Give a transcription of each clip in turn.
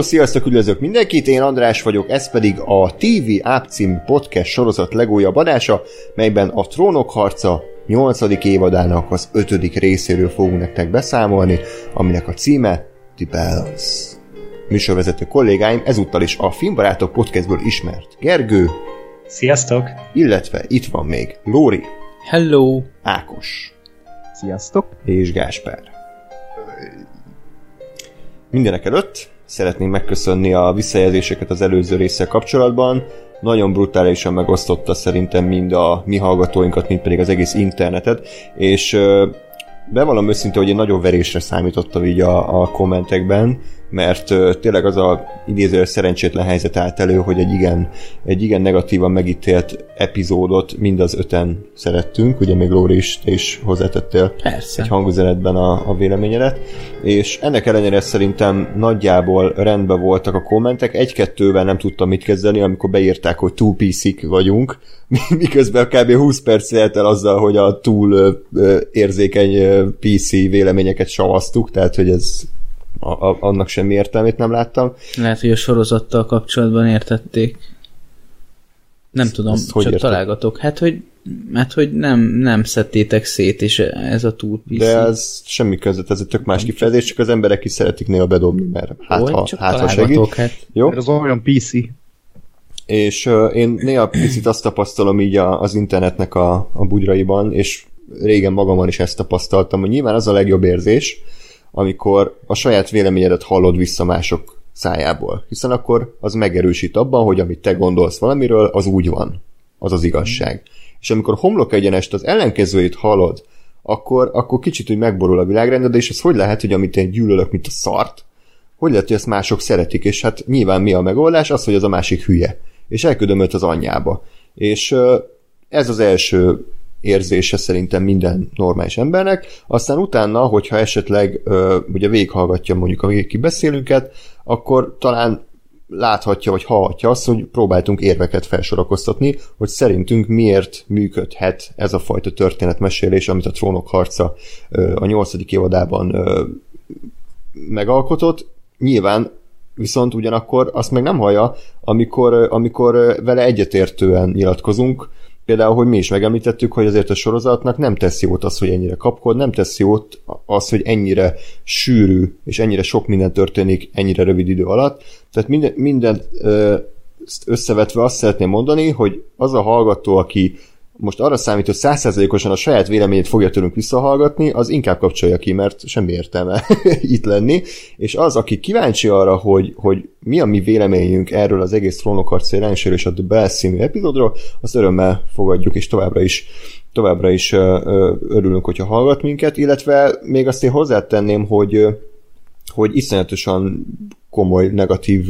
Hello, sziasztok, üdvözlök mindenkit, én András vagyok, ez pedig a TV című podcast sorozat legújabb adása, melyben a Trónok harca 8. évadának az 5. részéről fogunk nektek beszámolni, aminek a címe The Bells. Műsorvezető kollégáim ezúttal is a Filmbarátok podcastből ismert Gergő, Sziasztok! illetve itt van még Lóri, Hello! Ákos Sziasztok! és Gáspár. Mindenek előtt szeretném megköszönni a visszajelzéseket az előző résszel kapcsolatban. Nagyon brutálisan megosztotta szerintem mind a mi hallgatóinkat, mind pedig az egész internetet, és bevallom őszintén, hogy én nagyon verésre számítottam így a, a kommentekben, mert ö, tényleg az a idéző szerencsétlen helyzet állt elő, hogy egy igen, egy igen negatívan megítélt epizódot mind az öten szerettünk, ugye még Lóri is, te is hozzátettél Persze. egy hangüzenetben a, a véleményedet, és ennek ellenére szerintem nagyjából rendben voltak a kommentek, egy-kettővel nem tudtam mit kezdeni, amikor beírták, hogy túl pc vagyunk, miközben kb. 20 perc lehet el azzal, hogy a túl ö, ö, érzékeny ö, PC véleményeket savaztuk, tehát hogy ez a, a, annak semmi értelmét nem láttam. Lehet, hogy a sorozattal kapcsolatban értették. Nem Ezt- tudom, ezt hogy csak érted? találgatok. Hát, hogy mert hogy nem, nem szedtétek szét, és ez a túl PC. De ez semmi között, ez egy tök más kifejezés, csak az emberek is szeretik néha bedobni, mert hát, Hogy ha, csak hát ha segít. hát. Jó? Mert az olyan PC. és uh, én néha picit azt tapasztalom így a, az internetnek a, a bugyraiban, és régen magamon is ezt tapasztaltam, hogy nyilván az a legjobb érzés, amikor a saját véleményedet hallod vissza mások szájából. Hiszen akkor az megerősít abban, hogy amit te gondolsz valamiről, az úgy van. Az az igazság. És amikor homlok egyenest az ellenkezőjét hallod, akkor, akkor kicsit úgy megborul a világrended, és ez hogy lehet, hogy amit én gyűlölök, mint a szart, hogy lehet, hogy ezt mások szeretik, és hát nyilván mi a megoldás? Az, hogy az a másik hülye. És elküldöm őt az anyjába. És ez az első érzése szerintem minden normális embernek, aztán utána, hogyha esetleg ö, ugye végighallgatja mondjuk a kibeszélünket, akkor talán láthatja, vagy hallhatja azt, hogy próbáltunk érveket felsorakoztatni, hogy szerintünk miért működhet ez a fajta történetmesélés, amit a Trónok harca ö, a nyolcadik évadában ö, megalkotott, nyilván viszont ugyanakkor azt meg nem hallja, amikor, amikor vele egyetértően nyilatkozunk, például, hogy mi is megemlítettük, hogy azért a sorozatnak nem tesz jót az, hogy ennyire kapkod, nem tesz jót az, hogy ennyire sűrű, és ennyire sok minden történik ennyire rövid idő alatt. Tehát minden, minden ö, összevetve azt szeretném mondani, hogy az a hallgató, aki most arra számít, hogy százszerzalékosan a saját véleményét fogja tőlünk visszahallgatni, az inkább kapcsolja ki, mert semmi értelme itt lenni, és az, aki kíváncsi arra, hogy, hogy mi a mi véleményünk erről az egész trónokharc irányséről és a The Bells című epizódról, azt örömmel fogadjuk, és továbbra is továbbra is örülünk, hogyha hallgat minket, illetve még azt én hozzátenném, hogy hogy iszonyatosan komoly negatív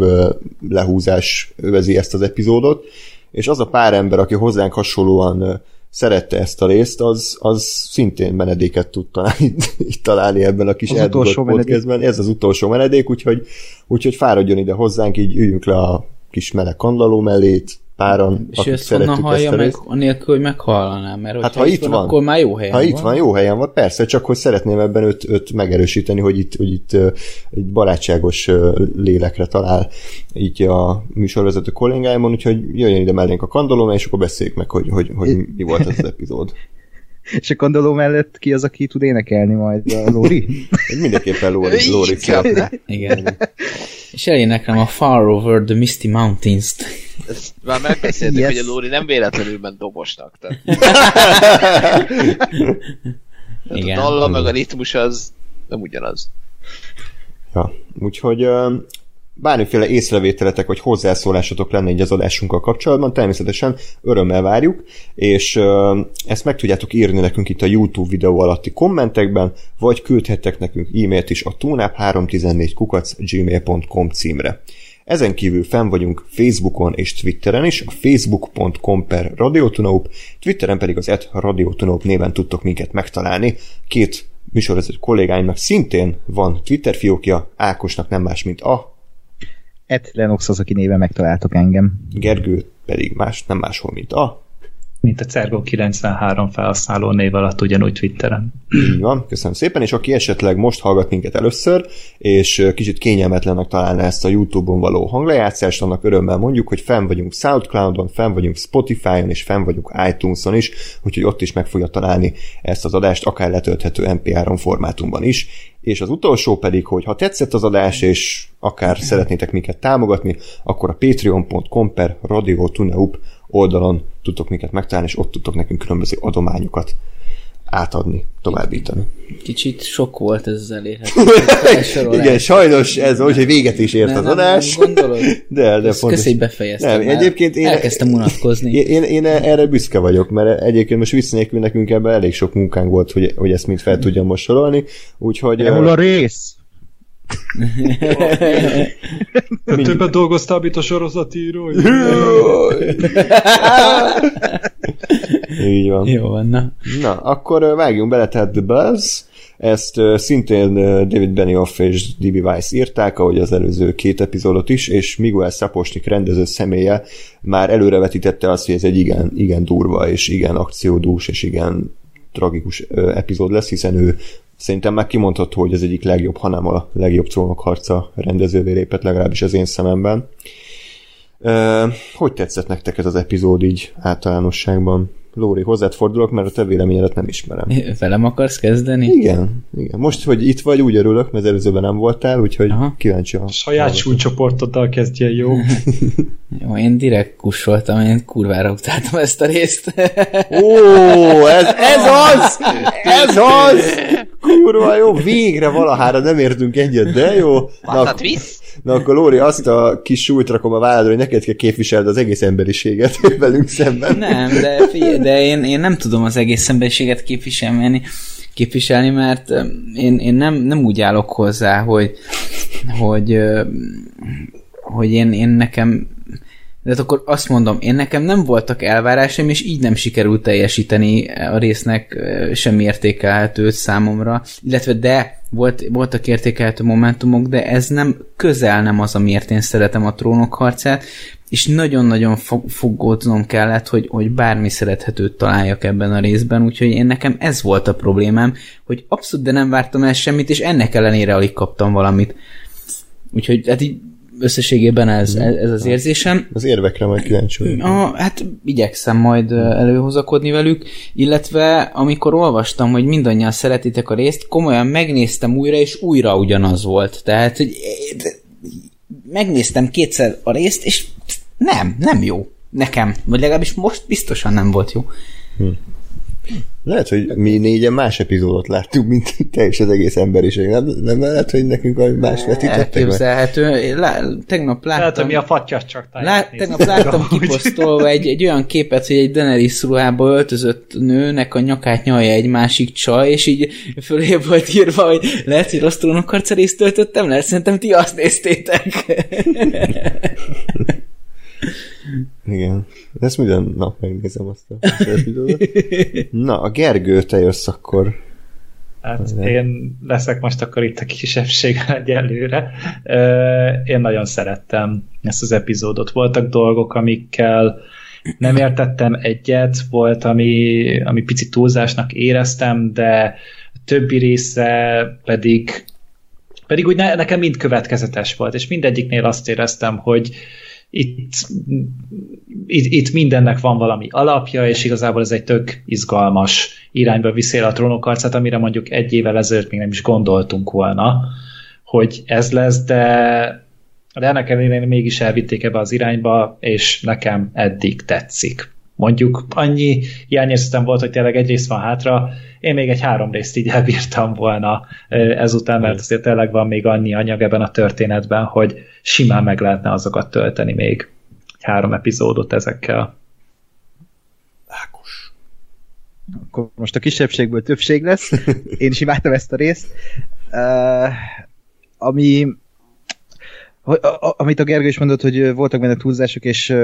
lehúzás övezi ezt az epizódot, és az a pár ember, aki hozzánk hasonlóan szerette ezt a részt, az, az szintén menedéket tud találni, itt találni ebben a kis eldugott utolsó menedék. podcastben. Ez az utolsó menedék, úgyhogy, úgyhogy fáradjon ide hozzánk, így üljünk le a kis meleg kandlaló mellét, páran, És akik ezt szeretjük hallja ezt a meg, anélkül, hogy meghallanám, mert Hát, ha itt van. akkor már jó helyen Ha van. itt van, jó helyen van, persze, csak hogy szeretném ebben őt, őt megerősíteni, hogy itt, hogy itt egy barátságos lélekre talál így a műsorvezető kollégáimon, úgyhogy jöjjön ide mellénk a kandolom, és akkor beszéljük meg, hogy, hogy, hogy mi volt ez az epizód. És a kandoló mellett ki az, aki tud énekelni majd a Lóri? Mindenképpen Lóri Inkább szeretne. Igen. És eléneklem a Far Over the Misty Mountains-t. Ezt már megbeszéltük, Yes. hogy a Lóri nem véletlenül ment dobosnak. Tehát, tehát Igen. a dalla meg a ritmus az nem ugyanaz. Ja, úgyhogy bármiféle észrevételetek vagy hozzászólásotok lenne így az adásunkkal kapcsolatban, természetesen örömmel várjuk, és ezt meg tudjátok írni nekünk itt a YouTube videó alatti kommentekben, vagy küldhettek nekünk e-mailt is a tunap314 kukac gmail.com címre. Ezen kívül fenn vagyunk Facebookon és Twitteren is, a facebook.com per radiotunaup, Twitteren pedig az et radiotunaup néven tudtok minket megtalálni. Két műsorvezető kollégáimnak szintén van Twitter fiókja, Ákosnak nem más, mint a, Et Lenox az, aki néven megtaláltok engem. Gergő pedig más, nem máshol, mint a, mint a Cergo 93 felhasználó név alatt ugyanúgy Twitteren. Így van, köszönöm szépen, és aki esetleg most hallgat minket először, és kicsit kényelmetlennek találná ezt a YouTube-on való hanglejátszást, annak örömmel mondjuk, hogy fenn vagyunk Soundcloud-on, fenn vagyunk Spotify-on, és fenn vagyunk iTunes-on is, úgyhogy ott is meg fogja találni ezt az adást, akár letölthető MP3 formátumban is. És az utolsó pedig, hogy ha tetszett az adás, és akár szeretnétek minket támogatni, akkor a patreon.com per Radio oldalon tudtok minket megtalálni, és ott tudtok nekünk különböző adományokat átadni, továbbítani. Kicsit sok volt ez az elérhető. Igen, sajnos ez úgy, hogy véget is ért Nem, az adás. nem? De, de Ezt fontos. Hogy befejeztem. Nem, egyébként én- Elkezdtem unatkozni. Én, én, én erre büszke vagyok, mert egyébként most vicc nélkül nekünk ebben elég sok munkánk volt, hogy, hogy ezt mind fel tudjam most sorolni, úgyhogy... Hol a rész? Mind... Többet dolgoztál, mint a sorozatíró. Így van. Jó van, na. Na, akkor vágjunk bele, tehát The Buzz, ezt szintén David Benioff és D.B. Weiss írták, ahogy az előző két epizódot is, és Miguel Saposnik rendező személye már előrevetítette azt, hogy ez egy igen, igen durva, és igen akciódús, és igen tragikus epizód lesz, hiszen ő szerintem már kimondható, hogy ez egyik legjobb, hanem a legjobb trónok harca rendezővé lépett, legalábbis az én szememben. Hogy tetszett nektek ez az epizód így általánosságban? Lóri, hozzád fordulok, mert a te véleményedet nem ismerem. Velem akarsz kezdeni? Igen, igen. Most, hogy itt vagy, úgy örülök, mert előzőben nem voltál, úgyhogy Aha. Kíváncsi a... Saját súlycsoportoddal kezdje jó. Jó, én direkt kussoltam, én kurvára utáltam ezt a részt. Ó, ez, ez az! Ez az! Kurva jó, végre valahára nem értünk egyet, de jó. Na, visz? Na akkor Lóri, azt a kis súlyt rakom a válladra, hogy neked kell képviselni az egész emberiséget velünk szemben. Nem, de, figyelj, de én, én nem tudom az egész emberiséget képviselni, képviselni mert én, én nem, nem úgy állok hozzá, hogy, hogy, hogy én, én nekem de hát akkor azt mondom, én nekem nem voltak elvárásaim, és így nem sikerült teljesíteni a résznek ö, semmi értékelhetőt számomra, illetve de volt, voltak értékelhető momentumok, de ez nem közel nem az, amiért én szeretem a trónok harcát, és nagyon-nagyon fo- fogódznom kellett, hogy, hogy bármi szerethetőt találjak ebben a részben, úgyhogy én nekem ez volt a problémám, hogy abszolút de nem vártam el semmit, és ennek ellenére alig kaptam valamit. Úgyhogy hát így összességében ez, ez, ez az érzésem. Az érvekre majd kíváncsi. A, hát igyekszem majd előhozakodni velük, illetve amikor olvastam, hogy mindannyian szeretitek a részt, komolyan megnéztem újra, és újra ugyanaz volt. Tehát, hogy megnéztem kétszer a részt, és nem, nem jó. Nekem. Vagy legalábbis most biztosan nem volt jó. Lehet, hogy mi négyen más epizódot láttuk, mint te és az egész emberiség. Nem, nem lehet, hogy nekünk valami más vetítettek? Elképzelhető. Lá, tegnap Lehet, láttam... hogy mi a fattyas csak Lá, tegnap láttam kiposztolva egy, egy olyan képet, hogy egy Daenerys ruhába öltözött nőnek a nyakát nyalja egy másik csaj, és így fölé volt írva, hogy lehet, hogy rossz trónokharca részt töltöttem, lehet, szerintem ti azt néztétek. Igen. Ezt minden nap megnézem azt a epizódot. Na, a Gergő, te jössz akkor. Hát Igen. én leszek most akkor itt a kisebbséggel egyelőre. Én nagyon szerettem ezt az epizódot. Voltak dolgok, amikkel nem értettem egyet, volt, ami, ami picit túlzásnak éreztem, de a többi része pedig pedig úgy ne, nekem mind következetes volt, és mindegyiknél azt éreztem, hogy itt, itt, itt mindennek van valami alapja, és igazából ez egy tök izgalmas irányba viszi el a trónokarcát, amire mondjuk egy évvel ezelőtt még nem is gondoltunk volna, hogy ez lesz, de, de ennek ellenére mégis elvitték ebbe az irányba, és nekem eddig tetszik. Mondjuk annyi hiányérzetem volt, hogy tényleg egy rész van hátra, én még egy három részt így elbírtam volna ezután, mert azért tényleg van még annyi anyag ebben a történetben, hogy simán meg lehetne azokat tölteni még három epizódot ezekkel. Ákos. Akkor most a kisebbségből többség lesz. Én is imádtam ezt a részt. Uh, ami amit a Gergő is mondott, hogy voltak benne túlzások, és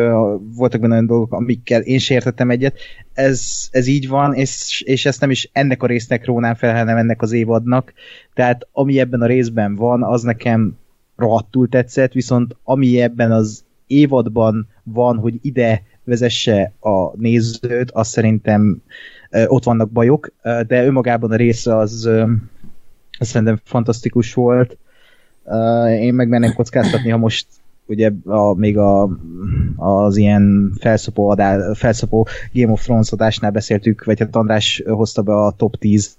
voltak benne olyan dolgok, amikkel én se értettem egyet. Ez, ez így van, és, és ezt nem is ennek a résznek rónám fel, hanem ennek az évadnak. Tehát ami ebben a részben van, az nekem rohadtul tetszett, viszont ami ebben az évadban van, hogy ide vezesse a nézőt, azt szerintem ott vannak bajok, de önmagában a része az, az szerintem fantasztikus volt. Én meg merném kockáztatni, ha most ugye a, még a, az ilyen felszopó, adá, felszopó Game of Thrones adásnál beszéltük, vagy hát András hozta be a top 10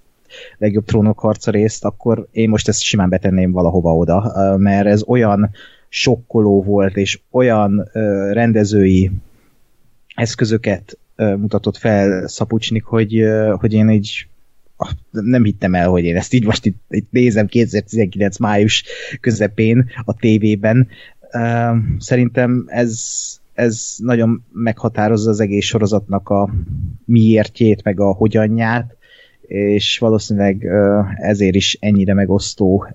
legjobb trónok harca részt, akkor én most ezt simán betenném valahova oda, mert ez olyan sokkoló volt, és olyan rendezői eszközöket mutatott fel Szapucsnik, hogy, hogy én így nem hittem el, hogy én ezt így most itt, itt nézem 2019 május közepén a tévében. Ö, Szerintem ez, ez nagyon meghatározza az egész sorozatnak a miértjét, meg a hogyanját, és valószínűleg ezért is ennyire megosztó,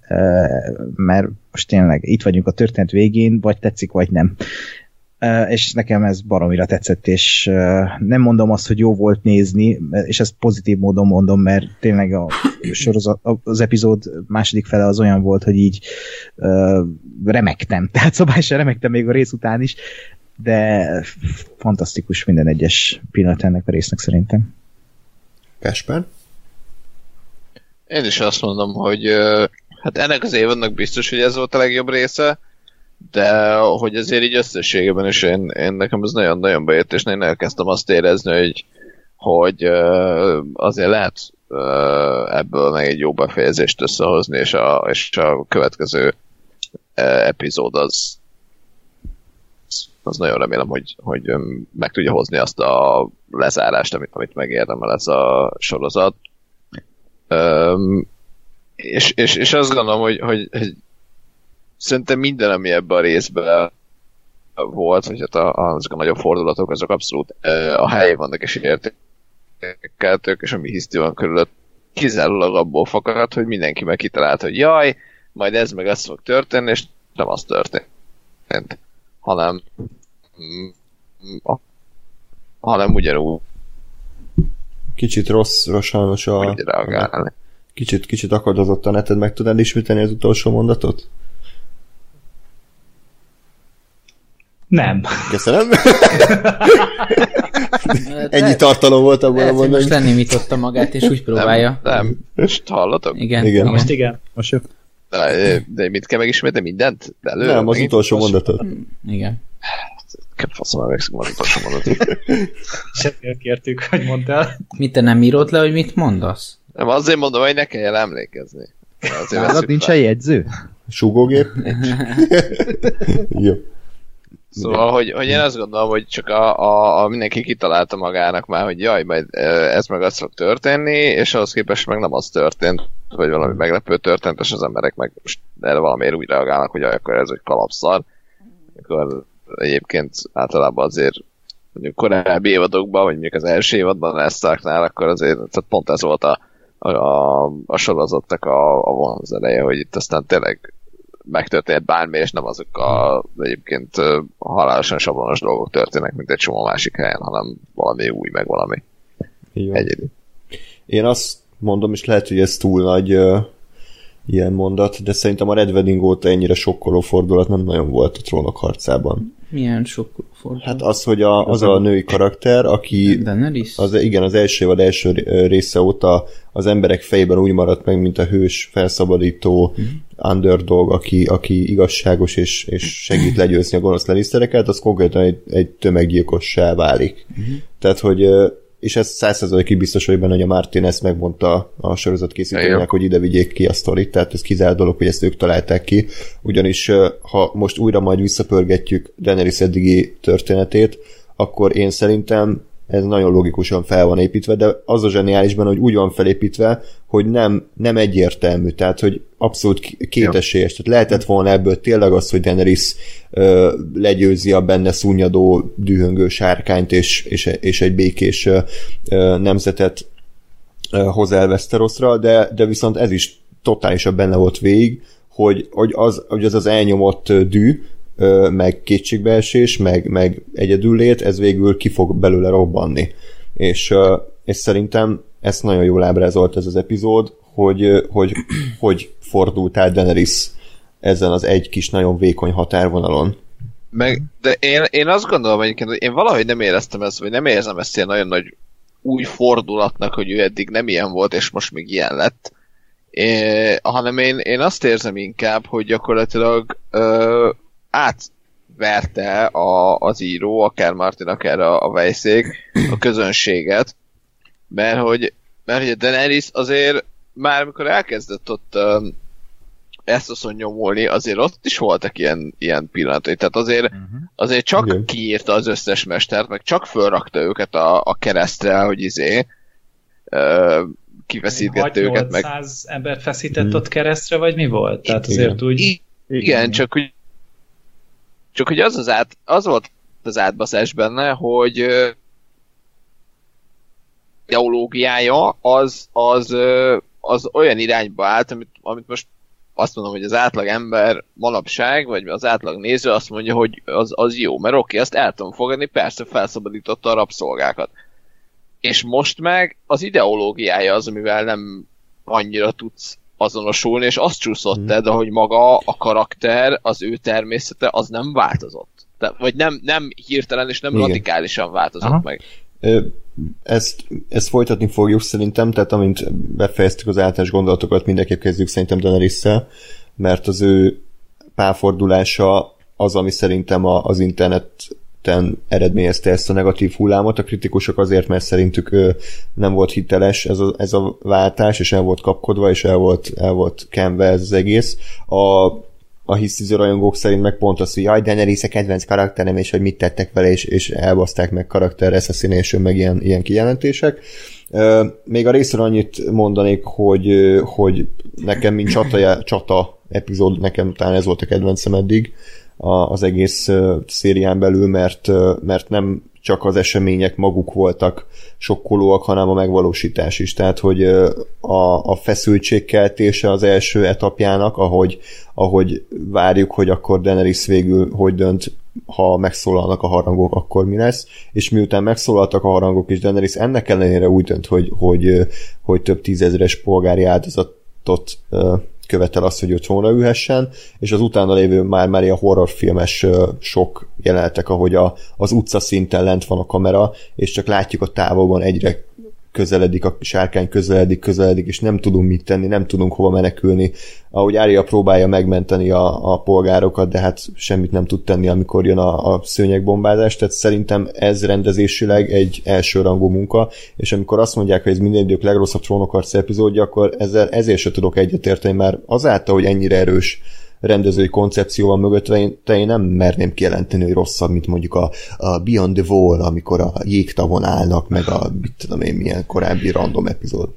mert most tényleg itt vagyunk a történet végén, vagy tetszik, vagy nem. És nekem ez baromira tetszett, és nem mondom azt, hogy jó volt nézni, és ezt pozitív módon mondom, mert tényleg a sorozat, az epizód második fele az olyan volt, hogy így remektem, tehát szabályosan remektem még a rész után is, de fantasztikus minden egyes pillanat ennek a résznek szerintem. Kasper? Én is azt mondom, hogy hát ennek az évadnak biztos, hogy ez volt a legjobb része, de hogy azért így összességében is én, én nekem ez nagyon-nagyon bejött, és én elkezdtem azt érezni, hogy, hogy azért lehet ebből meg egy jó befejezést összehozni, és a, és a következő epizód az az nagyon remélem, hogy, hogy meg tudja hozni azt a lezárást, amit, amit megérdemel ez a sorozat. Öm, és, és, és azt gondolom, hogy, hogy, hogy szerintem minden, ami ebben a részben volt, vagy hát a, azok a nagyobb fordulatok, azok abszolút a helyén vannak és értékeltők, és ami hiszti van körülött, kizárólag abból fakad, hogy mindenki meg kitalált, hogy jaj, majd ez meg az fog történni, és nem az történt, hanem hanem ugyanúgy Kicsit rossz, sajnos a... Kicsit, kicsit akadozott a neted, meg tudnád ismételni az utolsó mondatot? Nem. Köszönöm. Ennyi tartalom volt abban a hogy most lenémította magát, és úgy próbálja. Nem, nem. Most hallatok? Igen, Igen. Most igen. Most jött. De, de mit kell megismételni? Mindent? De előre? Nem, az Megint? utolsó mondatot. igen. Faszom, emlékszem az utolsó mondatot. Sem kértük, hogy mondd el. Mit te nem írod le, hogy mit mondasz? Nem, azért mondom, hogy ne kelljen emlékezni. Azért Nálad nincs egy jegyző? Súgógép? Jó. Szóval, hogy, hogy én azt gondolom, hogy csak a, a, a mindenki kitalálta magának már, hogy jaj, majd ez meg az fog történni, és ahhoz képest meg nem az történt, vagy valami meglepő történt, és az emberek meg most erre valamiért úgy reagálnak, hogy jaj, akkor ez egy kalapszar. Akkor egyébként általában azért mondjuk korábbi évadokban, vagy mondjuk az első évadban Lesztáknál, akkor azért tehát pont ez volt a, a, a, a sorozatnak a, a vonzereje, hogy itt aztán tényleg megtörtént bármi, és nem azok a egyébként halálosan sablonos dolgok történnek, mint egy csomó másik helyen, hanem valami új, meg valami van. egyedi. Én azt mondom, és lehet, hogy ez túl nagy uh, ilyen mondat, de szerintem a Red Wedding óta ennyire sokkoló fordulat nem nagyon volt a trónok harcában. Milyen sok fordulat. Hát az, hogy a, az a női karakter, aki Daenerys? az, igen, az első vagy első része óta az emberek fejében úgy maradt meg, mint a hős, felszabadító Mhm. underdog, aki, aki igazságos és, és segít legyőzni a gonosz lenisztereket, az konkrétan egy, egy tömeggyilkossá válik. Mhm. Tehát, hogy és ez százszerzalékig biztos vagyok benne, hogy a Martin ezt megmondta a sorozat készítőnek, hogy ide vigyék ki a sztorit, tehát ez kizárt dolog, hogy ezt ők találták ki, ugyanis ha most újra majd visszapörgetjük Daenerys eddigi történetét, akkor én szerintem ez nagyon logikusan fel van építve, de az a zseniális benne, hogy úgy van felépítve, hogy nem, nem egyértelmű, tehát hogy abszolút kétesélyes. Tehát lehetett volna ebből tényleg az, hogy Daenerys ö, legyőzi a benne szúnyadó, dühöngő sárkányt, és, és, és egy békés ö, nemzetet ö, hoz el Westerosra, de, de viszont ez is totálisan benne volt végig, hogy, hogy, az, hogy az az elnyomott dű, ö, meg kétségbeesés, meg, meg egyedüllét, ez végül ki fog belőle robbanni. És, ö, és szerintem ezt nagyon jól ábrázolt ez az epizód, hogy, hogy, hogy fordult át Daenerys ezen az egy kis nagyon vékony határvonalon. Meg, de én, én azt gondolom egyébként, hogy én valahogy nem éreztem ezt, vagy nem érzem ezt ilyen nagyon nagy új fordulatnak, hogy ő eddig nem ilyen volt, és most még ilyen lett. É, hanem én, én azt érzem inkább, hogy gyakorlatilag ö, átverte a, az író, akár Martin, akár a, a Vejszék, a közönséget, mert hogy, mert hogy a Daenerys azért már amikor elkezdett ott ö, ezt a nyomulni, azért ott is voltak ilyen, ilyen pillanatai. Tehát azért, uh-huh. azért csak Igen. kiírta az összes mestert, meg csak fölrakta őket a, a keresztre, hogy izé ö, kiveszítgette őket. Meg 100 embert feszített hmm. ott keresztre, vagy mi volt? Tehát azért igen. úgy... Igen, igen, csak hogy csak hogy az, az, át, az volt az átbaszás benne, hogy ideológiája az, az, az olyan irányba állt, amit, amit most azt mondom, hogy az átlag ember manapság, vagy az átlag néző azt mondja, hogy az, az jó, mert oké, azt el tudom fogadni, persze felszabadította a rabszolgákat. És most meg az ideológiája az, amivel nem annyira tudsz azonosulni, és azt csúszott hmm. de hogy maga a karakter, az ő természete, az nem változott. De, vagy nem, nem hirtelen és nem Igen. radikálisan változott Aha. meg. Ezt, ezt folytatni fogjuk szerintem, tehát amint befejeztük az általános gondolatokat, mindenképp kezdjük szerintem daenerys mert az ő pálfordulása az, ami szerintem a, az interneten eredményezte ezt a negatív hullámot. A kritikusok azért, mert szerintük ő nem volt hiteles ez a, ez a váltás, és el volt kapkodva, és el volt, el volt kenve ez az egész. A a hisztiző rajongók szerint meg pont az, hogy jaj, Daenerys a kedvenc karakterem, és hogy mit tettek vele, és, és elbaszták meg karakter assassination, meg ilyen, ilyen kijelentések. Még a részről annyit mondanék, hogy, hogy nekem, mint csata, csata epizód, nekem talán ez volt a kedvencem eddig az egész szérián belül, mert, mert nem csak az események maguk voltak sokkolóak, hanem a megvalósítás is. Tehát, hogy a, a feszültségkeltése az első etapjának, ahogy, ahogy várjuk, hogy akkor Daenerys végül hogy dönt, ha megszólalnak a harangok, akkor mi lesz, és miután megszólaltak a harangok, és Daenerys ennek ellenére úgy dönt, hogy, hogy, hogy több tízezeres polgári áldozatot követel azt, hogy ő trónra ülhessen, és az utána lévő már már ilyen horrorfilmes sok jelenetek, ahogy a, az utca szinten lent van a kamera, és csak látjuk a távolban egyre közeledik, a sárkány közeledik, közeledik, és nem tudunk mit tenni, nem tudunk hova menekülni. Ahogy Ária próbálja megmenteni a, a polgárokat, de hát semmit nem tud tenni, amikor jön a, a szőnyegbombázás, tehát szerintem ez rendezésileg egy elsőrangú munka, és amikor azt mondják, hogy ez minden idők legrosszabb trónokarc epizódja, akkor ezzel, ezért se tudok egyetérteni, mert azáltal, hogy ennyire erős rendezői koncepció van mögötte, én, én nem merném kijelenteni, hogy rosszabb, mint mondjuk a, a Beyond the Wall, amikor a jégtavon állnak, meg a mit tudom én, milyen korábbi random epizód.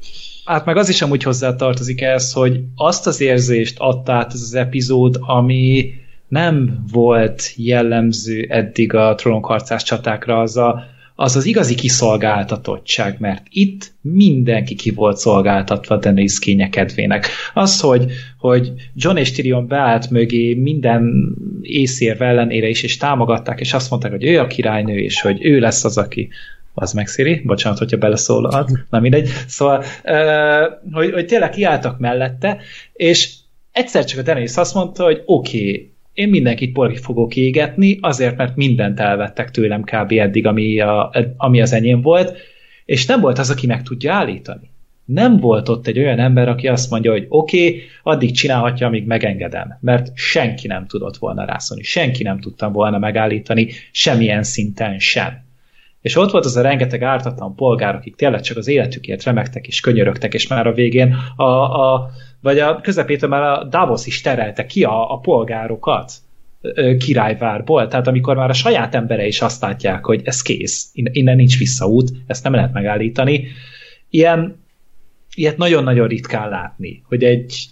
Hát meg az is amúgy hozzá tartozik ehhez, hogy azt az érzést adta át ez az epizód, ami nem volt jellemző eddig a trónokharcás csatákra, az a az az igazi kiszolgáltatottság, mert itt mindenki ki volt szolgáltatva Daenerys kénye kedvének. Az, hogy, hogy John és Tyrion beállt mögé minden észérv ellenére is, és támogatták, és azt mondták, hogy ő a királynő, és hogy ő lesz az, aki az meg Siri, bocsánat, hogyha beleszólhat, na mindegy. Szóval, hogy, hogy tényleg kiálltak mellette, és egyszer csak a Daenerys azt mondta, hogy oké, okay, én mindenkit porgi fogok égetni, azért, mert mindent elvettek tőlem kb. eddig, ami, a, ami az enyém volt, és nem volt az, aki meg tudja állítani. Nem volt ott egy olyan ember, aki azt mondja, hogy oké, okay, addig csinálhatja, amíg megengedem, mert senki nem tudott volna rászólni, senki nem tudtam volna megállítani, semmilyen szinten sem. És ott volt az a rengeteg ártatlan polgár, akik tényleg csak az életükért remektek és könyörögtek, és már a végén a, a vagy a közepétől már a Davos is terelte ki a, a polgárokat királyvárból, tehát amikor már a saját embere is azt látják, hogy ez kész, innen nincs visszaút, ezt nem lehet megállítani. Ilyen, ilyet nagyon-nagyon ritkán látni, hogy egy,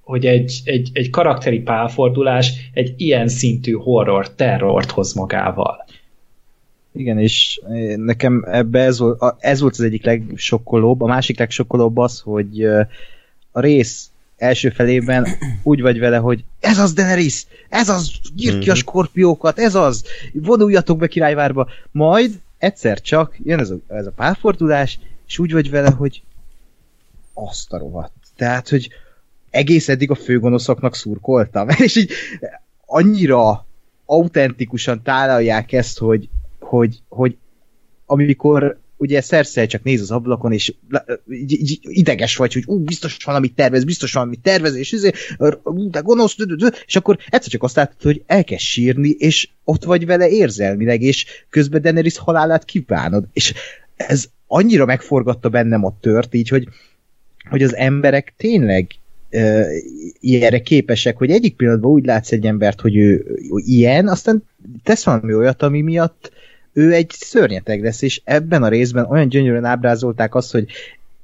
hogy egy, egy, egy karakteri pálfordulás egy ilyen szintű horror, terrort hoz magával. Igen, és nekem ebbe ez volt, ez volt az egyik legsokkolóbb. A másik legsokkolóbb az, hogy a rész első felében úgy vagy vele, hogy ez az Daenerys, ez az, gyírt ki a mhm. skorpiókat, ez az, vonuljatok be királyvárba. Majd egyszer csak jön ez a, ez a párfordulás, és úgy vagy vele, hogy azt a rohadt. Tehát, hogy egész eddig a főgonoszoknak szurkoltam. És így annyira autentikusan tálalják ezt, hogy, hogy, hogy amikor ugye szerszel csak néz az ablakon, és ideges vagy, hogy ú, biztos valamit tervez, biztos valamit tervez, és ú, de gonosz, és akkor egyszer csak azt látod, hogy elkezd sírni, és ott vagy vele érzelmileg, és közben Daenerys halálát kívánod, és ez annyira megforgatta bennem a tört, így, hogy, hogy az emberek tényleg uh, ilyenre képesek, hogy egyik pillanatban úgy látsz egy embert, hogy ő ilyen, aztán tesz valami olyat, ami miatt ő egy szörnyeteg lesz, és ebben a részben olyan gyönyörűen ábrázolták azt, hogy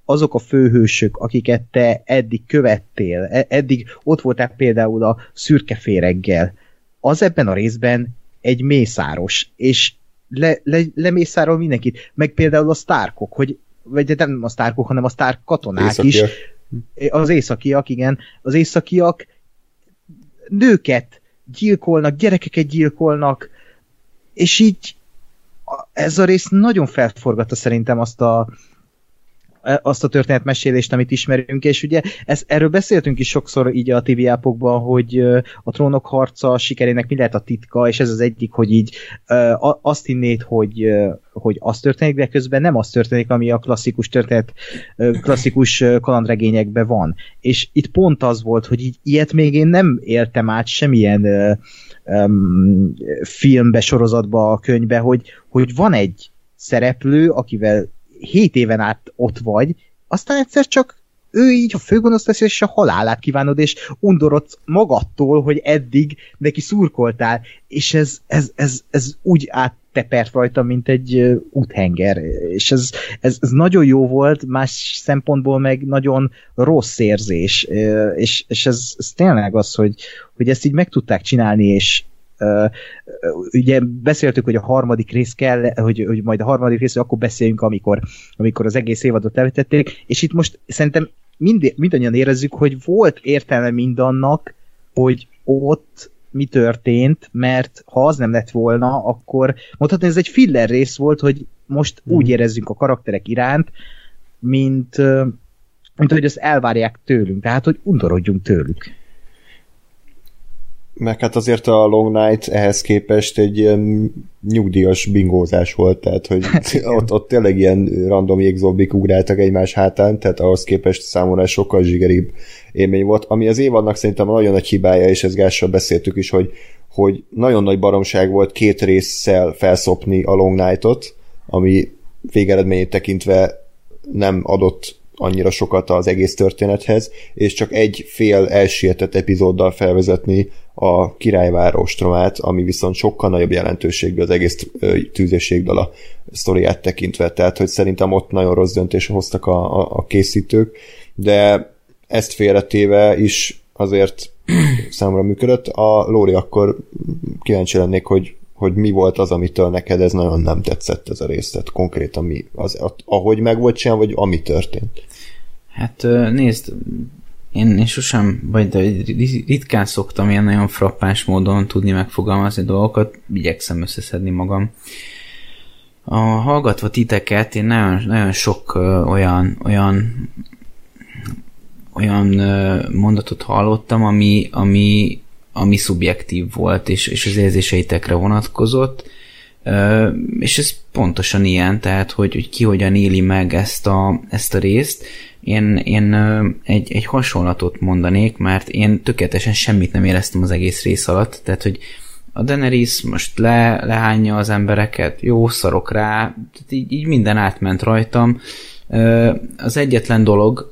azok a főhősök, akiket te eddig követtél, e- eddig ott voltál például a szürke féreggel, az ebben a részben egy mészáros, és le, le, lemészárol mindenkit, meg például a sztárkok, hogy vagy nem a sztárkok, hanem a sztárk katonák Északiak. is. Az északiak, igen. Az északiak nőket gyilkolnak, gyerekeket gyilkolnak, és így ez a rész nagyon felforgatta szerintem azt a, azt a történetmesélést, amit ismerünk, és ugye ez, erről beszéltünk is sokszor így a TV ápokban, hogy a trónok harca sikerének mi lehet a titka, és ez az egyik, hogy így azt hinnéd, hogy, hogy az történik, de közben nem az történik, ami a klasszikus történet, klasszikus kalandregényekben van. És itt pont az volt, hogy így ilyet még én nem éltem át semmilyen um, filmbe, sorozatba, a könyvbe, hogy, hogy van egy szereplő, akivel hét éven át ott vagy, aztán egyszer csak ő így a főgonosz lesz, és a halálát kívánod, és undorodsz magadtól, hogy eddig neki szurkoltál, és ez, ez, ez, ez úgy áttepert rajta, mint egy úthenger, és ez, ez, ez nagyon jó volt, más szempontból meg nagyon rossz érzés, és, és ez, ez tényleg az, hogy, hogy ezt így meg tudták csinálni, és ugye beszéltük, hogy a harmadik rész kell, hogy, hogy majd a harmadik rész, akkor beszéljünk, amikor, amikor az egész évadot levetették, és itt most szerintem mind, mindannyian érezzük, hogy volt értelme mindannak, hogy ott mi történt, mert ha az nem lett volna, akkor mondhatni, ez egy filler rész volt, hogy most mm. úgy érezzünk a karakterek iránt, mint, mint hogy ezt elvárják tőlünk, tehát hogy undorodjunk tőlük meg hát azért a Long Night ehhez képest egy ilyen nyugdíjas bingózás volt, tehát hogy ott, ott tényleg ilyen random jégzombik ugráltak egymás hátán, tehát ahhoz képest számomra sokkal zsigeribb élmény volt, ami az évadnak szerintem nagyon nagy hibája, és ezt Gással beszéltük is, hogy, hogy nagyon nagy baromság volt két résszel felszopni a Long Night-ot, ami végeredményét tekintve nem adott annyira sokat az egész történethez, és csak egy fél elsietett epizóddal felvezetni a királyvár ostromát, ami viszont sokkal nagyobb jelentőségű az egész tűzésségdala sztoriát tekintve, tehát hogy szerintem ott nagyon rossz döntés hoztak a, a, a készítők, de ezt félretéve is azért számomra működött. A Lóri akkor kíváncsi lennék, hogy, hogy mi volt az, amitől neked ez nagyon nem tetszett ez a rész, tehát konkrétan mi, az, ahogy meg volt csinálva, vagy ami történt. Hát nézd, én, én sosem, vagy de ritkán szoktam ilyen nagyon frappáns módon tudni megfogalmazni dolgokat, igyekszem összeszedni magam. A, hallgatva titeket, én nagyon, nagyon sok ö, olyan, olyan olyan ö, mondatot hallottam, ami, ami, ami szubjektív volt, és, és az érzéseitekre vonatkozott, és ez pontosan ilyen, tehát hogy, hogy ki hogyan éli meg ezt a, ezt a részt, én, én egy, egy hasonlatot mondanék, mert én tökéletesen semmit nem éreztem az egész rész alatt, tehát hogy a Daenerys most le, lehányja az embereket, jó, szarok rá, tehát így, így minden átment rajtam. Az egyetlen dolog,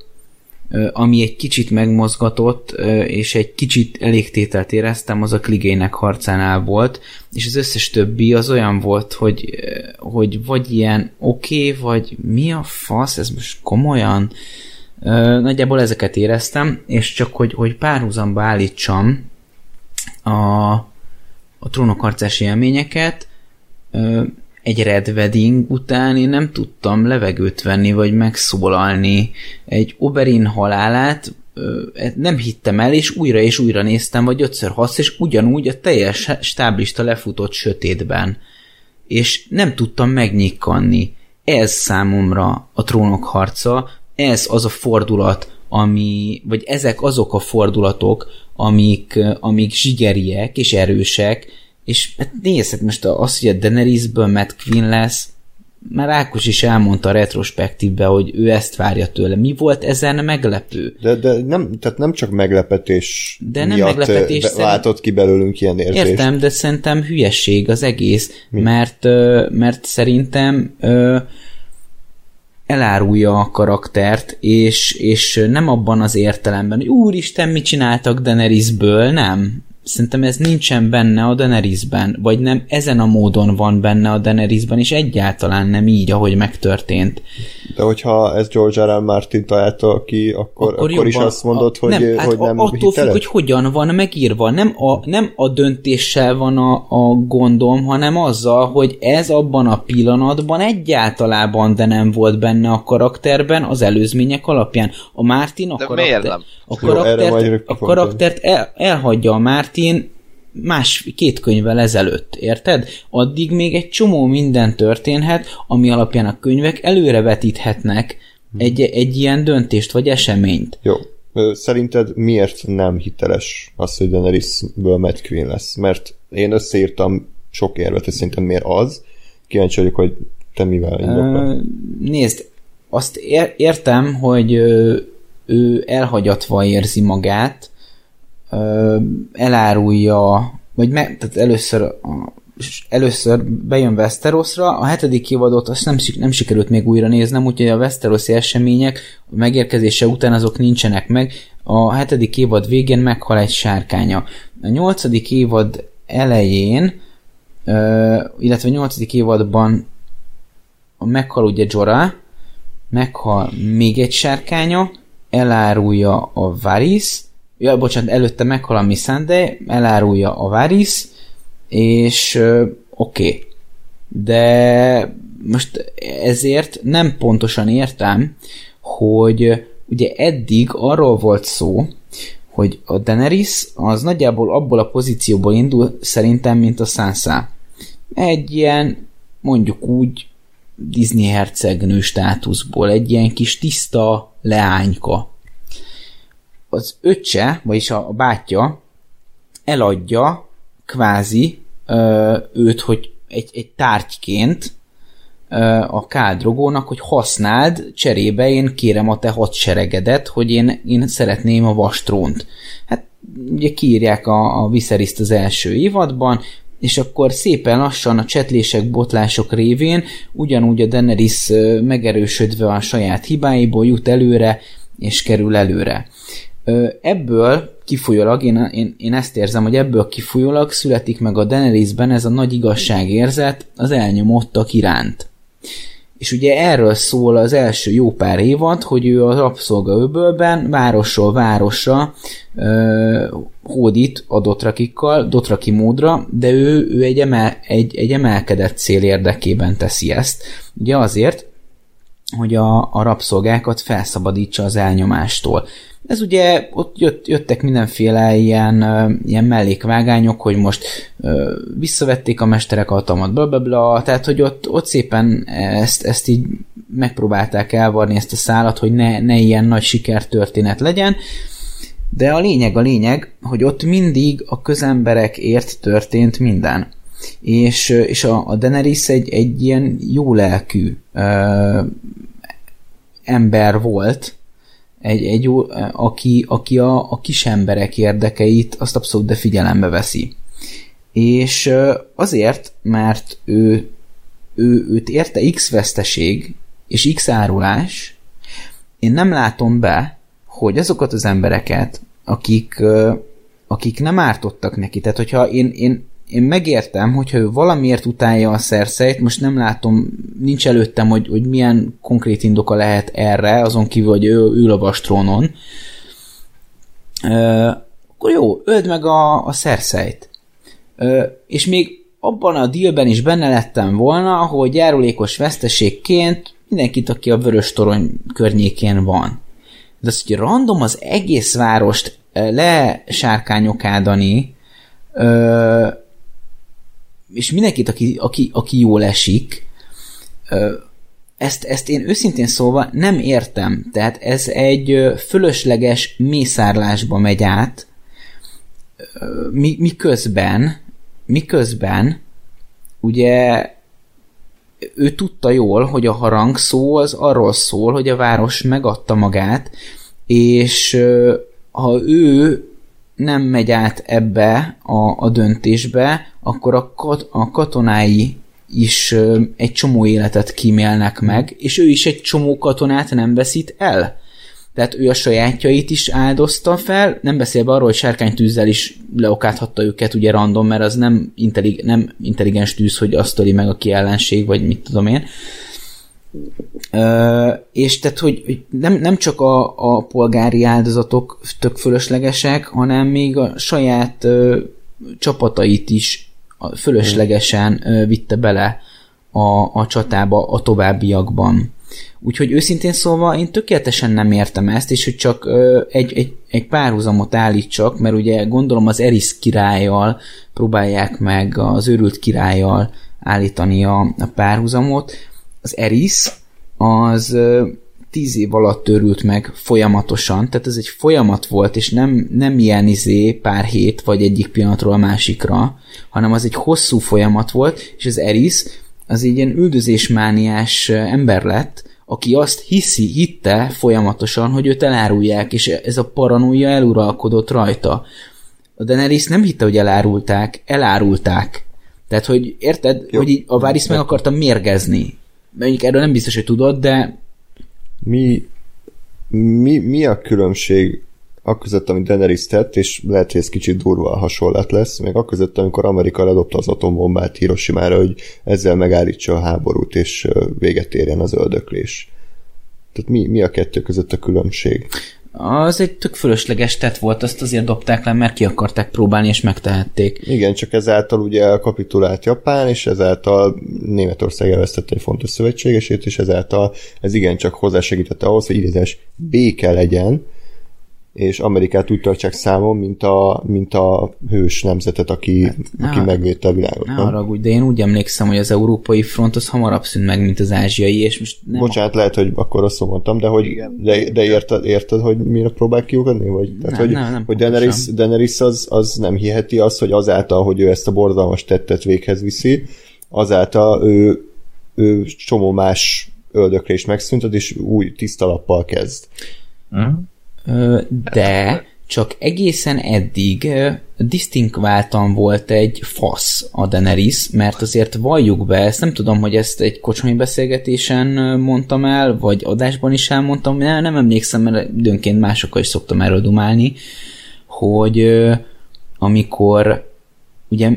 ami egy kicsit megmozgatott, és egy kicsit elégtételt éreztem, az a Kligének harcánál volt, és az összes többi az olyan volt, hogy, hogy vagy ilyen oké, okay, vagy mi a fasz, ez most komolyan? Nagyjából ezeket éreztem, és csak hogy, hogy párhuzamba állítsam a, a trónokharcási élményeket, egy Red Wedding után én nem tudtam levegőt venni, vagy megszólalni. Egy Oberyn halálát e, nem hittem el, és újra és újra néztem, vagy ötször hasz, és ugyanúgy a teljes stáblista lefutott sötétben. És nem tudtam megnyikkanni. Ez számomra a trónok harca, ez az a fordulat, ami, vagy ezek azok a fordulatok, amik, amik zsigeriek és erősek, és hát nézd, hát most az, hogy a Daenerysből Matt Queen lesz, már Ákos is elmondta a retrospektívbe, hogy ő ezt várja tőle. Mi volt ezen meglepő? De, de nem, tehát nem csak meglepetés De nem miatt meglepetés, be- váltott ki belőlünk ilyen érzést. Értem, de szerintem hülyesség az egész, mert, ö, mert szerintem elárulja a karaktert, és, és nem abban az értelemben, hogy úristen, mit csináltak Daenerysből, nem. Szerintem ez nincsen benne a Daenerysben, vagy nem ezen a módon van benne a Daenerysben, és egyáltalán nem így, ahogy megtörtént. De hogyha ez George R. R. Martin találta ki, akkor, akkor, akkor is jobban- azt mondod, a, hogy nem, hát hogy nem attól függ, hiteles? hogy hogyan van megírva. Nem a, nem a döntéssel van a, a gondom, hanem azzal, hogy ez abban a pillanatban egyáltalában de nem volt benne a karakterben az előzmények alapján. A Martin a De karakter, miért nem? A Jó, karaktert, rögtön a karaktert el, elhagyja a Martin más két könyvvel ezelőtt, érted? Addig még egy csomó minden történhet, ami alapján a könyvek előrevetíthetnek egy, egy ilyen döntést vagy eseményt. Jó. Szerinted miért nem hiteles az, hogy Daenerysből Matt Queen lesz? Mert én összeírtam sok érvet, és szerintem miért az. Kíváncsi vagyok, hogy te mivel indoklod. Nézd, azt ér- értem, hogy ő elhagyatva érzi magát, elárulja, vagy me, tehát először először bejön Westerosra, a hetedik évadot azt nem, nem sikerült még újra néznem, úgyhogy a Westerosi események a megérkezése után azok nincsenek meg. A hetedik évad végén meghal egy sárkánya. A nyolcadik évad elején, illetve a nyolcadik évadban meghal ugye Jorah, meghal még egy sárkánya, elárulja a Varys, ja, bocsánat, előtte meghal a Missandei, elárulja a Varys, és oké. Okay. De most ezért nem pontosan értem, hogy ugye eddig arról volt szó, hogy a Daenerys az nagyjából abból a pozícióból indul szerintem, mint a Sansa. Egy ilyen, mondjuk úgy, Disney hercegnő státuszból, egy ilyen kis tiszta leányka. Az öccse, vagyis a, a bátyja eladja kvázi őt, hogy egy, egy tárgyként a kádrogónak, hogy használd, cserébe én kérem a te hadseregedet, hogy én, én szeretném a vastrónt. Hát ugye kiírják a, a Viseryszt az első évadban, és akkor szépen lassan a csetlések, botlások révén ugyanúgy a Daenerys megerősödve a saját hibáiból jut előre, és kerül előre. Ebből kifolyólag, én, én, én ezt érzem, hogy ebből kifolyólag születik meg a Daenerysben ez a nagy igazságérzet az elnyomottak iránt. És ugye erről szól az első jó pár évad, hogy ő a rabszolgaöbölben városról városra ö, hódít a dotrakikkal, dotraki módra, de ő, ő egy, emel, egy, egy emelkedett cél érdekében teszi ezt. Ugye azért, hogy a, a rabszolgákat felszabadítsa az elnyomástól. Ez ugye, ott jött, jöttek mindenféle ilyen, ilyen mellékvágányok, hogy most ö, visszavették a mesterek hatalmat, bla, bla, bla, tehát, hogy ott, ott szépen ezt, ezt így megpróbálták elvarni ezt a szálat, hogy ne, ne ilyen nagy sikertörténet legyen, de a lényeg a lényeg, hogy ott mindig a közemberekért történt minden. És, és a, a Daenerys egy, egy ilyen jó lelkű ö, ember volt, egy, egy jó, aki, aki a, a kis emberek érdekeit azt abszolút de figyelembe veszi. És azért, mert ő, ő őt érte X veszteség és X árulás, én nem látom be, hogy azokat az embereket, akik, akik nem ártottak neki, tehát hogyha én, én, én megértem, hogyha ő valamiért utálja a szerszeit, most nem látom, nincs előttem, hogy, hogy milyen konkrét indoka lehet erre, azon kívül, hogy ő ül a vastrónon, ö, akkor jó, öld meg a, a szerszeit. Ö, és még abban a dealben is benne lettem volna, hogy járulékos veszteségként mindenkit, aki a vörös torony környékén van. De az, hogy random az egész várost lesárkányokádani, ö, és mindenkit, aki, aki, aki jól esik, ezt, ezt én őszintén szólva nem értem. Tehát ez egy fölösleges mészárlásba megy át, mi, miközben miközben ugye ő tudta jól, hogy a harang szó az arról szól, hogy a város megadta magát, és ha ő nem megy át ebbe a, a döntésbe, akkor a, kat, a katonái is egy csomó életet kímélnek meg, és ő is egy csomó katonát nem veszít el. Tehát ő a sajátjait is áldozta fel, nem beszélve arról, hogy sárkánytűzzel is leokáthatta őket ugye random, mert az nem, intellig, nem intelligens tűz, hogy azt töli meg, aki ellenség, vagy mit tudom én. Ö, és tehát, hogy, hogy nem, nem csak a, a polgári áldozatok tök fölöslegesek, hanem még a saját ö, csapatait is fölöslegesen ö, vitte bele a, a csatába a továbbiakban. Úgyhogy őszintén szólva én tökéletesen nem értem ezt, és hogy csak ö, egy, egy, egy párhuzamot állítsak, mert ugye gondolom az Eris királlyal próbálják meg az őrült királlyal állítani a, a párhuzamot. Az Eris az tíz év alatt törült meg folyamatosan, tehát ez egy folyamat volt, és nem, nem ilyen izé pár hét, vagy egyik pillanatról a másikra, hanem az egy hosszú folyamat volt, és az Eris az egy ilyen üldözésmániás ember lett, aki azt hiszi, hitte folyamatosan, hogy őt elárulják, és ez a paranoia eluralkodott rajta. A Daenerys nem hitte, hogy elárulták, elárulták. Tehát, hogy érted, Jó. hogy így a Varys meg akarta mérgezni. Mondjuk erről nem biztos, hogy tudod, de... Mi, mi, mi a különbség akközött, amit Daenerys tett, és lehet, hogy ez kicsit durva a hasonlat lesz, meg akközött, amikor Amerika ledobta az atombombát Hiroshima-ra, hogy ezzel megállítsa a háborút, és véget érjen az öldöklés. Tehát mi, mi a kettő között a különbség? Az egy tök fölösleges tett volt, azt azért dobták le, mert ki akarták próbálni, és megtehették. Igen, csak ezáltal ugye kapitulált Japán, és ezáltal Németország elvesztette egy fontos szövetségesét, és ezáltal ez igencsak hozzásegítette ahhoz, hogy idézés béke legyen, és Amerikát úgy tartsák számon, mint a, mint a hős nemzetet, aki, hát, aki megvédte a világot. Ne haragudj, de én úgy emlékszem, hogy az európai front az hamarabb szűnt meg, mint az ázsiai, és most nem... Bocsánat, lehet, hogy akkor rosszul mondtam, de hogy de, de érted, érted, hogy mire próbál kiugadni? Vagy, tehát, nem, hogy, nem, nem hogy Daenerys, Daenerys az, az nem hiheti azt, hogy azáltal, hogy ő ezt a borzalmas tettet véghez viszi, azáltal ő, ő csomó más öldöklést megszüntet, és új tiszta lappal kezd. Uh-huh de csak egészen eddig disztinkváltan volt egy fasz a Daenerys, mert azért valljuk be, ezt nem tudom, hogy ezt egy kocsmai beszélgetésen mondtam el, vagy adásban is elmondtam, nem, nem emlékszem, mert időnként másokkal is szoktam erről dumálni, hogy amikor ugye,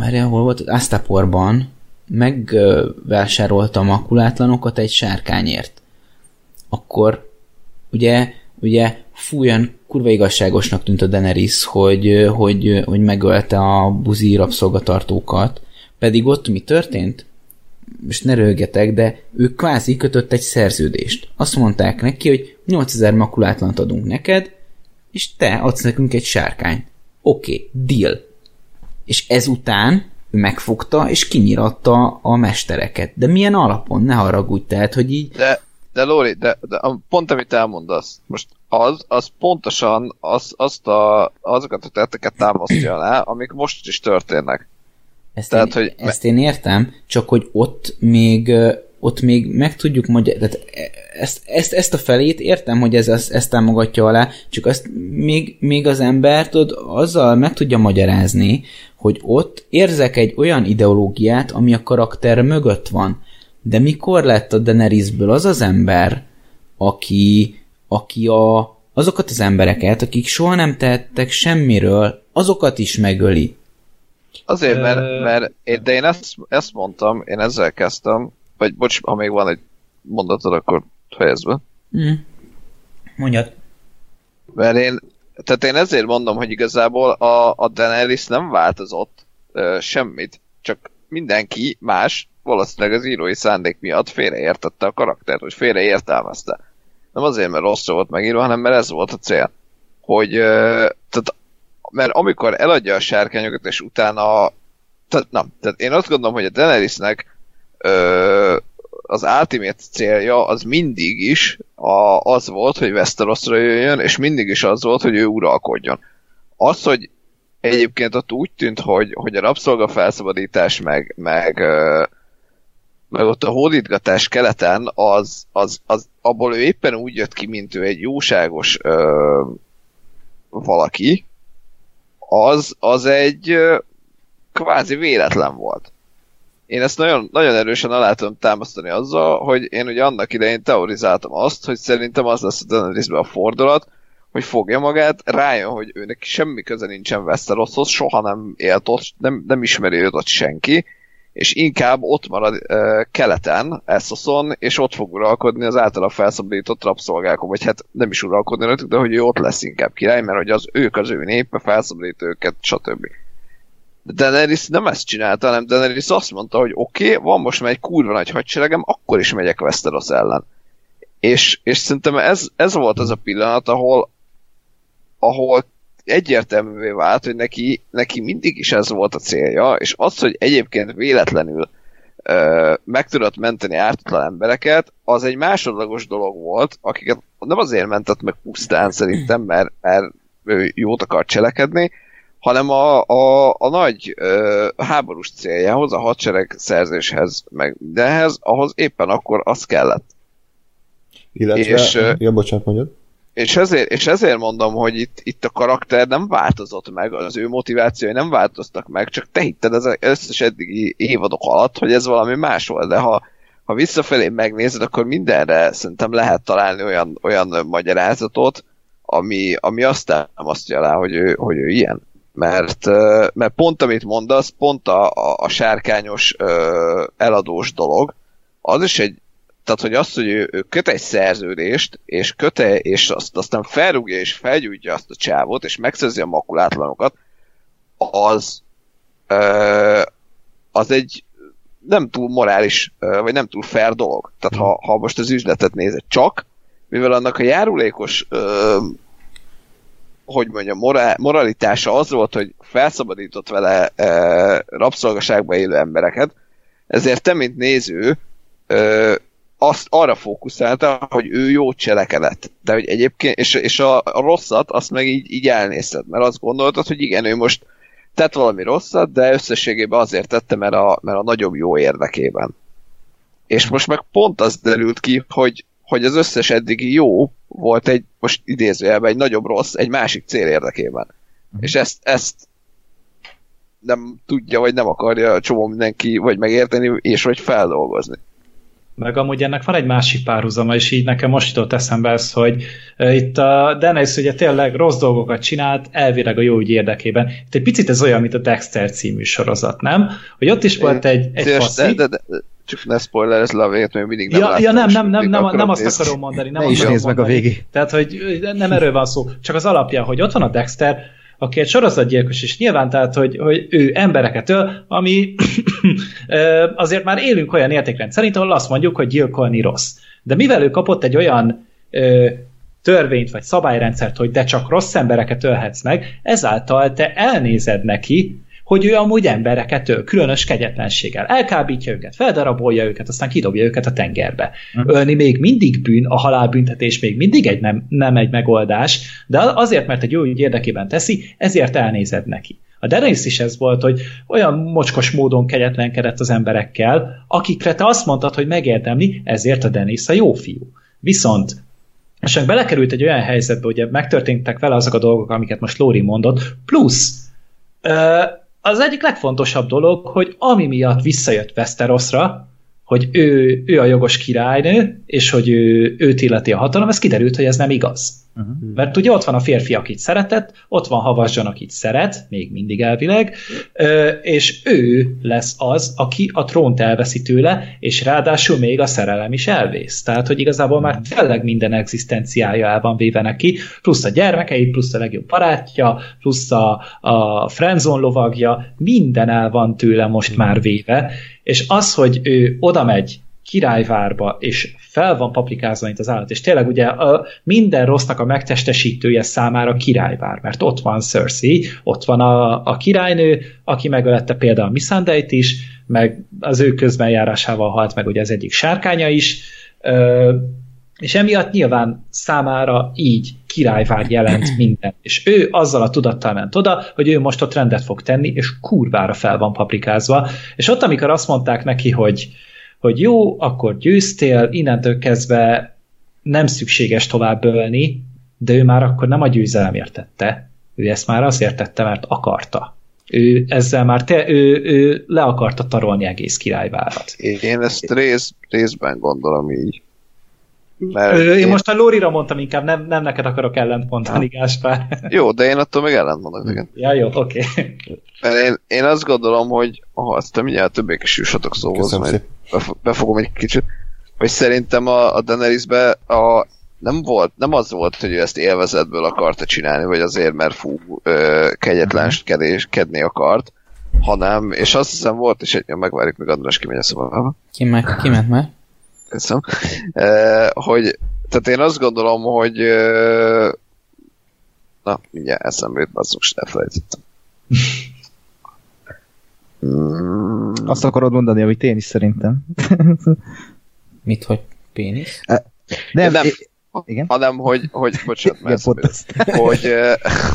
erre hol volt? Aztaporban megvásárolta makulátlanokat egy sárkányért. Akkor ugye ugye fújan kurva igazságosnak tűnt a Daenerys, hogy, hogy, hogy megölte a buzi rabszolgatartókat, pedig ott mi történt? Most ne rögjetek, de ő kvázi kötött egy szerződést. Azt mondták neki, hogy 8000 makulátlant adunk neked, és te adsz nekünk egy sárkányt. Oké, okay, deal. És ezután ő megfogta, és kinyiratta a mestereket. De milyen alapon? Ne haragudj, tehát, hogy így... De de Lóri, de, de pont amit elmondasz, most az, az pontosan az, azt a, azokat a tetteket támasztja le, amik most is történnek. Ezt, Tehát, én, hogy... ezt én értem, csak hogy ott még ott még meg tudjuk magyarázni, tehát ezt, ezt, ezt a felét értem, hogy ez ezt, ezt támogatja alá, csak azt még, még az ember tud, azzal meg tudja magyarázni, hogy ott érzek egy olyan ideológiát, ami a karakter mögött van. De mikor lett a Daenerysből az az ember, aki, aki a, azokat az embereket, akik soha nem tettek semmiről, azokat is megöli? Azért, mert, mert én, de én ezt, ezt mondtam, én ezzel kezdtem, vagy bocs, ha még van egy mondatod, akkor fejezd be. Mm. Mondjad. Mert én, tehát én ezért mondom, hogy igazából a, a Daenerys nem változott uh, semmit, csak mindenki más valószínűleg az írói szándék miatt félreértette a karaktert, vagy félreértelmezte. Nem azért, mert rossz volt megírva, hanem mert ez volt a cél. Hogy, tehát, mert amikor eladja a sárkányokat, és utána tehát, nem, tehát én azt gondolom, hogy a Daenerysnek az ultimate célja az mindig is a, az volt, hogy Westerosra jöjjön, és mindig is az volt, hogy ő uralkodjon. Az, hogy egyébként ott úgy tűnt, hogy, hogy a rabszolga felszabadítás meg, meg, meg ott a hódítgatás keleten, az, az, az, abból ő éppen úgy jött ki, mint ő egy jóságos ö, valaki, az, az egy ö, kvázi véletlen volt. Én ezt nagyon, nagyon erősen alá tudom támasztani azzal, hogy én ugye annak idején teorizáltam azt, hogy szerintem az lesz a Daenerysbe a fordulat, hogy fogja magát, rájön, hogy őnek semmi köze nincsen Westeroshoz, soha nem élt ott, nem, nem ismeri őt ott senki, és inkább ott marad uh, keleten, Essoson, és ott fog uralkodni az általa felszabadított rabszolgákon, vagy hát nem is uralkodni rajtuk, de hogy ő ott lesz inkább király, mert hogy az ők az ő népe, felszabadít őket, stb. De Daenerys nem ezt csinálta, hanem Daenerys azt mondta, hogy oké, okay, van most már egy kurva nagy hadseregem, akkor is megyek Westeros ellen. És, és szerintem ez, ez volt az a pillanat, ahol, ahol egyértelművé vált, hogy neki, neki mindig is ez volt a célja, és az, hogy egyébként véletlenül ö, meg tudott menteni ártatlan embereket, az egy másodlagos dolog volt, akiket nem azért mentett meg pusztán szerintem, mert, mert ő jót akar cselekedni, hanem a, a, a nagy ö, háborús céljához, a hadsereg szerzéshez, meg mindenhez, ahhoz éppen akkor az kellett. Illetve, és, ja, bocsánat, mondjad. És ezért, és ezért mondom, hogy itt, itt a karakter nem változott meg, az ő motivációi nem változtak meg, csak te hitted az összes eddigi évadok alatt, hogy ez valami más volt, de ha, ha visszafelé megnézed, akkor mindenre szerintem lehet találni olyan, olyan magyarázatot, ami, ami azt támasztja alá, hogy ő, hogy ő ilyen. Mert, mert pont amit mondasz, pont a, a, a sárkányos eladós dolog, az is egy, tehát, hogy azt, hogy ő, ő köt egy szerződést, és köte, és azt aztán felrúgja és felgyújtja azt a csávot, és megszerzi a makulátlanokat, az ö, az egy nem túl morális, ö, vagy nem túl fair dolog. Tehát ha, ha most az üzletet nézed csak, mivel annak a járulékos ö, hogy mondjam, morál, moralitása az volt, hogy felszabadított vele ö, rabszolgaságba élő embereket, ezért te, mint néző, ö, azt arra fókuszálta, hogy ő jó cselekedett. De hogy egyébként, és, és a, a rosszat azt meg így, így elnézted, mert azt gondoltad, hogy igen, ő most tett valami rosszat, de összességében azért tette, mert a, mert a nagyobb jó érdekében. És most meg pont az derült ki, hogy, hogy az összes eddigi jó volt egy, most idézőjelben, egy nagyobb rossz egy másik cél érdekében. Mm. És ezt, ezt nem tudja, vagy nem akarja csomó mindenki, vagy megérteni, és vagy feldolgozni. Meg amúgy ennek van egy másik párhuzama, és így nekem most jutott eszembe ez, hogy itt a Dennis ugye tényleg rossz dolgokat csinált, elvileg a jó ügy érdekében. Itt egy picit ez olyan, mint a Dexter című sorozat, nem? Hogy ott is volt egy, egy faszi... De, de, de, csak ne spoiler, ez le a véget, mert mindig nem ja, ja, nem, nem, nem, nem, nem azt akarom mondani. Nem ne is nézd meg a végig. Tehát, hogy nem erről van szó. Csak az alapja, hogy ott van a Dexter, aki egy sorozatgyilkos, és nyilván tehát, hogy, hogy ő embereket öl, ami azért már élünk olyan értékrend szerint, ahol azt mondjuk, hogy gyilkolni rossz. De mivel ő kapott egy olyan ö, törvényt vagy szabályrendszert, hogy de csak rossz embereket ölhetsz meg, ezáltal te elnézed neki, hogy ő amúgy embereket öl, különös kegyetlenséggel. Elkábítja őket, feldarabolja őket, aztán kidobja őket a tengerbe. Uh-huh. Ölni még mindig bűn, a halálbüntetés még mindig egy nem, nem egy megoldás, de azért, mert egy jó ügy érdekében teszi, ezért elnézed neki. A Dennis is ez volt, hogy olyan mocskos módon kegyetlenkedett az emberekkel, akikre te azt mondtad, hogy megérdemli, ezért a Dennis a jó fiú. Viszont és meg belekerült egy olyan helyzetbe, hogy megtörténtek vele azok a dolgok, amiket most Lóri mondott, plusz az egyik legfontosabb dolog, hogy ami miatt visszajött Westerosra, hogy ő, ő a jogos királynő, és hogy ő, őt illeti a hatalom, ez kiderült, hogy ez nem igaz. Uh-huh. Mert ugye ott van a férfi, akit szeretett, ott van Havasjan, akit szeret, még mindig elvileg, és ő lesz az, aki a trónt elveszi tőle, és ráadásul még a szerelem is elvész. Tehát, hogy igazából már mhm. tényleg minden egzisztenciája el van véve neki, plusz a gyermekei, plusz a legjobb barátja, plusz a, a friendzone lovagja, minden el van tőle most uh-huh. már véve, és az, hogy ő oda megy királyvárba, és fel van paprikázva, mint az állat, és tényleg ugye a, minden rossznak a megtestesítője számára királyvár, mert ott van Cersei, ott van a, a királynő, aki megölette például Missandeit is, meg az ő közbenjárásával halt meg ugye az egyik sárkánya is, ö, És emiatt nyilván számára így királyvár jelent minden. És ő azzal a tudattal ment oda, hogy ő most ott rendet fog tenni, és kurvára fel van paprikázva. És ott, amikor azt mondták neki, hogy, hogy jó, akkor győztél, innentől kezdve nem szükséges tovább ölni, de ő már akkor nem a győzelemért tette. Ő ezt már azért tette, mert akarta. Ő ezzel már te, ő, ő le akarta tarolni egész királyvárat. Én ezt rész, részben gondolom így. Mert én, én most a Lórira mondtam inkább, nem, nem neked akarok ellent mondani, Gáspár. Jó, de én attól még ellent mondok neked. Ja, jó, oké. Okay. Mert én, én azt gondolom, hogy ha azt te mindjárt többé is jussatok szóval, majd befogom egy kicsit, hogy szerintem a, a Daenerysbe a, nem volt, nem az volt, hogy ő ezt élvezetből akarta csinálni, vagy azért, mert fú, ö, kegyetlenkedni akart, hanem, és azt hiszem volt, és egy, megvárjuk, még András kimegy a szobába. Ki, meg, ki ment már? Köszönöm. E, hogy, tehát én azt gondolom, hogy e, na, mindjárt eszembe jut, bazzuk, és elfelejtettem. mm. Azt akarod mondani, amit én is szerintem. Mit, hogy pénisz? Nem, nem. É- igen? hanem hogy, hogy bocsánat, mert Igen, hogy,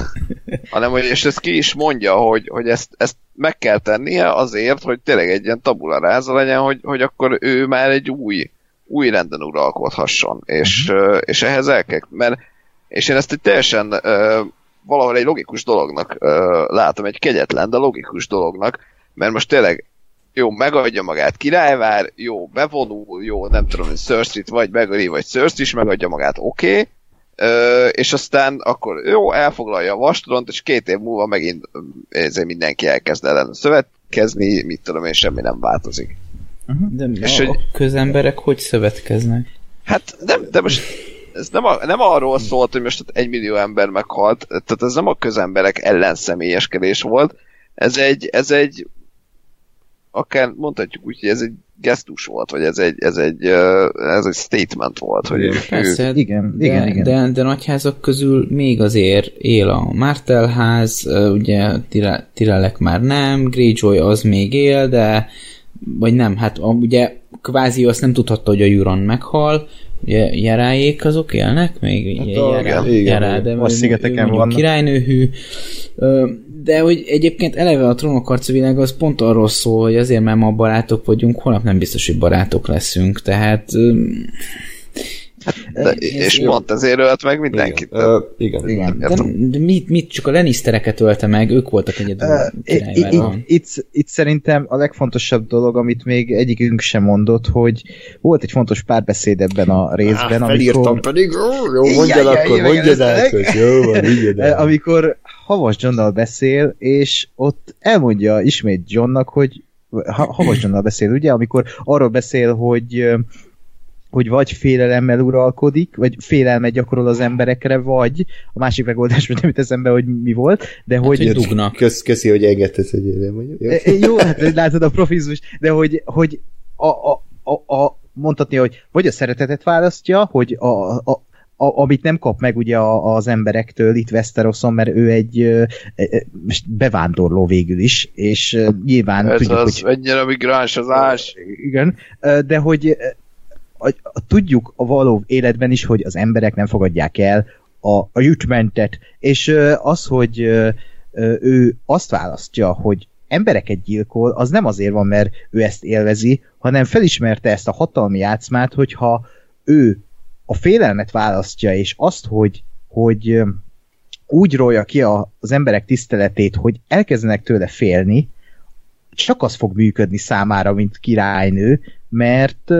hanem hogy, és ezt ki is mondja, hogy, hogy ezt, ezt meg kell tennie azért, hogy tényleg egy ilyen tabula ráza legyen, hogy, hogy akkor ő már egy új, új renden uralkodhasson, és, uh-huh. és ehhez el kell, mert és én ezt egy teljesen uh, valahol egy logikus dolognak uh, látom, egy kegyetlen, de logikus dolognak, mert most tényleg jó, megadja magát királyvár, jó, bevonul, jó, nem tudom, hogy Cersei-t vagy megöli, vagy Cersei is megadja magát, oké, okay. Ö, és aztán akkor jó, elfoglalja a vastront, és két év múlva megint ezért mindenki elkezd ellen szövetkezni, mit tudom én, semmi nem változik. Uh-huh. De és a, hogy, a közemberek hogy szövetkeznek? Hát nem, de most ez nem, a, nem arról szólt, hogy most egy millió ember meghalt, tehát ez nem a közemberek ellen személyeskedés volt, ez egy, ez egy akár mondhatjuk úgy, hogy ez egy gesztus volt, vagy ez egy, ez egy, ez egy statement volt. Hogy igen, Persze, ő... igen, de, igen, igen. De, de nagyházak közül még azért él a Martelház, ugye Tirelek már nem, Greyjoy az még él, de vagy nem, hát ugye kvázi azt nem tudhatta, hogy a Euron meghal, ugye Jerájék azok élnek még? Hát a, Jerá, igen, Jerá, de a szigeteken vannak. Királynőhű, de hogy egyébként eleve a trónokharca világ az pont arról szól, hogy azért, mert ma barátok vagyunk, holnap nem biztos, hogy barátok leszünk, tehát de, és jó. pont ezért ölt meg mindenkit. Igen, uh, igen. igen. De, de mit, mit, csak a Lannistereket ölte meg, ők voltak egyedül uh, itt, itt szerintem a legfontosabb dolog, amit még egyikünk sem mondott, hogy volt egy fontos párbeszéd ebben a részben, ah, amikor... pedig, jó, mondjad akkor, mondjad el, jó van, Amikor Havas Johnnal beszél, és ott elmondja ismét Johnnak, hogy Havas Johnnal beszél, ugye, amikor arról beszél, hogy hogy vagy félelemmel uralkodik, vagy félelmet gyakorol az emberekre, vagy a másik megoldás, hogy nem jut eszembe, hogy mi volt, de hát, hogy... hogy dugnak. Kösz, köszi, hogy engedtesz, hogy mondjuk. Jó, e, jó hát látod a profizmus, de hogy, hogy a, a, a, a, mondhatni, hogy vagy a szeretetet választja, hogy a, a, a, amit nem kap meg ugye az emberektől itt Westeroson, mert ő egy e, e, bevándorló végül is, és nyilván Ez tudjuk, az hogy... ennyire migráns az ás. Igen, de hogy a, a, tudjuk a való életben is, hogy az emberek nem fogadják el a, a jutmentet, és az, hogy ő azt választja, hogy embereket gyilkol, az nem azért van, mert ő ezt élvezi, hanem felismerte ezt a hatalmi játszmát, hogyha ő a félelmet választja, és azt, hogy, hogy úgy rolja ki az emberek tiszteletét, hogy elkezdenek tőle félni, csak az fog működni számára, mint királynő, mert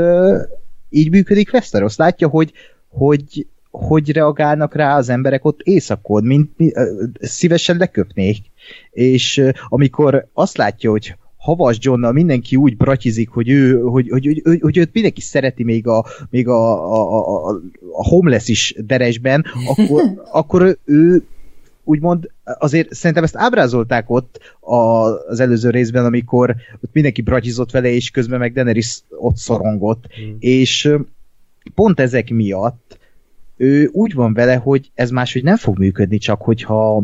így működik Westeros. Látja, hogy, hogy, hogy reagálnak rá az emberek ott éjszakon, mint mi, szívesen leköpnék. És amikor azt látja, hogy Havas Johnnal mindenki úgy bratizik, hogy ő, hogy, hogy, hogy, hogy, hogy őt mindenki szereti még a, még a, a, a, a homeless is deresben, akkor, akkor ő úgymond azért szerintem ezt ábrázolták ott a, az előző részben, amikor ott mindenki bratizott vele, és közben meg Daenerys ott szorongott, mm. és pont ezek miatt ő úgy van vele, hogy ez máshogy nem fog működni, csak hogyha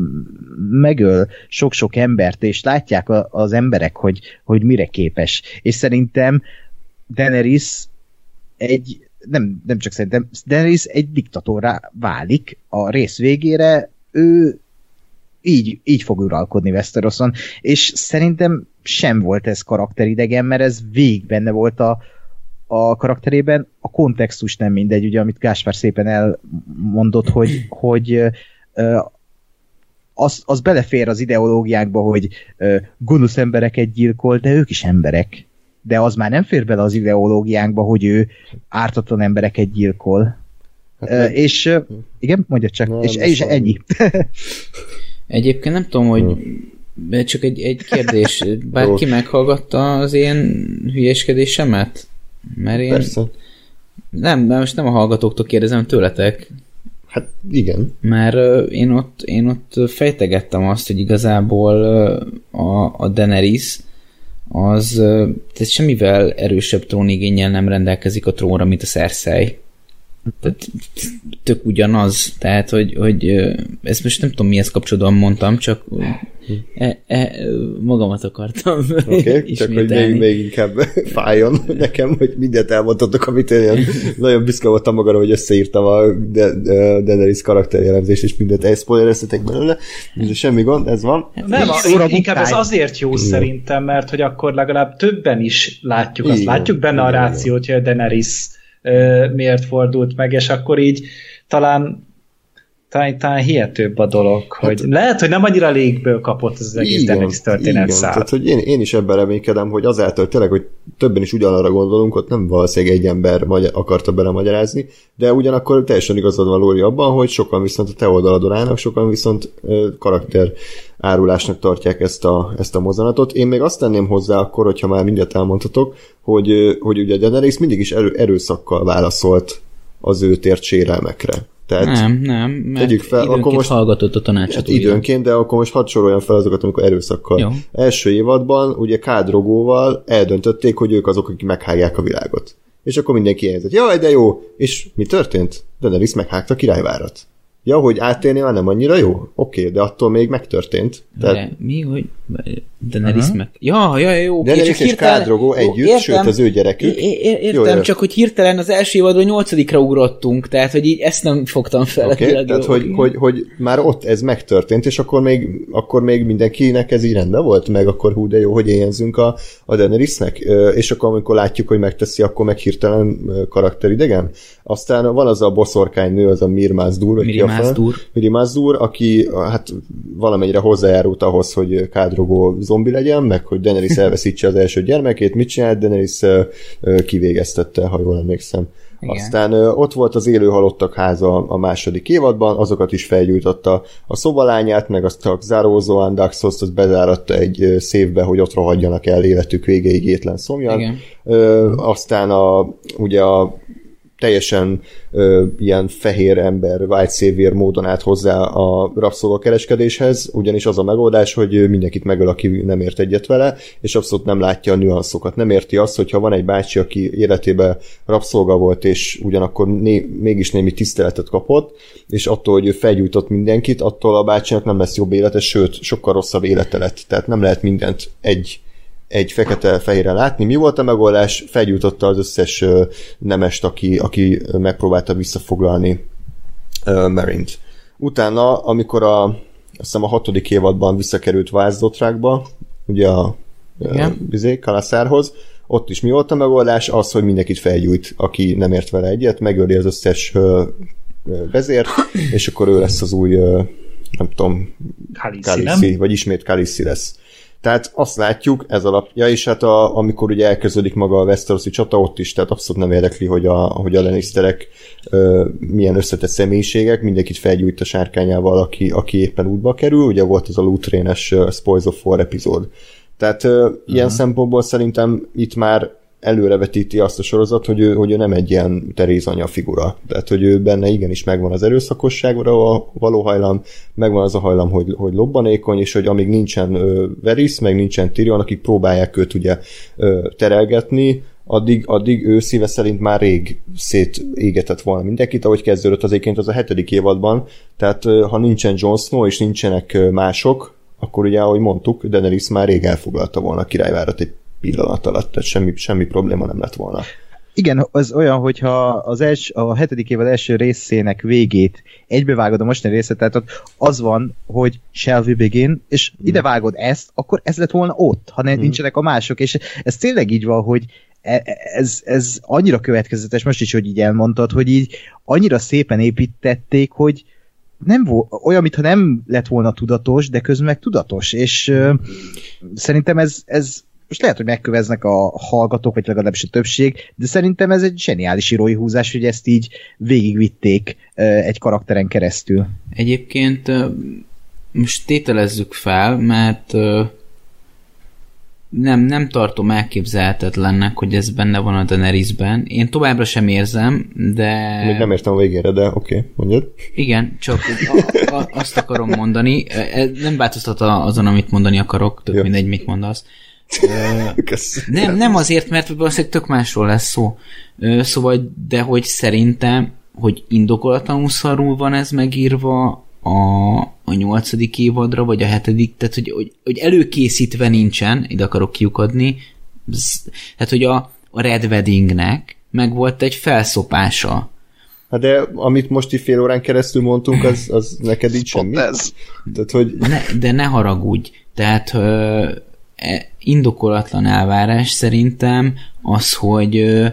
megöl sok-sok embert, és látják az emberek, hogy, hogy mire képes. És szerintem Daenerys egy nem, nem csak szerintem, Daenerys egy diktatorra válik a rész végére, ő így, így fog uralkodni Westeroson, és szerintem sem volt ez karakteridegen, mert ez végig benne volt a, a karakterében, a kontextus nem mindegy, ugye, amit Gáspár szépen elmondott, hogy, hogy az, az belefér az ideológiákba, hogy uh, gonosz embereket gyilkol, de ők is emberek. De az már nem fér bele az ideológiánkba, hogy ő ártatlan embereket gyilkol. Hát uh, és uh, igen, mondja csak, Na, és, és ennyi. Egyébként nem tudom, hogy csak egy, egy kérdés, bárki meghallgatta az én hülyeskedésemet? Mert én... Persze. Nem, most nem a hallgatóktól kérdezem, tőletek. Hát igen. Mert én ott, én ott fejtegettem azt, hogy igazából a, a Daenerys az tehát semmivel erősebb trónigényel nem rendelkezik a trónra, mint a Cersei. Tehát tök ugyanaz, tehát hogy, hogy ezt most nem tudom mihez kapcsolatban mondtam, csak e, e, magamat akartam okay, csak hogy még, még inkább fájjon nekem, hogy mindent elmondhatok, amit én ilyen nagyon büszke voltam magamra, hogy összeírtam a Daenerys karakterjellemzést, és mindent elszpoilereztetek belőle, de semmi gond, ez van. Nem, az, inkább ez azért jó szerintem, mert hogy akkor legalább többen is látjuk, azt. Látjuk benne a rációt, hogy a Daenerys miért fordult meg, és akkor így talán talán, talán hihetőbb a dolog, hát, hogy lehet, hogy nem annyira légből kapott az egész Daenerys történet igen, tehát, hogy én, én is ebben reménykedem, hogy azáltal tényleg, hogy többen is ugyanarra gondolunk, ott nem valószínűleg egy ember magyar, akarta belemagyarázni, de ugyanakkor teljesen igazad van Lóri abban, hogy sokan viszont a te oldaladon állnak, sokan viszont karakter árulásnak tartják ezt a, ezt a mozanatot. Én még azt tenném hozzá akkor, hogyha már mindent elmondhatok, hogy, hogy ugye Daenerys mindig is erő, erőszakkal válaszolt az ő tért sérelmekre. Tehát nem, nem, mert tegyük fel, időnként akkor most, hallgatott a tanácsot. Hát időnként, de akkor most hadd soroljam fel azokat, amikor erőszakkal. Jó. Első évadban ugye Kádrogóval eldöntötték, hogy ők azok, akik meghágják a világot. És akkor mindenki jelzett, jaj, de jó! És mi történt? Daenerys meghágta a királyvárat. Ja, hogy átélni már nem annyira jó? Oké, okay, de attól még megtörtént. Tehát... De mi, hogy Daenerys uh-huh. meg... Ja, ja, jó. Okay, Daenerys és Kádrogó együtt, értem, sőt az ő gyerekük. É, é, értem, jó, csak hogy hirtelen az első évadban nyolcadikra ugrottunk, tehát hogy így ezt nem fogtam fel. Okay, tehát hogy, hogy, hogy, már ott ez megtörtént, és akkor még, akkor még mindenkinek ez így rendben volt, meg akkor hú, de jó, hogy éjjelzünk a, a Daenerysnek, és akkor amikor látjuk, hogy megteszi, akkor meg hirtelen karakteridegen. Aztán van az a boszorkány nő, az a Mirmazdur, Mirmazdur, aki hát valamennyire hozzájárult ahhoz, hogy Kádrogó zombi legyen, meg hogy Daenerys elveszítse az első gyermekét, mit csinált? Daenerys kivégeztette, ha jól emlékszem. Igen. Aztán ott volt az élő halottak háza a második évadban, azokat is felgyújtotta a szobalányát, meg azt a zárózó Andaxoszt, azt bezáratta egy szévbe, hogy ott rohadjanak el életük végéig étlen szomjan. Igen. Ö, aztán a, ugye a teljesen ö, ilyen fehér ember, white savior módon át hozzá a rabszolgakereskedéshez, ugyanis az a megoldás, hogy mindenkit megöl, aki nem ért egyet vele, és abszolút nem látja a nüanszokat. Nem érti azt, hogyha van egy bácsi, aki életében rabszolga volt, és ugyanakkor né- mégis némi tiszteletet kapott, és attól, hogy ő felgyújtott mindenkit, attól a bácsinak nem lesz jobb élete, sőt, sokkal rosszabb élete lett. Tehát nem lehet mindent egy egy fekete-fehérre látni. Mi volt a megoldás? Felgyújtotta az összes nemest, aki, aki megpróbálta visszafoglalni Marint. Utána, amikor a, azt hiszem a hatodik évadban visszakerült Vázdotrákba, ugye a bizé, Kalaszárhoz, ott is mi volt a megoldás? Az, hogy mindenkit felgyújt, aki nem ért vele egyet, megöli az összes vezért, és akkor ő lesz az új, nem tudom, Kaliszi, vagy ismét Kaliszi lesz. Tehát azt látjuk, ez alapja, és hát a, amikor ugye elkezdődik maga a Westerosi csata, ott is, tehát abszolút nem érdekli, hogy a, hogy a Lannisterek ö, milyen összetett személyiségek, mindenkit felgyújt a sárkányával, aki, aki éppen útba kerül, ugye volt az a Lutrénes uh, Spoils of War epizód. Tehát uh, uh-huh. ilyen szempontból szerintem itt már előrevetíti azt a sorozat, hogy ő, hogy ő nem egy ilyen Terézanya figura. Tehát, hogy ő benne igenis megvan az erőszakosságra a való hajlam, megvan az a hajlam, hogy, hogy lobbanékony, és hogy amíg nincsen Veris, meg nincsen Tyrion, akik próbálják őt ugye terelgetni, addig, addig ő szíve szerint már rég szétégetett volna mindenkit, ahogy kezdődött az egyébként az a hetedik évadban, tehát ha nincsen Jon Snow és nincsenek mások, akkor ugye, ahogy mondtuk, Daenerys már rég elfoglalta volna a királyvárat egy pillanat alatt, tehát semmi, semmi probléma nem lett volna. Igen, az olyan, hogyha az els, a hetedik évad első részének végét egybevágod a mostani részet, tehát ott az van, hogy shall we begin, és mm. ide vágod ezt, akkor ez lett volna ott, ha ne, mm. nincsenek a mások, és ez tényleg így van, hogy e, ez, ez annyira következetes, most is, hogy így elmondtad, hogy így annyira szépen építették, hogy nem volt, olyan, mintha nem lett volna tudatos, de közben meg tudatos, és uh, szerintem ez, ez most lehet, hogy megköveznek a hallgatók, vagy legalábbis a többség, de szerintem ez egy zseniális írói húzás, hogy ezt így végigvitték egy karakteren keresztül. Egyébként most tételezzük fel, mert nem, nem tartom elképzelhetetlennek, hogy ez benne van a Daenerysben. Én továbbra sem érzem, de... Még nem értem a végére, de oké, okay, mondjad. Igen, csak a, a, azt akarom mondani. Nem változtat azon, amit mondani akarok, tök mindegy, mit mondasz. nem, nem azért, mert valószínűleg tök másról lesz szó. Szóval, de hogy szerintem, hogy indokolatlanul szarul van ez megírva a, a nyolcadik évadra, vagy a hetedik, tehát hogy, hogy, hogy előkészítve nincsen, ide akarok kiukadni, tehát hogy a, a Red Weddingnek meg volt egy felszopása. Hát de amit most itt fél órán keresztül mondtunk, az, az neked így semmi? Ez. Tehát, hogy... Ne, de ne haragudj. Tehát ö, indokolatlan elvárás szerintem az, hogy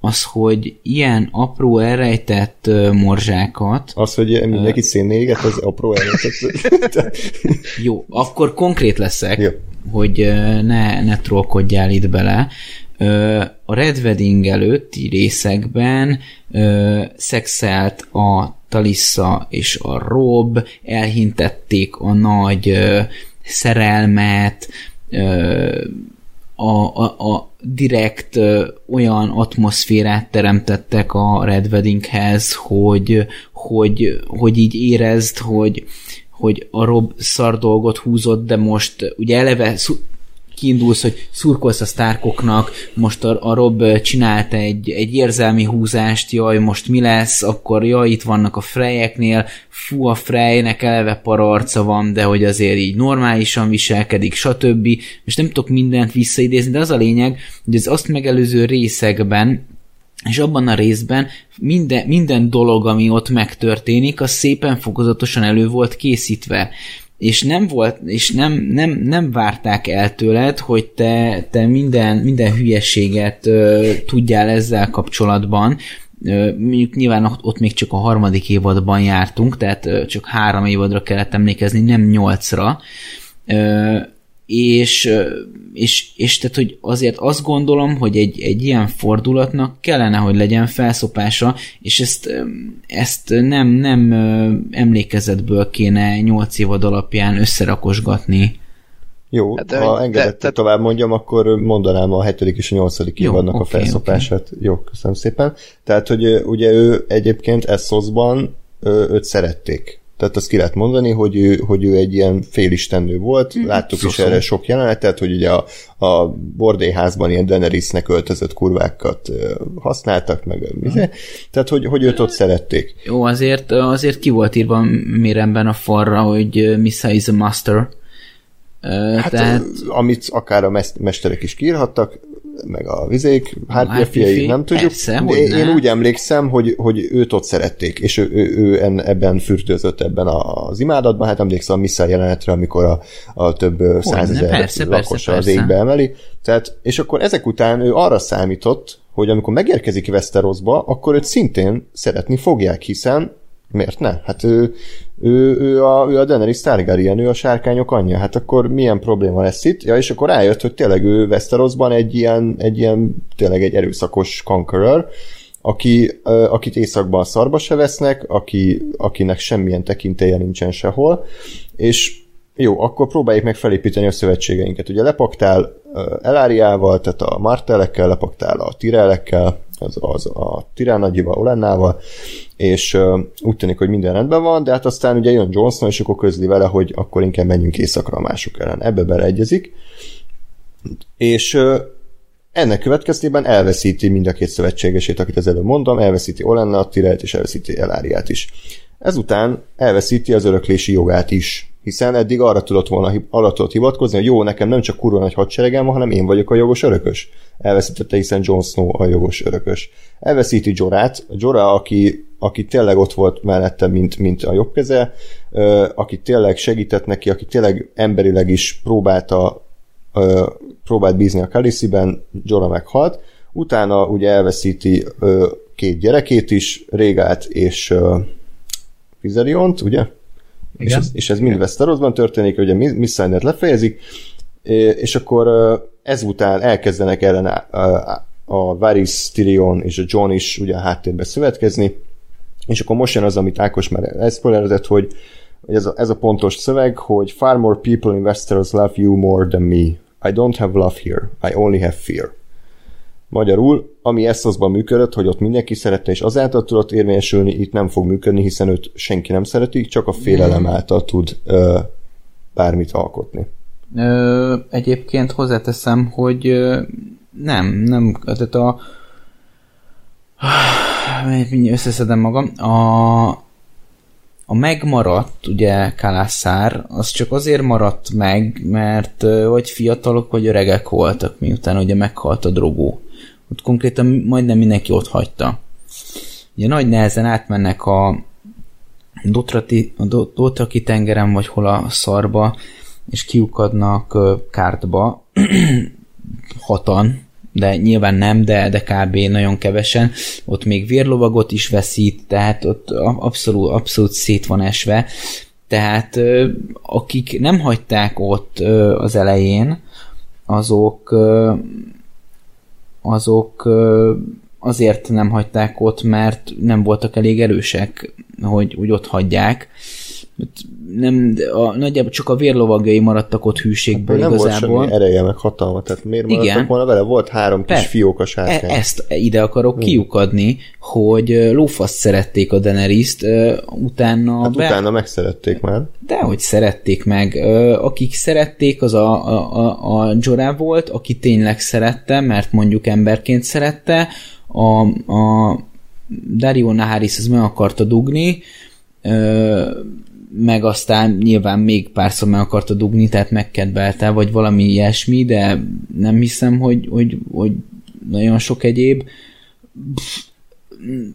az, hogy ilyen apró elrejtett morzsákat... Az, hogy mindenki szénné éget, az apró elrejtett... Jó, akkor konkrét leszek, Jó. hogy ne, ne trollkodjál itt bele. A Red Wedding előtti részekben szexelt a Talissa és a Rob, elhintették a nagy szerelmet, a, a, a direkt olyan atmoszférát teremtettek a Red Weddinghez, hogy, hogy, hogy így érezd, hogy, hogy a Rob szar dolgot húzott, de most ugye eleve kiindulsz, hogy szurkolsz a sztárkoknak, most a, a Rob csinált egy, egy érzelmi húzást, jaj, most mi lesz, akkor jaj, itt vannak a frejeknél, fú, a frejnek eleve pararca van, de hogy azért így normálisan viselkedik, stb. És nem tudok mindent visszaidézni, de az a lényeg, hogy az azt megelőző részekben és abban a részben minden, minden dolog, ami ott megtörténik, az szépen fokozatosan elő volt készítve és nem volt, és nem, nem, nem várták el tőled, hogy te, te minden, minden hülyeséget ö, tudjál ezzel kapcsolatban, mondjuk nyilván ott, még csak a harmadik évadban jártunk, tehát csak három évadra kellett emlékezni, nem nyolcra, és, és, és tehát, hogy azért azt gondolom, hogy egy, egy ilyen fordulatnak kellene, hogy legyen felszopása, és ezt, ezt nem, nem emlékezetből kéne nyolc évad alapján összerakosgatni. Jó, hát, ha engedett te, te... tovább mondjam, akkor mondanám a hetedik és a nyolcadik évadnak okay, a felszopását. Okay. Jó, köszönöm szépen. Tehát, hogy ugye ő egyébként Essoszban őt szerették tehát azt ki lehet mondani, hogy ő, hogy ő egy ilyen félistennő volt. Mm, Láttuk szó, is erre sok jelenetet, hogy ugye a, a bordéházban ilyen Daenerysnek öltözött kurvákat használtak, meg mm. tehát hogy, hogy őt ott szerették. Jó, azért, azért ki volt írva méremben a farra, hogy Missa is a master. Hát, tehát... amit akár a mesterek is kiírhattak, meg a vizék, hát fiai, nem tudjuk. Persze, de én ne. úgy emlékszem, hogy, hogy őt ott szerették, és ő, ő, ő en, ebben fürtőzött ebben az imádatban, hát emlékszem a Missa jelenetre, amikor a, a több százezer lakos az égbe emeli. Tehát, és akkor ezek után ő arra számított, hogy amikor megérkezik Westerosba, akkor őt szintén szeretni fogják, hiszen Miért ne? Hát ő, ő, ő, a, ő a Daenerys Targaryen, ő a sárkányok anyja. Hát akkor milyen probléma lesz itt? Ja, és akkor rájött, hogy tényleg ő Westerosban egy ilyen, egy ilyen tényleg egy erőszakos conqueror, aki, akit északban szarba se vesznek, aki, akinek semmilyen tekintélye nincsen sehol, és jó, akkor próbáljuk meg felépíteni a szövetségeinket. Ugye lepaktál Eláriával, tehát a Martelekkel, lepaktál a Tirelekkel, az, az a Tiránagyival, Olennával, és úgy tűnik, hogy minden rendben van, de hát aztán ugye jön Johnson, és akkor közli vele, hogy akkor inkább menjünk éjszakra a mások ellen. Ebbe beleegyezik, és ennek következtében elveszíti mind a két szövetségesét, akit az előbb mondom, elveszíti Olenna, Tirelt, és elveszíti Eláriát is. Ezután elveszíti az öröklési jogát is Hiszen eddig arra tudott volna arra tudott hivatkozni, hogy jó, nekem nem csak kurva nagy hadseregem van, hanem én vagyok a jogos örökös. Elveszítette, hiszen Jon Snow a jogos örökös. Elveszíti Jorát, Jorah, aki, aki tényleg ott volt mellette, mint, mint a jobb keze, aki tényleg segített neki, aki tényleg emberileg is próbálta próbált bízni a Kalisiben, Jorah meghalt, utána ugye elveszíti két gyerekét is, Régát és Fizeriont, ugye? És ez, és ez mind Westerosban történik, ugye Missandert lefejezik, és akkor ezután elkezdenek ellen a, a Varys, Tyrion és a John is ugye a háttérbe szövetkezni, és akkor most jön az, amit Ákos már elszpoilerzett, hogy, hogy ez, a, ez a pontos szöveg, hogy far more people in Westeros love you more than me. I don't have love here, I only have fear. Magyarul, ami Essosban működött, hogy ott mindenki szerette, és azáltal tudott érvényesülni, itt nem fog működni, hiszen őt senki nem szereti, csak a félelem által tud ö, bármit alkotni. Ö, egyébként hozzáteszem, hogy ö, nem, nem, tehát a összeszedem magam, a, a megmaradt, ugye Kalászár, az csak azért maradt meg, mert vagy fiatalok, vagy öregek voltak, miután ugye meghalt a drogó. Ott konkrétan majdnem mindenki ott hagyta. Ugye nagy nehezen átmennek a Dotrati, a Dotraki tengeren, vagy hol a szarba, és kiukadnak kártba, hatan, de nyilván nem, de, de kb. nagyon kevesen. Ott még vérlovagot is veszít, tehát ott abszolút, abszolút szét van esve. Tehát akik nem hagyták ott az elején, azok azok azért nem hagyták ott, mert nem voltak elég erősek, hogy úgy ott hagyják nem, a, nagyjából csak a vérlovagjai maradtak ott hűségből hát, igazából. Nem volt semmi ereje, meg hatalma, tehát miért Igen. maradtak volna vele? Volt három kis per, fiók a sárkány. E, ezt ide akarok hmm. kiukadni, hogy lófaszt szerették a Daenerys-t, utána... Hát be... utána megszerették már. De hogy szerették meg. Akik szerették, az a, a, a, a Jorah volt, aki tényleg szerette, mert mondjuk emberként szerette, a, a Dario Naharis az meg akarta dugni, meg aztán nyilván még párszor meg akarta dugni, tehát megkedvelte, vagy valami ilyesmi, de nem hiszem, hogy, hogy, hogy nagyon sok egyéb.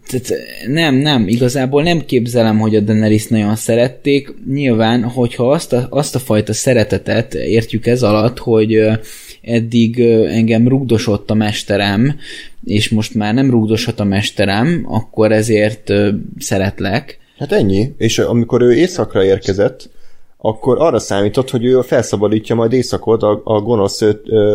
Tehát nem, nem, igazából nem képzelem, hogy a Daenerys nagyon szerették. Nyilván, hogyha azt a, azt a fajta szeretetet értjük ez alatt, hogy eddig engem rugdosott a mesterem, és most már nem rugdoshat a mesterem, akkor ezért szeretlek, Hát ennyi. És amikor ő északra érkezett, akkor arra számított, hogy ő felszabadítja majd északot a, a gonosz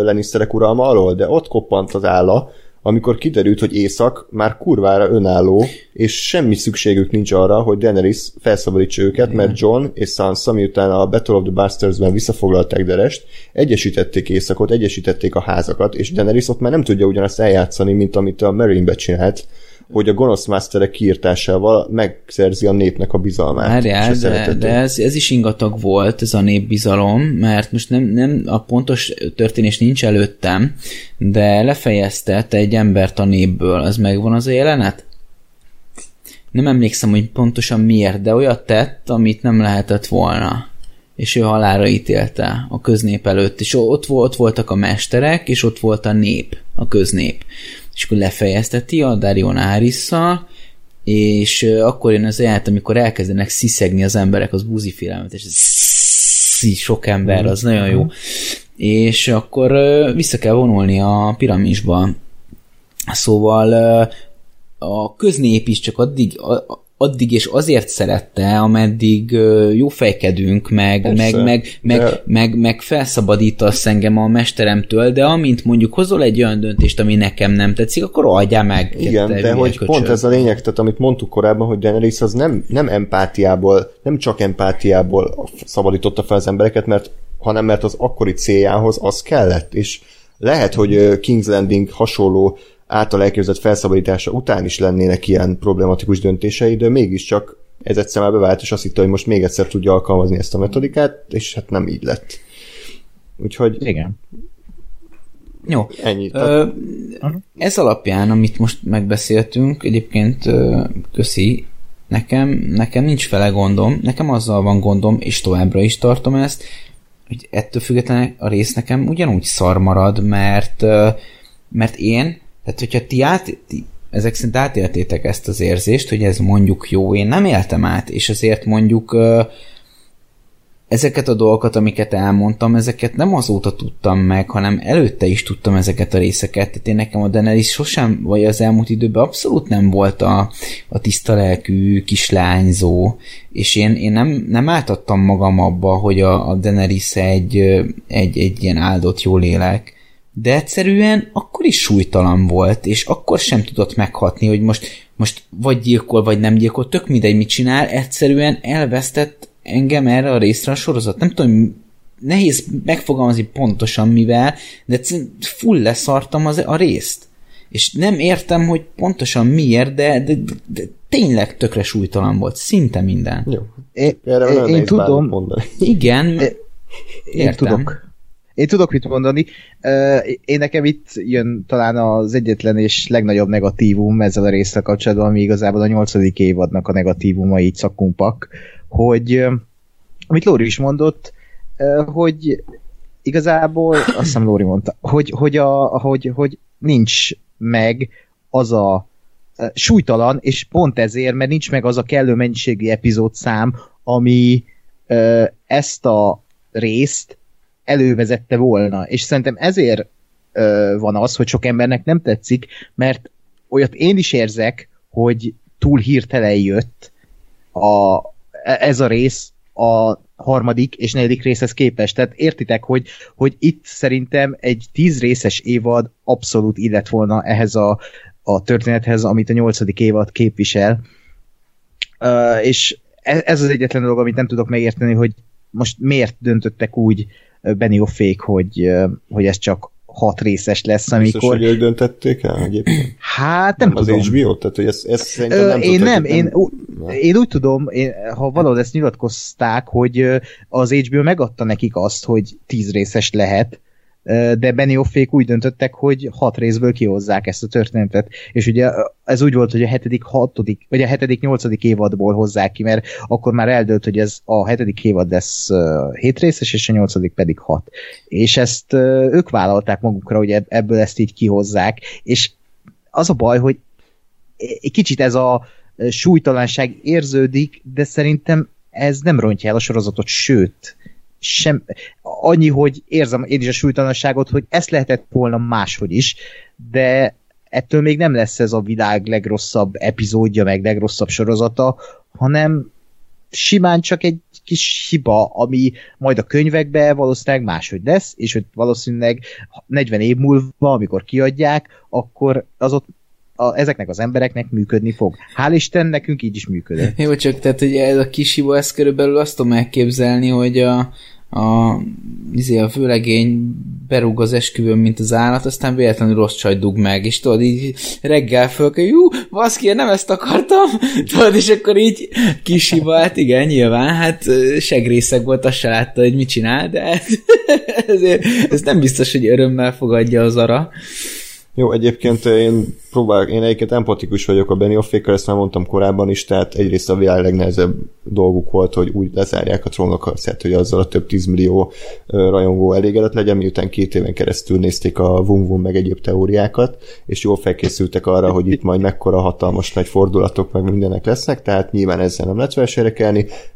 leniszterek uralma alól, de ott koppant az álla, amikor kiderült, hogy észak már kurvára önálló, és semmi szükségük nincs arra, hogy Daenerys felszabadítsa őket, Igen. mert John és Sansa, miután a Battle of the Bastards-ben visszafoglalták Derest, egyesítették északot, egyesítették a házakat, és Daenerys ott már nem tudja ugyanazt eljátszani, mint amit a Marine-be csinált, hogy a gonosz masterek kiírtásával megszerzi a népnek a bizalmát. Várjál, de, de ez, ez is ingatag volt, ez a népbizalom, mert most nem, nem a pontos történés nincs előttem, de lefejeztet egy embert a népből, az megvan az a jelenet? Nem emlékszem, hogy pontosan miért, de olyat tett, amit nem lehetett volna. És ő halára ítélte a köznép előtt, és ott, ott voltak a mesterek, és ott volt a nép, a köznép és akkor lefejezteti a Darion Árisszal, és akkor jön az elját, amikor elkezdenek sziszegni az emberek az búzifélelmet, és ez sok ember, az nagyon jó. És akkor vissza kell vonulni a piramisba. Szóval a köznép is csak addig, addig és azért szerette, ameddig jó fejkedünk, meg, Persze, meg, meg, meg, de... meg, meg felszabadítasz engem a mesteremtől, de amint mondjuk hozol egy olyan döntést, ami nekem nem tetszik, akkor adjál meg. Igen, de hogy köcsög. pont ez a lényeg, tehát amit mondtuk korábban, hogy Daenerys az nem, nem empátiából, nem csak empátiából szabadította fel az embereket, mert hanem mert az akkori céljához az kellett, és lehet, hogy King's Landing hasonló által elképzelt felszabadítása után is lennének ilyen problematikus döntései, de mégiscsak ez egyszer már bevált, és azt hitte, hogy most még egyszer tudja alkalmazni ezt a metodikát, és hát nem így lett. Úgyhogy... Igen. Jó. Ennyi. Ö, ez alapján, amit most megbeszéltünk, egyébként köszi, nekem, nekem nincs fele gondom, nekem azzal van gondom, és továbbra is tartom ezt, hogy ettől függetlenül a rész nekem ugyanúgy szar marad, mert, mert én, tehát hogyha ti, át, ti ezek szerint átéltétek ezt az érzést, hogy ez mondjuk jó, én nem éltem át, és azért mondjuk ezeket a dolgokat, amiket elmondtam, ezeket nem azóta tudtam meg, hanem előtte is tudtam ezeket a részeket. Tehát én nekem a Daenerys sosem, vagy az elmúlt időben abszolút nem volt a, a tiszta lelkű kislányzó, és én, én nem, nem átadtam magam abba, hogy a, a Daenerys egy, egy, egy ilyen áldott jó lélek, de egyszerűen akkor is súlytalan volt, és akkor sem tudott meghatni, hogy most, most vagy gyilkol, vagy nem gyilkol, tök mindegy, mit csinál, egyszerűen elvesztett engem erre a részre a sorozat. Nem tudom, nehéz megfogalmazni pontosan mivel, de full leszartam az, a részt. És nem értem, hogy pontosan miért, de, de, de, de tényleg tökre súlytalan volt. Szinte minden. Jó. É, Erre én, én tudom. Mondani. Igen. É, én tudok. Én tudok mit mondani. Én nekem itt jön talán az egyetlen és legnagyobb negatívum ezzel a résztel kapcsolatban, ami igazából a nyolcadik évadnak a negatívuma így szakumpak, hogy amit Lóri is mondott, hogy igazából, azt hiszem Lóri mondta, hogy, hogy, a, hogy, hogy nincs meg az a súlytalan, és pont ezért, mert nincs meg az a kellő mennyiségű epizódszám, ami ezt a részt elővezette volna. És szerintem ezért van az, hogy sok embernek nem tetszik, mert olyat én is érzek, hogy túl hirtelen jött a, ez a rész a harmadik és negyedik részhez képest. Tehát értitek, hogy, hogy itt szerintem egy tíz részes évad abszolút illet volna ehhez a, a történethez, amit a nyolcadik évad képvisel. Uh, és ez, ez az egyetlen dolog, amit nem tudok megérteni, hogy most miért döntöttek úgy Benny Offék, hogy, hogy ez csak hat részes lesz, amikor... Biztos, hogy ők döntették el egyébként? Hát nem, nem tudom. Az HBO? Tehát, hogy ez, ez szerintem nem Én nem, én, nem, én úgy tudom, én, ha valahol ezt nyilatkozták, hogy az HBO megadta nekik azt, hogy tíz részes lehet, de Benny Offék úgy döntöttek, hogy hat részből kihozzák ezt a történetet. És ugye ez úgy volt, hogy a hetedik, hatodik, vagy a hetedik, nyolcadik évadból hozzák ki, mert akkor már eldőlt, hogy ez a hetedik évad lesz hét részes, és a nyolcadik pedig hat. És ezt ők vállalták magukra, hogy ebből ezt így kihozzák, és az a baj, hogy egy kicsit ez a súlytalanság érződik, de szerintem ez nem rontja el a sorozatot, sőt, sem, annyi, hogy érzem én is a súlytalanságot, hogy ezt lehetett volna máshogy is, de ettől még nem lesz ez a világ legrosszabb epizódja, meg legrosszabb sorozata, hanem simán csak egy kis hiba, ami majd a könyvekbe valószínűleg máshogy lesz, és hogy valószínűleg 40 év múlva, amikor kiadják, akkor az ott a, ezeknek az embereknek működni fog. Hál' Isten, nekünk így is működött. Jó, csak tehát, hogy ez a kis hiba, ezt körülbelül azt tudom elképzelni, hogy a, a, izé, a főlegény berúg az esküvőn, mint az állat, aztán véletlenül rossz csaj dug meg, és tudod, így reggel föl, hogy jú, baszki, nem ezt akartam, tudod, és akkor így kis hiba, hát igen, nyilván, hát segrészek volt, azt se látta, hogy mit csinál, de ezért, ez nem biztos, hogy örömmel fogadja az ara. Jó, egyébként én próbálok, én egyébként empatikus vagyok a Benny Offékkal, ezt már mondtam korábban is, tehát egyrészt a világ legnehezebb dolguk volt, hogy úgy lezárják a trónok harcát, hogy azzal a több tízmillió rajongó elégedett legyen, miután két éven keresztül nézték a Vum Vum meg egyéb teóriákat, és jól felkészültek arra, hogy itt majd mekkora hatalmas nagy fordulatok meg mindenek lesznek, tehát nyilván ezzel nem lehet versenyre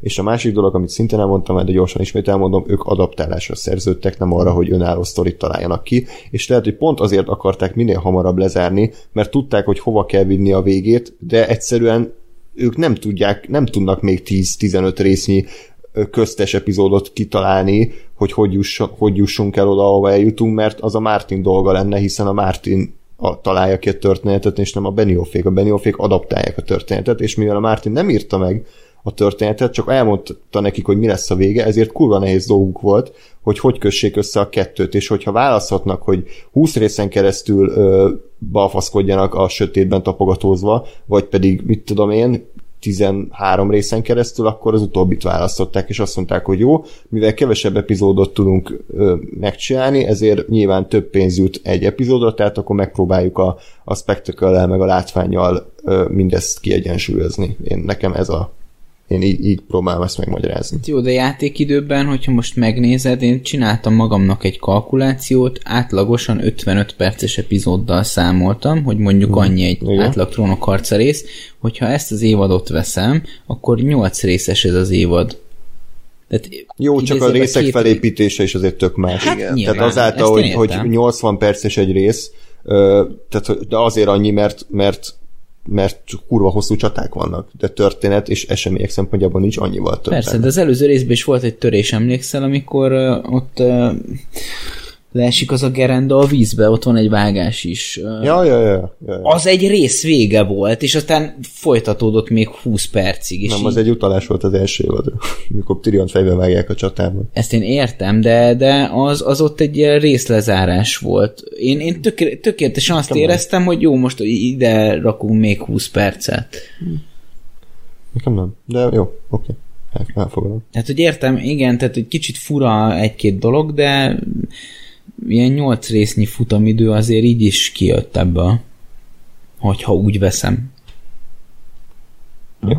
és a másik dolog, amit szintén elmondtam, de gyorsan ismét elmondom, ők adaptálásra szerződtek, nem arra, hogy önálló sztorit találjanak ki, és lehet, hogy pont azért akarták minél hamarabb lezárni, mert mert tudták, hogy hova kell vinni a végét, de egyszerűen ők nem tudják, nem tudnak még 10-15 résznyi köztes epizódot kitalálni, hogy hogy, juss, hogy jussunk el oda, ahova eljutunk, mert az a Martin dolga lenne, hiszen a Martin a, találja ki a történetet, és nem a Benioffék. A Benioffék adaptálják a történetet, és mivel a Martin nem írta meg a történetet, csak elmondta nekik, hogy mi lesz a vége, ezért kurva nehéz dolguk volt, hogy hogy kössék össze a kettőt, és hogyha választhatnak, hogy 20 részen keresztül ö, balfaszkodjanak a sötétben tapogatózva, vagy pedig, mit tudom én, 13 részen keresztül, akkor az utóbbit választották, és azt mondták, hogy jó, mivel kevesebb epizódot tudunk ö, megcsinálni, ezért nyilván több pénz jut egy epizódra, tehát akkor megpróbáljuk a, a spectacle meg a látványjal ö, mindezt kiegyensúlyozni. Én nekem ez a én így, így próbálom ezt megmagyarázni. Jó, de játékidőben, hogyha most megnézed, én csináltam magamnak egy kalkulációt, átlagosan 55 perces epizóddal számoltam, hogy mondjuk hmm. annyi egy Igen. átlag trónokharca rész, hogyha ezt az évadot veszem, akkor 8 részes ez az évad. Tehát Jó, csak a részek két... felépítése is azért tök más. Hát Igen. Nyilván, tehát azáltal, hogy, hogy 80 perces egy rész, tehát, de azért annyi, mert, mert mert kurva hosszú csaták vannak, de történet és események szempontjából nincs annyival több. Persze, de az előző részben is volt egy törés, emlékszel, amikor uh, ott uh, leesik az a gerenda a vízbe, ott van egy vágás is. Ja, ja, ja, ja, ja. Az egy rész vége volt, és aztán folytatódott még 20 percig. És Nem, így... az egy utalás volt az első évad, mikor Tyrion fejbe vágják a csatában. Ezt én értem, de, de az, az ott egy részlezárás volt. Én, én tökér, tökéletesen azt Nekem éreztem, hogy jó, most ide rakunk még 20 percet. Nekem nem, de jó, oké. Okay. Elfogadom. Tehát, hogy értem, igen, tehát, hogy kicsit fura egy-két dolog, de ilyen nyolc résznyi futamidő azért így is kijött ebből, hogyha úgy veszem. Jó.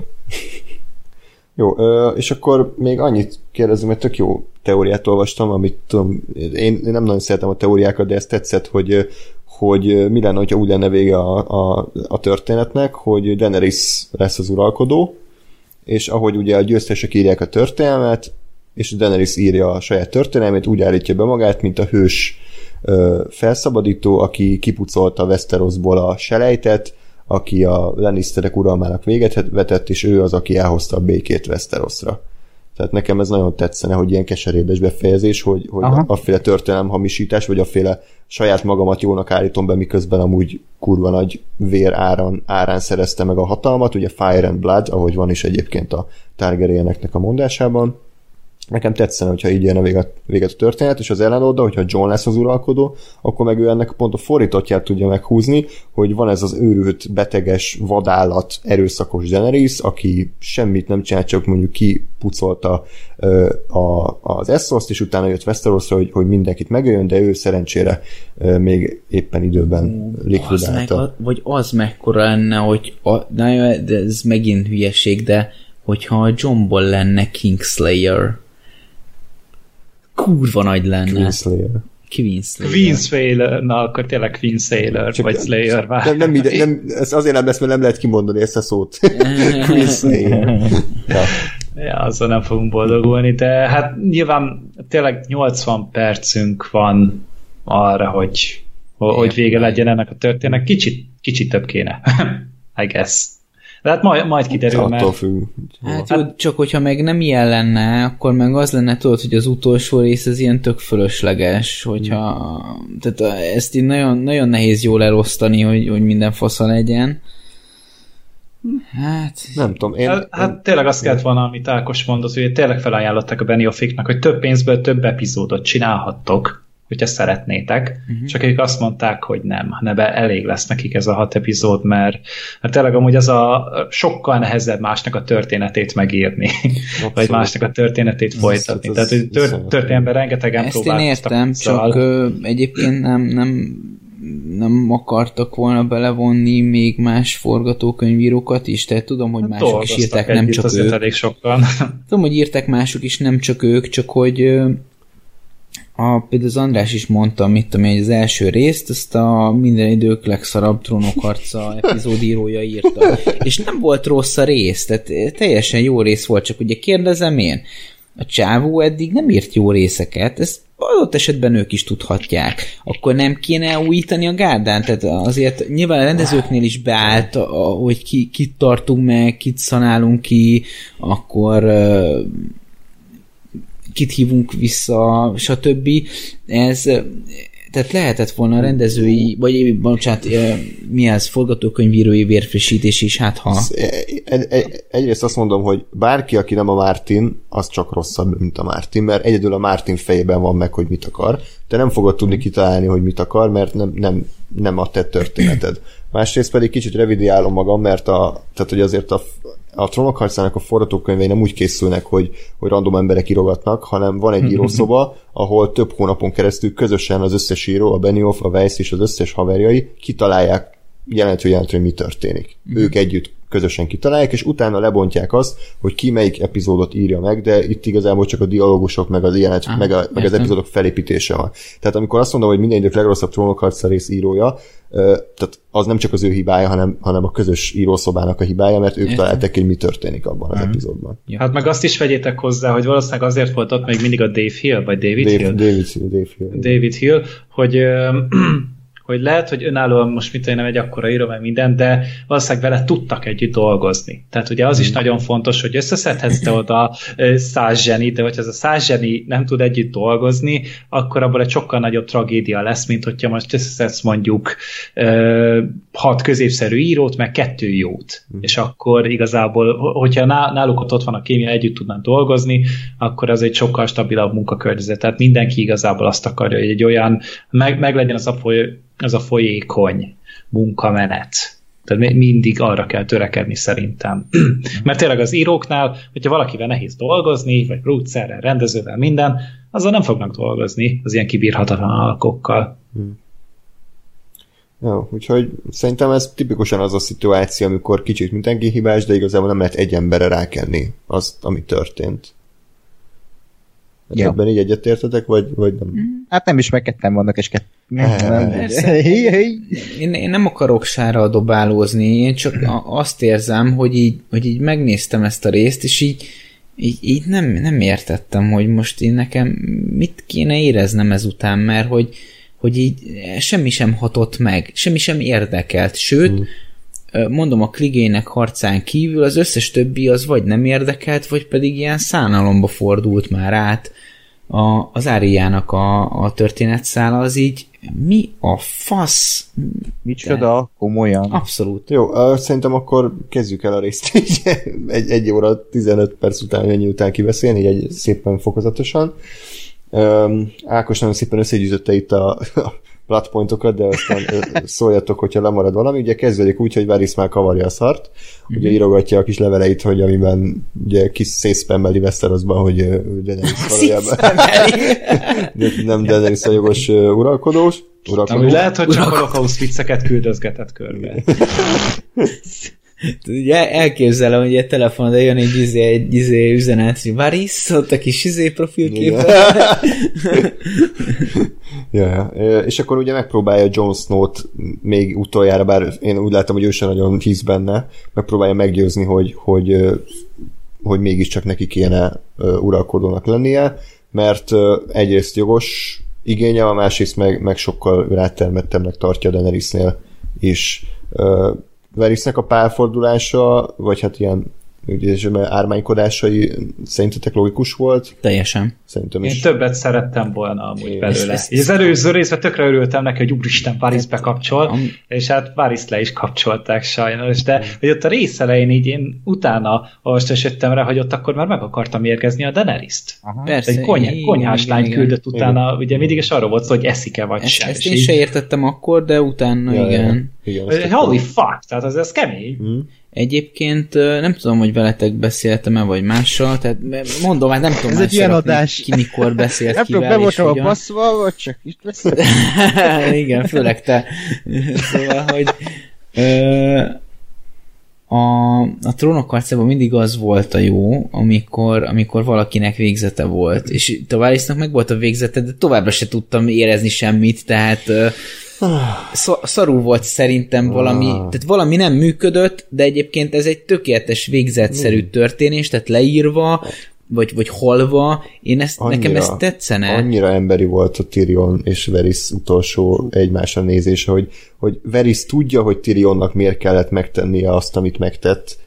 Jó, és akkor még annyit kérdezem, mert tök jó teóriát olvastam, amit tudom, én nem nagyon szeretem a teóriákat, de ez tetszett, hogy, hogy mi lenne, hogyha úgy lenne vége a, a, a történetnek, hogy Daenerys lesz az uralkodó, és ahogy ugye a győztesek írják a történelmet, és Daenerys írja a saját történelmét, úgy állítja be magát, mint a hős ö, felszabadító, aki kipucolta Westerosból a selejtet, aki a Lannisterek uralmának véget vetett, és ő az, aki elhozta a békét Westerosra. Tehát nekem ez nagyon tetszene, hogy ilyen keserébes befejezés, hogy, hogy Aha. afféle történelem hamisítás, vagy afféle saját magamat jónak állítom be, miközben amúgy kurva nagy vér árán, árán szerezte meg a hatalmat, ugye Fire and Blood, ahogy van is egyébként a Targaryeneknek a mondásában, Nekem tetszene, hogyha így a véget, véget a történet, és az ellenoldal, hogyha John lesz az uralkodó, akkor meg ő ennek pont a fordítottját tudja meghúzni, hogy van ez az őrült, beteges, vadállat, erőszakos Daenerys, aki semmit nem csinál, csak mondjuk kipucolta ö, a, az Essoszt, és utána jött Westerosra, hogy, hogy mindenkit megöljön, de ő szerencsére ö, még éppen időben likvidálta. Az meg, vagy az mekkora lenne, hogy a, na jó, de ez megint hülyeség, de hogyha a Johnból lenne Kingslayer, kurva nagy lenne. Queenslayer. Queenslayer. Queenslayer, na akkor tényleg Queenslayer, Csak vagy Slayer már. Nem, nem, ide, nem, ez azért nem lesz, mert nem lehet kimondani ezt a szót. Queenslayer. ja. ja, azzal nem fogunk boldogulni, de hát nyilván tényleg 80 percünk van arra, hogy, hogy vége legyen ennek a történetnek. Kicsit, kicsit több kéne, I guess. De hát majd, majd kiderül, Attól mert... függ. Hát jó, csak hogyha meg nem ilyen lenne, akkor meg az lenne, tudod, hogy az utolsó rész az ilyen tök fölösleges, hogyha... Tehát ezt így nagyon, nagyon nehéz jól elosztani, hogy, hogy minden fasza legyen. Hát... Nem tudom, én... Hát, hát tényleg azt kellett volna, amit Ákos mondott, hogy tényleg felajánlották a Beniofiknak, hogy több pénzből több epizódot csinálhattok, hogyha szeretnétek, uh-huh. csak ők azt mondták, hogy nem, nebe elég lesz nekik ez a hat epizód, mert, mert tényleg amúgy az a sokkal nehezebb másnak a történetét megírni, Abszolút. vagy másnak a történetét ez folytatni. Ez, Tehát, hogy tör, történetben rengetegen Ezt én értem, csak ö, egyébként nem, nem nem akartak volna belevonni még más forgatókönyvírókat is, tehát tudom, hogy hát mások is írták, nem csak ők. Elég sokan. Tudom, hogy írták mások is, nem csak ők, csak hogy a, például az András is mondta, mit tudom én, az első részt, ezt a minden idők legszarabb trónokharca epizódírója írta. És nem volt rossz a rész, tehát teljesen jó rész volt, csak ugye kérdezem én, a csávó eddig nem írt jó részeket, ezt adott esetben ők is tudhatják. Akkor nem kéne újítani a gárdán? Tehát azért nyilván a rendezőknél is beállt, hogy ki, kit tartunk meg, kit szanálunk ki, akkor kit hívunk vissza, stb. Ez tehát lehetett volna a rendezői, vagy bocsánat, mi ez, forgatókönyvírói vérfrissítés is, hát ha... Egyrészt azt mondom, hogy bárki, aki nem a Martin, az csak rosszabb, mint a Martin, mert egyedül a Martin fejében van meg, hogy mit akar. Te nem fogod tudni kitalálni, hogy mit akar, mert nem, nem, nem a te történeted. másrészt pedig kicsit revidiálom magam, mert a, tehát, hogy azért a, a trónok harcának a forgatókönyvei nem úgy készülnek, hogy, hogy random emberek írogatnak, hanem van egy írószoba, ahol több hónapon keresztül közösen az összes író, a Benioff, a Weiss és az összes haverjai kitalálják jelentő jelentő, hogy mi történik. Mm. Ők együtt közösen kitalálják, és utána lebontják azt, hogy ki melyik epizódot írja meg, de itt igazából csak a dialógusok, meg az, ilyenet, ah, meg, a, meg az epizódok felépítése van. Tehát amikor azt mondom, hogy minden idők legrosszabb trónokharca rész írója, tehát az nem csak az ő hibája, hanem, hanem a közös írószobának a hibája, mert ők értem. találták, hogy mi történik abban az epizódban. Ja. Hát meg azt is vegyétek hozzá, hogy valószínűleg azért volt ott még mindig a Dave Hill, vagy David Dave, Hill? David Hill. Dave Hill. David Hill, hogy hogy lehet, hogy önállóan most mit nem egy akkora író, meg minden, de valószínűleg vele tudtak együtt dolgozni. Tehát ugye az is hmm. nagyon fontos, hogy összeszedhetsz te oda száz zseni, de hogyha ez a száz zseni nem tud együtt dolgozni, akkor abból egy sokkal nagyobb tragédia lesz, mint hogyha most összeszedsz mondjuk hat középszerű írót, meg kettő jót. Mm. És akkor igazából, hogyha náluk ott, ott van a kémia, együtt tudnak dolgozni, akkor az egy sokkal stabilabb munkakörnyezet. Tehát mindenki igazából azt akarja, hogy egy olyan, meg, meg legyen az a az a folyékony munkamenet. Tehát mindig arra kell törekedni szerintem. Mert tényleg az íróknál, hogyha valakivel nehéz dolgozni, vagy producerrel, rendezővel, minden, azzal nem fognak dolgozni az ilyen kibírhatatlan alkokkal. Hmm. Úgyhogy szerintem ez tipikusan az a szituáció, amikor kicsit mindenki hibás, de igazából nem lehet egy emberre rákenni azt, ami történt. Hát ja. Ebben így egyetértetek, vagy, vagy nem? Mm. Hát nem is, meg ketten vannak, és ketten. Nem, én, én nem akarok sára dobálózni, én csak azt érzem, hogy így, hogy így megnéztem ezt a részt, és így, így, így nem, nem értettem, hogy most én nekem mit kéne éreznem ezután, mert hogy, hogy így semmi sem hatott meg, semmi sem érdekelt, sőt, mm mondom, a Kligének harcán kívül az összes többi az vagy nem érdekelt, vagy pedig ilyen szánalomba fordult már át a, az Áriának a, a történetszála, az így mi a fasz? Micsoda, komolyan. Abszolút. Jó, uh, szerintem akkor kezdjük el a részt így egy, egy óra 15 perc után, ennyi után kiveszélni, így egy szépen fokozatosan. Um, Ákos nagyon szépen összegyűjtötte itt a, a platpointokat, de aztán szóljatok, hogyha lemarad valami. Ugye kezdődik úgy, hogy Varys már kavarja a szart, mm-hmm. ugye írogatja a kis leveleit, hogy amiben ugye kis szészpemmeli Westerosban, hogy Daenerys valójában nem Daenerys a jogos uralkodós. uralkodó. Ami lehet, hogy csak holokauszt vicceket küldözgetett körbe. Ugye elképzelem, hogy egy telefonra jön egy, izé, egy izé üzenet, hogy Varis, ott a kis izé profilkép. ja, ja. És akkor ugye megpróbálja Jon Snow-t még utoljára, bár én úgy látom, hogy ő sem nagyon hisz benne, megpróbálja meggyőzni, hogy, hogy, hogy mégiscsak neki kéne uralkodónak lennie, mert egyrészt jogos igénye, a másrészt meg, meg sokkal rátermettemnek tartja Daenerysnél is Verisnek a pálfordulása, vagy hát ilyen ugye, ármánykodásai szerintetek logikus volt? Teljesen. Szerintem is. Én többet szerettem volna amúgy Én belőle. Ezt, ezt, az előző részben tökre örültem neki, hogy úristen, Paris bekapcsol, am... és hát Paris le is kapcsolták sajnos, de hogy ott a rész elején így én utána most esettem rá, hogy ott akkor már meg akartam érkezni a Daenerys-t. Persze. Egy kony- konyhás igen, lány igen, küldött igen. utána, igen. ugye mindig is arról volt szó, hogy eszik-e vagy ezt, sem. Ezt én se értettem akkor, de utána ja, igen. igen. Holy fuck, tehát az, ez kemény. Hmm. Egyébként nem tudom, hogy veletek beszéltem-e, vagy mással, tehát mondom, hát nem tudom Ez egy ilyen adás. ki mikor beszélt nem kivel. Nem tudom, be a baszva, vagy csak itt beszélt. Igen, főleg te. szóval, hogy ö, a, a trónok harcában mindig az volt a jó, amikor, amikor valakinek végzete volt. És Tavarisnak meg volt a végzete, de továbbra se tudtam érezni semmit, tehát szarul volt szerintem valami, ah. tehát valami nem működött, de egyébként ez egy tökéletes végzetszerű történés, tehát leírva, vagy, vagy halva, én ezt, annyira, nekem ez tetszene. Annyira emberi volt a Tyrion és Veris utolsó egymásra nézése, hogy, hogy Veris tudja, hogy Tyrionnak miért kellett megtennie azt, amit megtett,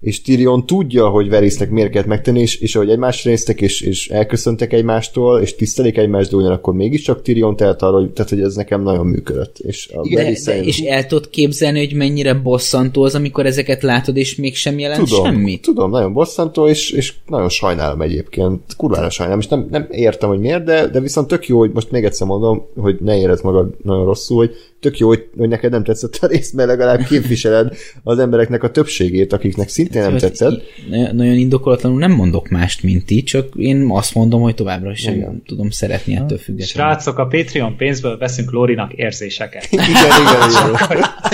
és Tyrion tudja, hogy Verisnek miért kellett megtenni, és, és ahogy egymásra néztek, és, és elköszöntek egymástól, és tisztelik egymást, de ugyanakkor mégiscsak Tyrion telt arra, hogy, tehát, hogy ez nekem nagyon működött. És, a de, Varys de, szerint- és el tudod képzelni, hogy mennyire bosszantó az, amikor ezeket látod, és mégsem jelent tudom, semmit? Tudom, nagyon bosszantó, és, és nagyon sajnálom egyébként. Kurvára sajnálom, és nem, nem értem, hogy miért, de, de viszont tök jó, hogy most még egyszer mondom, hogy ne érezd magad nagyon rosszul, hogy tök jó, hogy, hogy neked nem tetszett a rész, mert legalább képviseled az embereknek a többségét, akiknek szintén nem Hogy tetszett. Nagyon indokolatlanul nem mondok mást, mint ti, csak én azt mondom, hogy továbbra sem Igen. tudom szeretni ettől függetlenül. Srácok, a Patreon pénzből veszünk Lórinak érzéseket. Igen, igen,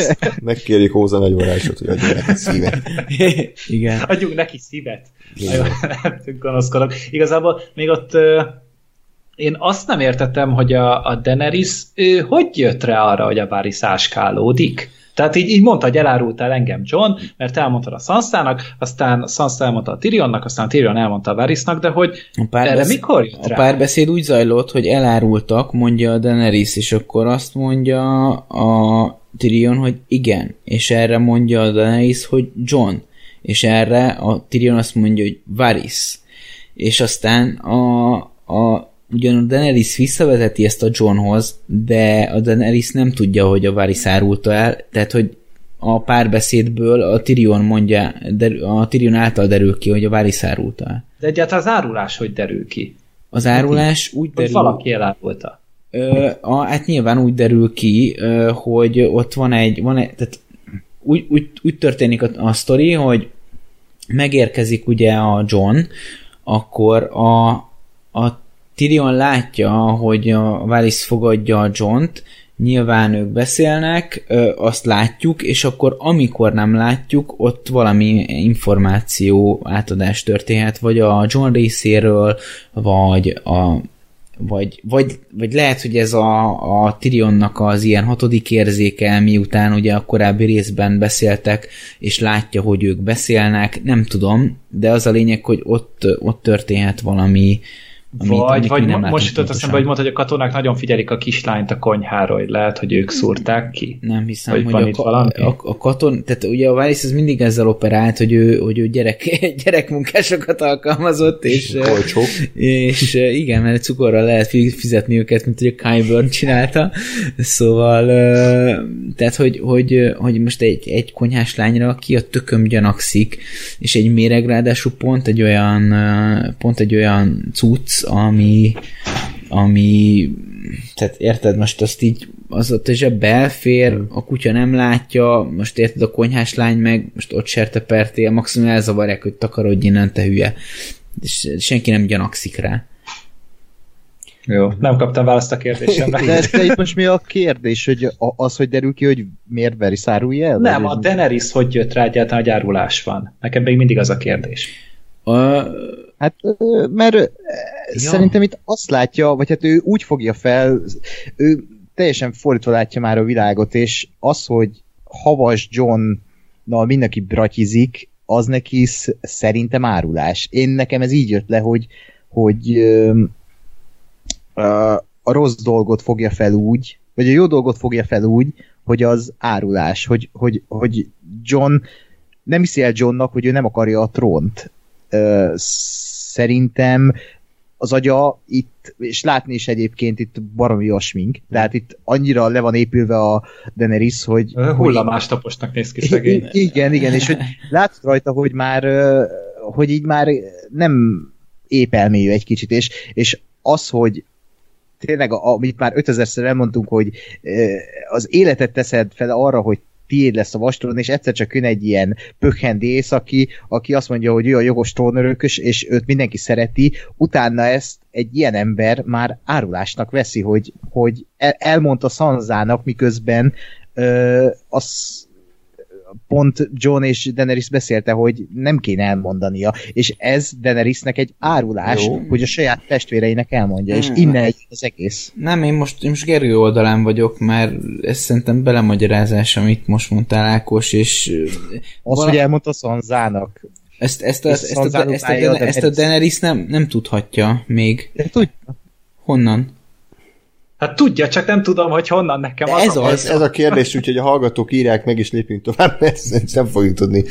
igen. Megkérjük Hóza nagy órásot, hogy adjon neked szívet. Igen. Adjunk neki szívet. Igen. Gonoszkodok. Igazából még ott én azt nem értettem, hogy a, a Daenerys ő, hogy jött rá arra, hogy a Varys áskálódik. Tehát így, így mondta, hogy elárultál engem John, mert elmondtad a Sansának, aztán Sansa elmondta a Tyrionnak, aztán Tyrion elmondta a Varysnak, de hogy A erre párbesz... mikor jött A rá? párbeszéd úgy zajlott, hogy elárultak, mondja a Daenerys, és akkor azt mondja a Tyrion, hogy igen, és erre mondja a Daenerys, hogy John, és erre a Tyrion azt mondja, hogy Varys, és aztán a, a ugyan a Daenerys visszavezeti ezt a Johnhoz, de a Daenerys nem tudja, hogy a Varys árulta el, tehát hogy a párbeszédből a Tyrion mondja, a Tyrion által derül ki, hogy a Varys árulta el. De egyáltalán az árulás hogy derül ki? Az árulás úgy Hogy derül, valaki elárulta. Ö, a, hát nyilván úgy derül ki, ö, hogy ott van egy, van egy tehát úgy, úgy, úgy történik a, a sztori, hogy megérkezik ugye a John, akkor a, a Tyrion látja, hogy a Varys fogadja a John-t, nyilván ők beszélnek, azt látjuk, és akkor amikor nem látjuk, ott valami információ átadás történhet, vagy a John részéről, vagy a vagy, vagy, vagy lehet, hogy ez a, a Tyrionnak az ilyen hatodik érzéke, miután ugye a korábbi részben beszéltek, és látja, hogy ők beszélnek, nem tudom, de az a lényeg, hogy ott, ott történhet valami, amit, Vagy, vagy nem most jutott eszembe, hogy mondta, hogy a katonák nagyon figyelik a kislányt a konyháról, hogy lehet, hogy ők szúrták ki. Nem hiszem, Vagy hogy van a, itt valami? a, a katon, tehát ugye a Varys ez mindig ezzel operált, hogy ő, hogy ő gyerek, gyerekmunkásokat alkalmazott, és, Olcsó. és eh, igen, mert cukorral lehet fi- fizetni őket, mint hogy a Kai Burn csinálta, szóval eh, tehát, hogy, hogy, hogy most egy, egy konyhás lányra ki a tököm gyanakszik, és egy méreg ráadásul pont egy olyan eh, pont egy olyan cucc, ami ami tehát érted, most azt így az ott a zseb belfér, a kutya nem látja, most érted a konyhás lány meg, most ott sertepertél, maximum elzavarják, hogy takarodj innen, te hülye. És senki nem gyanakszik rá. Jó, nem kaptam választ a kérdésemre. De, de itt most mi a kérdés, hogy az, hogy derül ki, hogy miért veri szárulja el? Nem, a ez- Daenerys hogy jött rá egyáltalán, hogy árulás van? Nekem még mindig az a kérdés. A, Hát, mert ö, szerintem itt azt látja, vagy hát ő úgy fogja fel, ő teljesen fordítva látja már a világot, és az, hogy Havas John-nal mindenki bratyizik, az neki sz- szerintem árulás. Én nekem ez így jött le, hogy, hogy ö, ö, a rossz dolgot fogja fel úgy, vagy a jó dolgot fogja fel úgy, hogy az árulás, hogy, hogy, hogy John nem hiszi el Johnnak, hogy ő nem akarja a trónt. Szerintem az agya itt, és látni is egyébként itt baromi a smink, tehát itt annyira le van épülve a Daenerys, hogy... Hullamás taposnak néz ki szegény. Igen, igen, és hogy látod rajta, hogy már, hogy így már nem épp elmélyű egy kicsit, és, és az, hogy tényleg, amit már 5000-szer elmondtunk, hogy az életet teszed fel arra, hogy tiéd lesz a vastron, és egyszer csak jön egy ilyen pökhendész, aki, aki azt mondja, hogy ő a jogos trónörökös, és őt mindenki szereti, utána ezt egy ilyen ember már árulásnak veszi, hogy, hogy el, elmondta Sanzának, miközben ö, az pont John és Daenerys beszélte, hogy nem kéne elmondania, és ez Daenerysnek egy árulás, Jó. hogy a saját testvéreinek elmondja, és Hmm. innen egy az egész. nem, én most, én most Gergő oldalán vagyok, mert ez szerintem belemagyarázás, amit most mondtál Ákos, és Az, vala- hogy elmondta Sanzának. ezt, ezt, a, ezt, ezt, a, ezt, a, utálja a ezt a. Daenerys nem, nem tudhatja még. De tudja, Honnan? Hát tudja, csak nem tudom, hogy honnan nekem az. Ez a- az. Ez, ez a kérdés, úgyhogy a hallgatók írják meg, és lépjünk tovább, mert ezt nem fogjuk tudni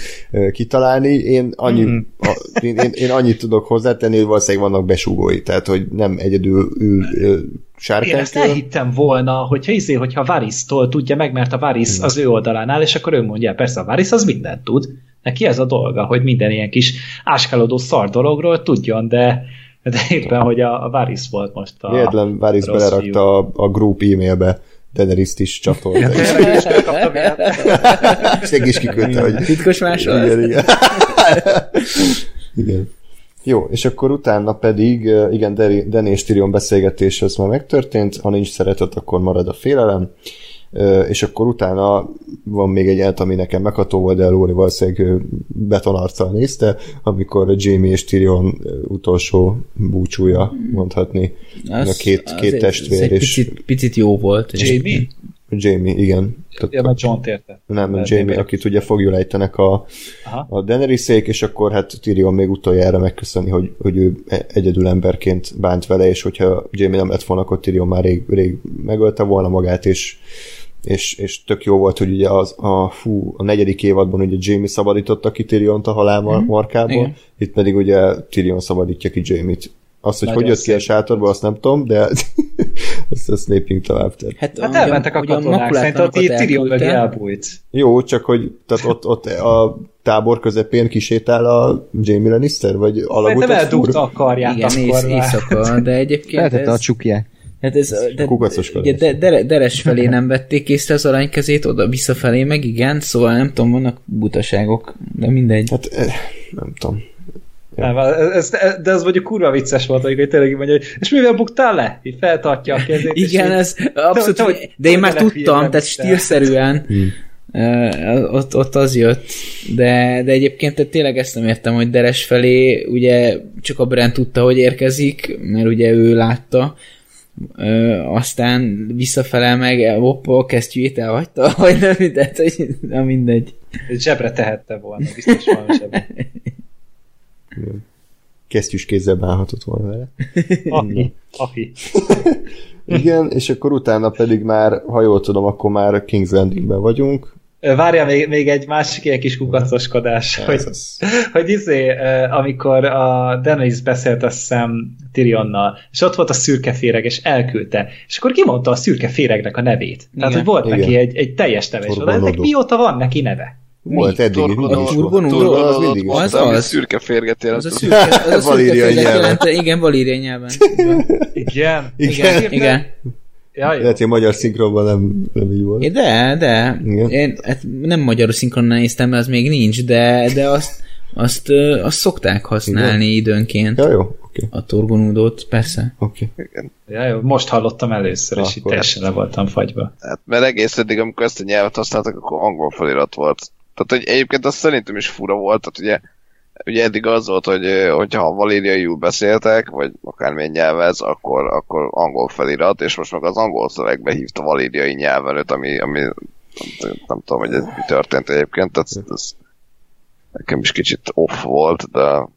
kitalálni. Én, annyi, Mhm. a, én, én, én annyit tudok hozzátenni, hogy valószínűleg vannak besúgói, tehát hogy nem egyedül ül ö, Én ezt elhittem volna, hogyha izé, hogyha Varisztól tudja meg, mert a Varis az ő oldalán áll, és akkor ő mondja, persze a Varis az mindent tud. Neki ez a dolga, hogy minden ilyen kis áskálódó szar dologról tudjon, de, de éppen, hogy a, a Varis volt most a Véletlen Varys belerakta a, a group e-mailbe Daenerys-t is csatolt. fiú. Tényleg, és megkaptam ilyet. és neki is kiküldte, hogy Titkos másolat? igen, igen. igen. Jó, és akkor utána pedig, igen, Danny és Tyrion beszélgetés az már megtörtént, ha nincs szeretet, akkor marad a félelem, és akkor utána van még egy jelenet, ami nekem megható volt, de Lóri valószínűleg betonarccal nézte, amikor Jamie és Tyrion utolsó búcsúja mondhatni. a két, két egy- testvér, az egy és picit, picit jó volt. Jamie? Jamie, igen. Tehát Ja, mert John érte. nem, Mert Jamie, én- akit ugye fogjul ejtenek a, Aha. a Daenerys-ék, és akkor hát Tyrion még utoljára megköszöni, hogy, hogy ő e- egyedül emberként bánt vele, és hogyha Jamie nem lett volna, akkor Tyrion már rég, rég megölte volna magát, és, és, és tök jó volt, hogy ugye az, a, fú, a negyedik évadban ugye Jamie szabadította ki Tyriont a halál mm-hmm. markából, Igen. itt pedig ugye Tyrion szabadítja ki Jamie-t. Azt, hogy Nagyon hogy jött ki a szép. sátorba, azt nem tudom, de ezt, ezt lépjünk tovább. Tehát. Hát, Hát elmentek a katonák, szerintem ott így Tyrion meg elküldte. elbújt. Jó, csak hogy tehát ott, ott a tábor közepén kisétál a Jamie Lannister, vagy Szerintem alagutat eldugta a karját Igen, akkor ész, éjszaka, de egyébként Feltette a ez, csukját. Hát ez, de, kukacoskodás. ugye, de, de, deres felé nem vették észre az aranykezét, oda visszafelé meg igen, szóval nem tudom, vannak butaságok, de mindegy. Hát eh, nem tudom. Nem, ez, ez, de az mondjuk kurva vicces volt, hogy tényleg így mondja, hogy és mivel buktál le? Így feltartja a kezét. Igen, így- ez abszolút, Te- de én már tudtam, tehát te. stílszerűen Hmm. uh, ott, ott az jött, de, de egyébként tehát tényleg ezt nem értem, hogy Deres felé ugye csak a Brand tudta, hogy érkezik, mert ugye ő látta, Uh, aztán visszafele meg hoppa, a kesztyűjét elhagyta, vagy nem, tehát, hogy na mindegy. Zsebre tehette volna, biztos van zsebre. Kesztyűs kézzel bánhatott volna vele. Aki, aki. Igen, és akkor utána pedig már, ha jól tudom, akkor már King's Landingben vagyunk. Várja még, még egy másik ilyen kis kukacoskodás, hogy, az. hogy izé, amikor a Daenerys beszélt azt hiszem Tyrionnal, és ott volt a szürke féreg, és elküldte, és akkor kimondta a szürke féregnek a nevét. Tehát, Igen. hogy volt Igen. neki egy, egy teljes neve, és ennek mióta van neki neve? Volt eddig. Turgonó- az mindig is. Az Az, az. szürke férget jelent. Az a szürke, az a szürke nyelven. jelente, igen, valíriai nyelven. Igen. Igen, igen. Ja, jó. Lehet, hogy a magyar szinkronban nem, nem így volt. De, de. Igen. Én hát nem magyar szinkronnal néztem, mert az még nincs, de, de azt, azt, azt szokták használni Igen. időnként. Ja, jó, oké. A torgonúdót, persze. oké. Ja, jó. Most hallottam először, és itt teljesen le voltam fagyva. Hát, mert egész eddig, amikor ezt a nyelvet használtak, akkor angol felirat volt. Tehát, hogy egyébként az szerintem is fura volt, tehát ugye, ugye eddig az volt, hogy hogyha valériaiul beszéltek, vagy akármilyen nyelvez, akkor, akkor angol felirat, és most meg az angol szövegbe hívta valériai nyelven őt, ami, ami nem, nem tudom, hogy ez mi történt egyébként, tehát ez nekem is kicsit off volt, de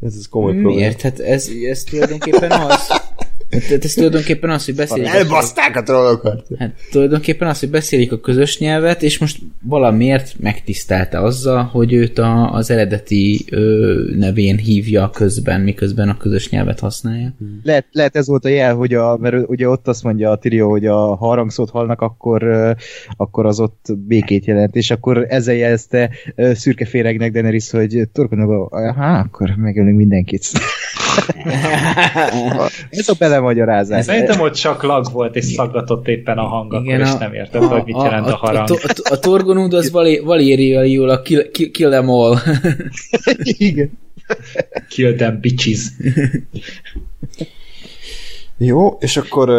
Ez, ez komoly probléma. Miért? Hát ez, ez tulajdonképpen az. Hát ez tulajdonképpen az, hogy beszélik. Elbaszták a trollokat! Hát tulajdonképpen az, hogy beszélik a közös nyelvet, és most valamiért megtisztelte azzal, hogy őt a, az eredeti ö, nevén hívja közben, miközben a közös nyelvet használja. Lehet, lehet ez volt a jel, hogy a, mert ugye ott azt mondja a Tyrion, hogy a ha harangszót hallnak, akkor, akkor az ott békét jelent, és akkor ezzel jelezte szürke féregnek Daenerys, hogy torkonog, aha, akkor megölünk mindenkit. ez a belemagyarázás. Szerintem ott csak lag volt, és szaggatott éppen a hang, akkor, és nem értette, hogy mit jelent a, harang. A, a, a Torgonúd az Valé- Valériaiul a kill, kill, kill them all. Igen. Kill them bitches. Jó, és akkor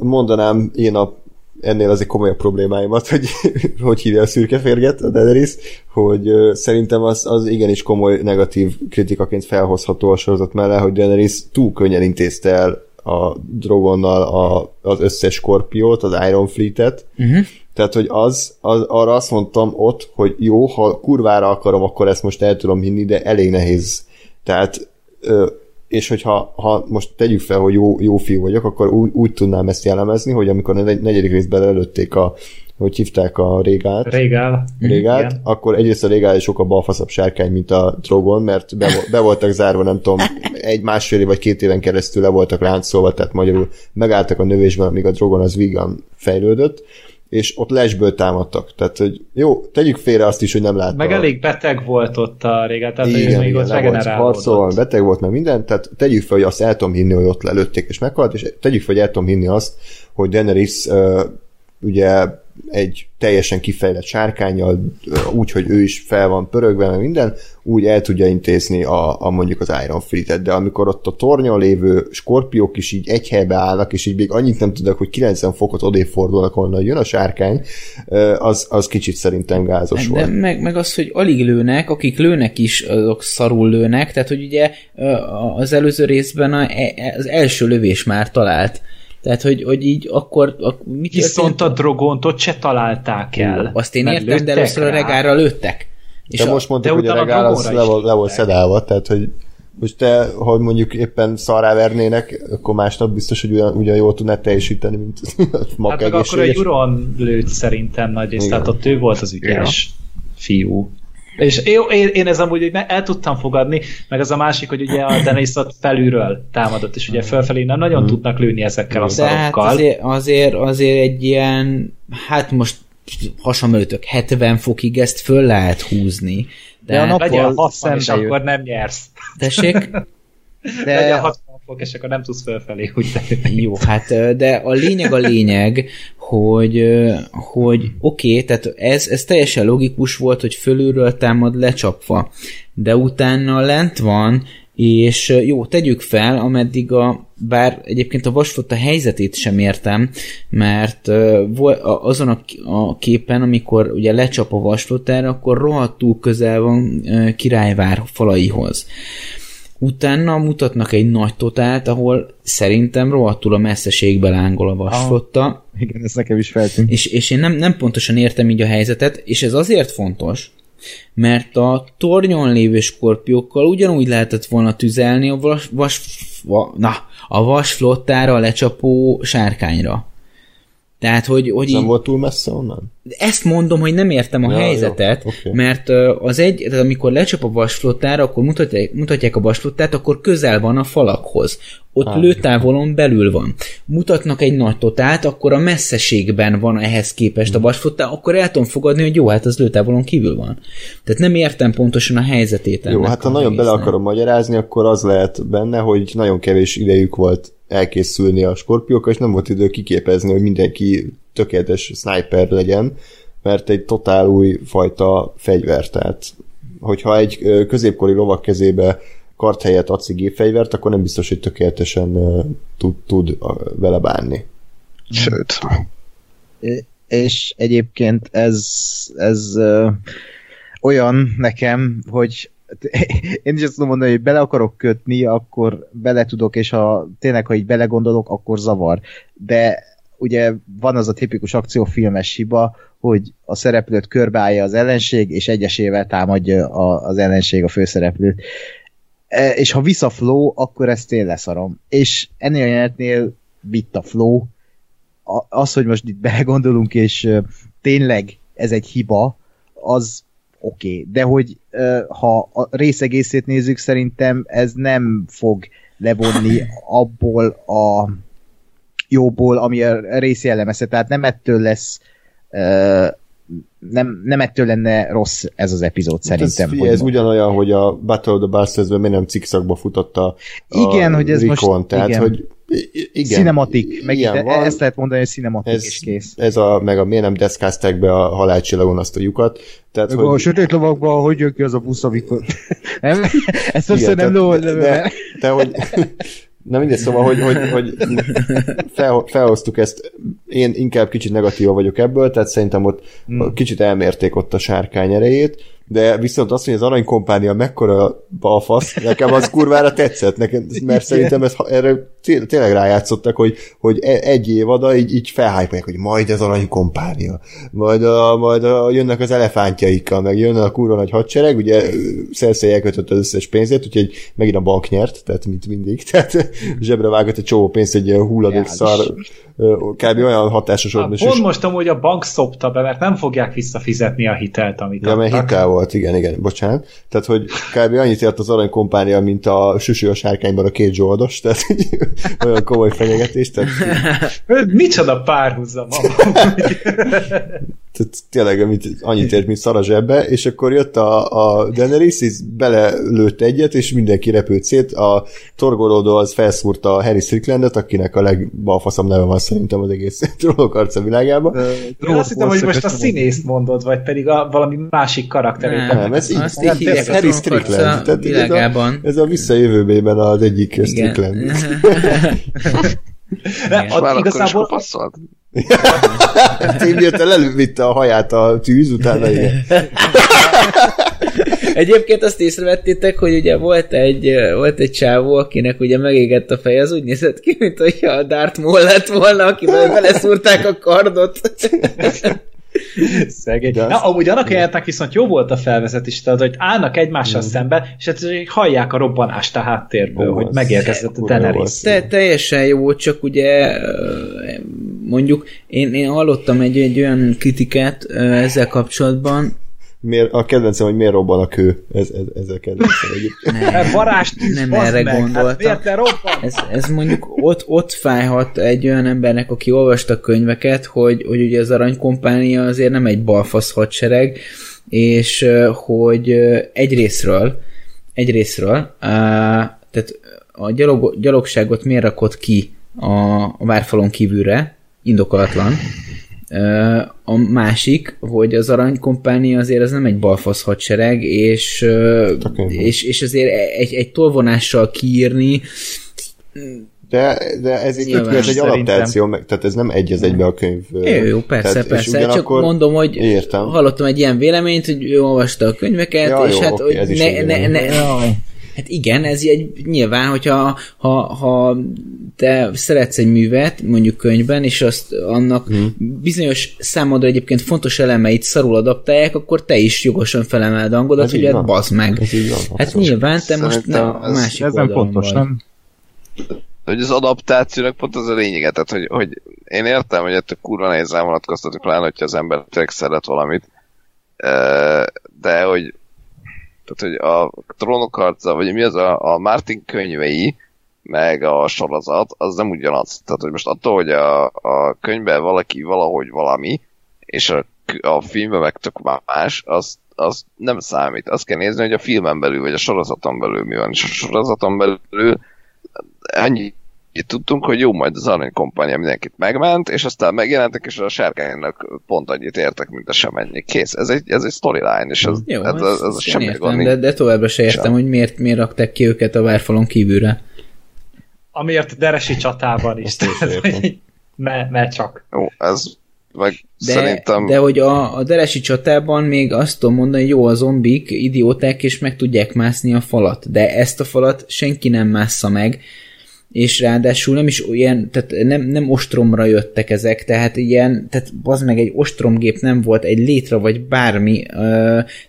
mondanám én a ennél azért komolyabb problémáimat, hogy hogy hívja a szürke férget, a Daenerys, hogy szerintem az, az igenis komoly negatív kritikaként felhozható a sorozat mellett, hogy Daenerys túl könnyen intézte el a Drogonnal a, az összes Skorpiót, az Iron Fleet-et, Uh-huh. tehát, hogy az, az, arra azt mondtam ott, hogy jó, ha kurvára akarom, akkor ezt most el tudom hinni, de elég nehéz. Tehát ö, és hogyha ha most tegyük fel, hogy jó, jó fiú vagyok, akkor úgy, úgy tudnám ezt jellemezni, hogy amikor a negyedik részben előtték a, hogy hívták a régát, Régál. régát Igen. akkor egyrészt a régál sokkal balfaszabb sárkány, mint a Drogon, mert be, be voltak zárva, nem tudom, egy másfél év vagy két éven keresztül le voltak ráncolva, tehát magyarul megálltak a növésben, amíg a Drogon az vígan fejlődött, és ott lesből támadtak. Tehát, hogy jó, tegyük félre azt is, hogy nem látta. Meg elég beteg volt ott a Régál, tehát hogy igen, még igen, ott le volt harcolva, regenerálódott. beteg volt meg minden, tehát tegyük fel, hogy azt el tudom hinni, hogy ott lelőtték és meghalt, és tegyük fel, hogy el tudom hinni azt, hogy Daenerys uh, ugye egy teljesen kifejlett sárkányjal, úgy, hogy ő is fel van pörögve, meg minden, úgy el tudja intézni a, a mondjuk az Iron Fleet-et, de amikor ott a tornyon lévő skorpiók is így egy helybe állnak, és így még annyit nem tudnak, hogy 90 fokot odébb fordulnak onnan, jön a sárkány, az, az kicsit szerintem gázos De volt. meg, meg az, hogy alig lőnek, akik lőnek is, azok szarul lőnek, tehát hogy ugye az előző részben a, e- az első lövés már talált. Tehát, hogy, hogy így akkor, akkor mit Viszont a drogont ott se találták el. Azt én értem, de először a rá. regára lőttek. És De a, most mondtuk, de hogy a regál az le, le volt szedálva, tehát hogy most te, ha mondjuk éppen szarrá vernének, akkor másnap biztos, hogy ugyan, ugyan jól tudnád teljesíteni, mint mak Hát meg akkor a Juron lőtt szerintem nagy rész, Igen. tehát ott ő volt az ügyes fiú. És én, én, én ez amúgy el tudtam fogadni, meg az a másik, hogy ugye a Dennis ott felülről támadott, és ugye fölfelé nem nagyon tudnak lőni ezekkel a de hát azért, azért, azért egy ilyen, hát most hasonlítök, 70 fokig ezt föl lehet húzni. De, De a nap- Legyen Nappal 60, és akkor nem nyersz. tessék, Legyen De 60 fok, és akkor nem tudsz fölfelé úgy. Jó, hát de a lényeg a lényeg, hogy, hogy oké, okay, tehát ez, ez teljesen logikus volt, hogy fölülről támad lecsapva, de utána lent van, és jó, tegyük fel, ameddig a, bár egyébként a vasflotta helyzetét sem értem, mert azon a, képen, amikor ugye lecsap a vasflottára, akkor rohadtul közel van királyvár falaihoz. Utána mutatnak egy nagy totált, ahol szerintem rohadtul a messzeségbe lángol a vasflotta, igen, ez nekem is feltűnt. és, és én nem, nem pontosan értem így a helyzetet, és ez azért fontos, mert a tornyon lévő skorpiókkal ugyanúgy lehetett volna tüzelni a vas, vas, va, na, a vasflottára lecsapó sárkányra. Tehát, hogy, hogy nem így, volt túl messze onnan? Ezt mondom, hogy nem értem a Ja, ja, jó, helyzetet, oké. mert az egy, tehát amikor lecsap a vasflottára, akkor mutatják, mutatják a vasflottát, akkor közel van a falakhoz. Ott Ah. lőtávolon belül van. Mutatnak egy nagy totát, akkor a messzeségben van ehhez képest a vasflottá, akkor el tudom fogadni, hogy jó, hát az lőtávolon kívül van. Tehát nem értem pontosan a helyzetét Jó, hát ha nagyon bele egésznek. akarom magyarázni, akkor az lehet benne, hogy nagyon kevés idejük volt elkészülni a skorpiókkal, és nem volt idő kiképezni, hogy mindenki tökéletes sniper legyen, mert egy totál új fajta fegyver, tehát hogyha egy középkori lovak kezébe kart helyett adsz egy gépfegyvert, akkor nem biztos, hogy tökéletesen tud, tud vele bánni. Sőt. És egyébként ez, ez ö, olyan nekem, hogy én is azt tudom mondani, hogy bele akarok kötni, akkor bele tudok, és ha tényleg, ha így belegondolok, akkor zavar. De ugye van az a tipikus akciófilmes hiba, hogy a szereplőt körbeállja az ellenség, és egyesével támadja a, az ellenség a főszereplőt. E, és ha vissza flow, akkor ezt én leszarom. És ennél a jelenetnél vitt a flow, a- az, hogy most itt belegondolunk, és tényleg ez egy hiba, az oké. Okay. De hogy ha a rész egészét nézzük, szerintem ez nem fog levonni abból a jóból, ami a rész jellemezte. Tehát nem ettől lesz nem, nem ettől lenne rossz ez az epizód szerintem. ez, ez ugyanolyan, hogy a Battle of the Bastards-ben miért nem cikszakba futott a, a Igen, hogy ez most- Recon, tehát, igen. hogy igen, Cinematic, meg ilyen ide, van. ezt lehet mondani, hogy cinematic ez, és kész. ez a, meg a miért nem deszkázták be a halálcsillagon azt a lyukat. Tehát, Meg a hogy, sötét lovakban hogy jön ki az a busz, amikor... nem? Ezt Igen, nem tehát- de, de hogy Na mindegy, szóval, hogy, hogy, hogy fel, felhoztuk ezt, én inkább kicsit negatíva vagyok ebből, tehát szerintem ott hmm. kicsit elmérték ott a sárkány erejét, de viszont azt, hogy az aranykompánia mekkora balfasz, nekem az kurvára tetszett, nekem, mert szerintem ez, erre tényleg rájátszottak, hogy, hogy e- egy évada így, így felhájpolják, hogy majd az arany kompánia, majd, a, majd a, jönnek az elefántjaikkal, meg jön a kurva nagy hadsereg, ugye Cersei elkötött az összes pénzét, úgyhogy megint a bank nyert, tehát mint mindig, tehát zsebre vágott egy csomó pénzt egy ilyen hulladék szar, kb. olyan hatásos Hát, volt. pont most amúgy a bank szopta be, mert nem fogják visszafizetni a hitelt, amit Ja, mert hitel volt, igen, igen, bocsánat. Tehát, hogy kb. annyit ért az aranykompánia, mint a süsű a sárkányban a két zsoldos, tehát olyan komoly fenyegetés, tehát, Micsoda párhuzam tehát tényleg amit, annyit ért, mint szar a zsebbe, és akkor jött a, a Daenerys, és belelőtt egyet, és mindenki repült szét. A Torgolódó az felszúrta a Harry Stricklandet, akinek a legbalfaszom neve van szerintem az egész trollok világában. Én azt hittem, hogy most a színészt mondod, vagy pedig a valami másik karakterét. Nem, Nem, ez így- azt nem, így hívják Harry Strickland. Tehát ez a- világában. Ez a visszajövőbében az egyik. Strickland. Nem, Már akkor is igazából. Tím jött el, elővitte a haját a tűz, utána igen. Egyébként azt észrevettétek, hogy ugye volt egy, volt egy csávó, akinek ugye megégett a fej, az úgy nézett ki, mint hogyha a Darth Maul lett volna, akivel beleszúrták a kardot. Szegény. De Na, amúgy annak jelentnek viszont jó volt a felvezetés, tehát, hogy állnak egymással szembe, és hát hallják a robbanást a háttérből, Ó, hogy megérkezett a Daenerys. Te, teljesen jó, csak ugye mondjuk én, én hallottam egy, egy olyan kritikát ezzel kapcsolatban, Miért, a kedvencem, hogy miért robban a kő. Ez, ez, ez a kedvencem egyébként. Mert varázs tűz, Nem erre meg, gondoltam. Hát miért ne robban? ez, ez mondjuk ott, ott fájhat egy olyan embernek, aki olvasta könyveket, hogy, hogy ugye az aranykompánia azért nem egy balfasz hadsereg, és hogy egyrésztről, egyrésztről, á, tehát a gyalog, gyalogságot miért rakott ki a, a várfalon kívülre, indokolatlan, a másik, hogy az aranykompánia azért az nem egy balfasz hadsereg, és, és, és azért egy, egy tolvonással kiírni, De, de ez egy, Nyilván, ez egy szerintem. adaptáció, meg, tehát ez nem egy az egybe a könyv. Jó, jó, persze, tehát, persze. Csak mondom, hogy Értem. hallottam egy ilyen véleményt, hogy ő olvasta a könyveket, Ja, és jó, hát oké, hogy ez is ne, ne, ilyen. ne, Hát igen, ez egy nyilván, hogyha ha, ha te szeretsz egy művet, mondjuk könyvben, és azt annak Mhm. bizonyos számodra egyébként fontos elemeit szarul adaptálják, akkor te is jogosan felemeld a hangodat, Ez hogy hát bazd meg. Ez így van. Hát nyilván te most nem a másik Ez nem fontos, vagy. nem? hogy az adaptációnak pont az a lényege, tehát hogy, hogy én értem, hogy ettől kurva nehéz elvonatkoztatni, pláne, hogyha az ember tényleg szeret valamit, Ö, de hogy tehát, hogy a trónok harca, vagy mi az a, a Martin könyvei, meg a sorozat, az nem ugyanaz. Tehát, hogy most attól, hogy a, a könyvben valaki valahogy valami, és a, a filmben meg tök más, az, az nem számít. Azt kell nézni, hogy a filmen belül, vagy a sorozaton belül mi van. És a sorozaton belül annyi tudtunk, hogy jó, majd az Arany Kompánia mindenkit megment, és aztán megjelentek, és a sárkánynak pont annyit értek, mint a semennyi. Kész, ez egy, ez egy storyline, és ez, Jó, ez, ez, ez, ez, semmi értem, gond de, de továbbra se értem, Sem. hogy miért, miért rakták ki őket a várfalon kívülre. Amiért Deresi csatában is. Mert, mert csak. Jó, ez meg De, szerintem... de hogy a, a deresi csatában még azt tudom mondani, hogy jó, a zombik idióták, és meg tudják mászni a falat, de ezt a falat senki nem mássza meg, és ráadásul nem is olyan, tehát nem, nem ostromra jöttek ezek, tehát ilyen, tehát az meg egy ostromgép nem volt, egy létre vagy bármi, ö,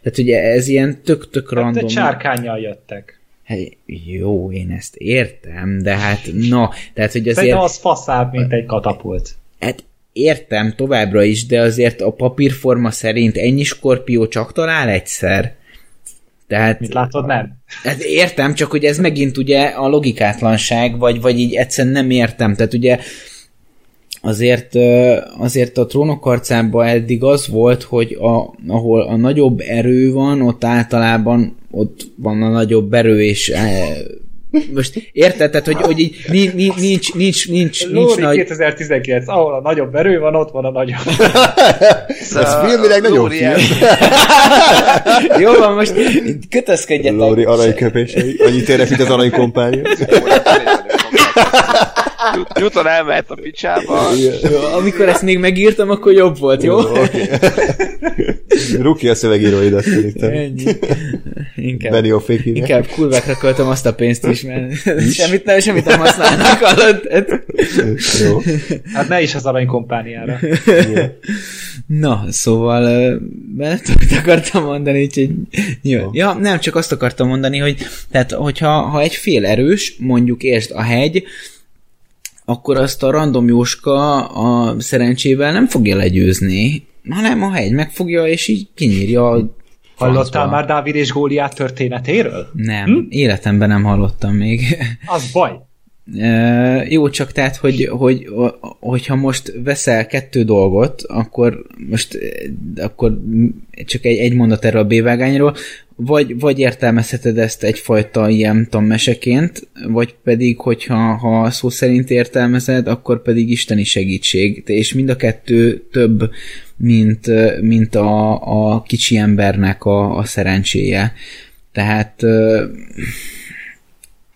tehát ugye ez ilyen tök-tök Hát random. egy csárkányjal jöttek. Hát, jó, én ezt értem, de hát na, tehát hogy azért... Szerintem az faszább, mint egy katapult. Hát értem továbbra is, de azért a papírforma szerint ennyi skorpió csak talál egyszer. Tehát Mit látod, nem? hát értem, csak hogy ez megint ugye a logikátlanság, vagy, vagy így egyszerűen nem értem. Tehát ugye azért, azért a trónok harcában eddig az volt, hogy a, ahol a nagyobb erő van, ott általában ott van a nagyobb erő, és eh, most érted, tehát, hogy, hogy így nincs, nincs, nincs, nincs, nincs, nincs Lóri nagy... 2019, ahol a nagyobb erő van, ott van a nagyobb. Ez filmileg nagyon film. Jó van, most kötözködjetek. Lóri aranyköpései. Annyit érek, mint az aranykompánia. Newton elmehet a picsába. Jó, amikor ezt még megírtam, akkor jobb volt, jó? oké. Ruki a szövegíró ide szerintem. Ennyi. Inkább, Benny inkább kurvákra költöm azt a pénzt is, mert semmit nem, semmit nem használnak? Hát- Jó. Hát ne is az aranykompániára. Na, szóval mert akartam mondani, úgyhogy jó. Ja, nem, csak azt akartam mondani, hogy tehát, hogyha ha egy fél erős, mondjuk értsd a hegy, akkor azt a random Jóska a szerencsével nem fogja legyőzni, hanem a hegy megfogja, és így kinyírja a Hallottál francba. már Dávid és Góliát történetéről? Nem, hm? életemben nem hallottam még. Az baj. Ö, jó, csak tehát, hogy, hogy, hogyha most veszel kettő dolgot, akkor most akkor csak egy, egy mondat erről a B-vágányról, vagy, vagy értelmezheted ezt egyfajta ilyen tanmeseként, vagy pedig, hogyha ha szó szerint értelmezed, akkor pedig isteni segítség. És mind a kettő több, mint, mint a, a kicsi embernek a, a szerencséje. Tehát,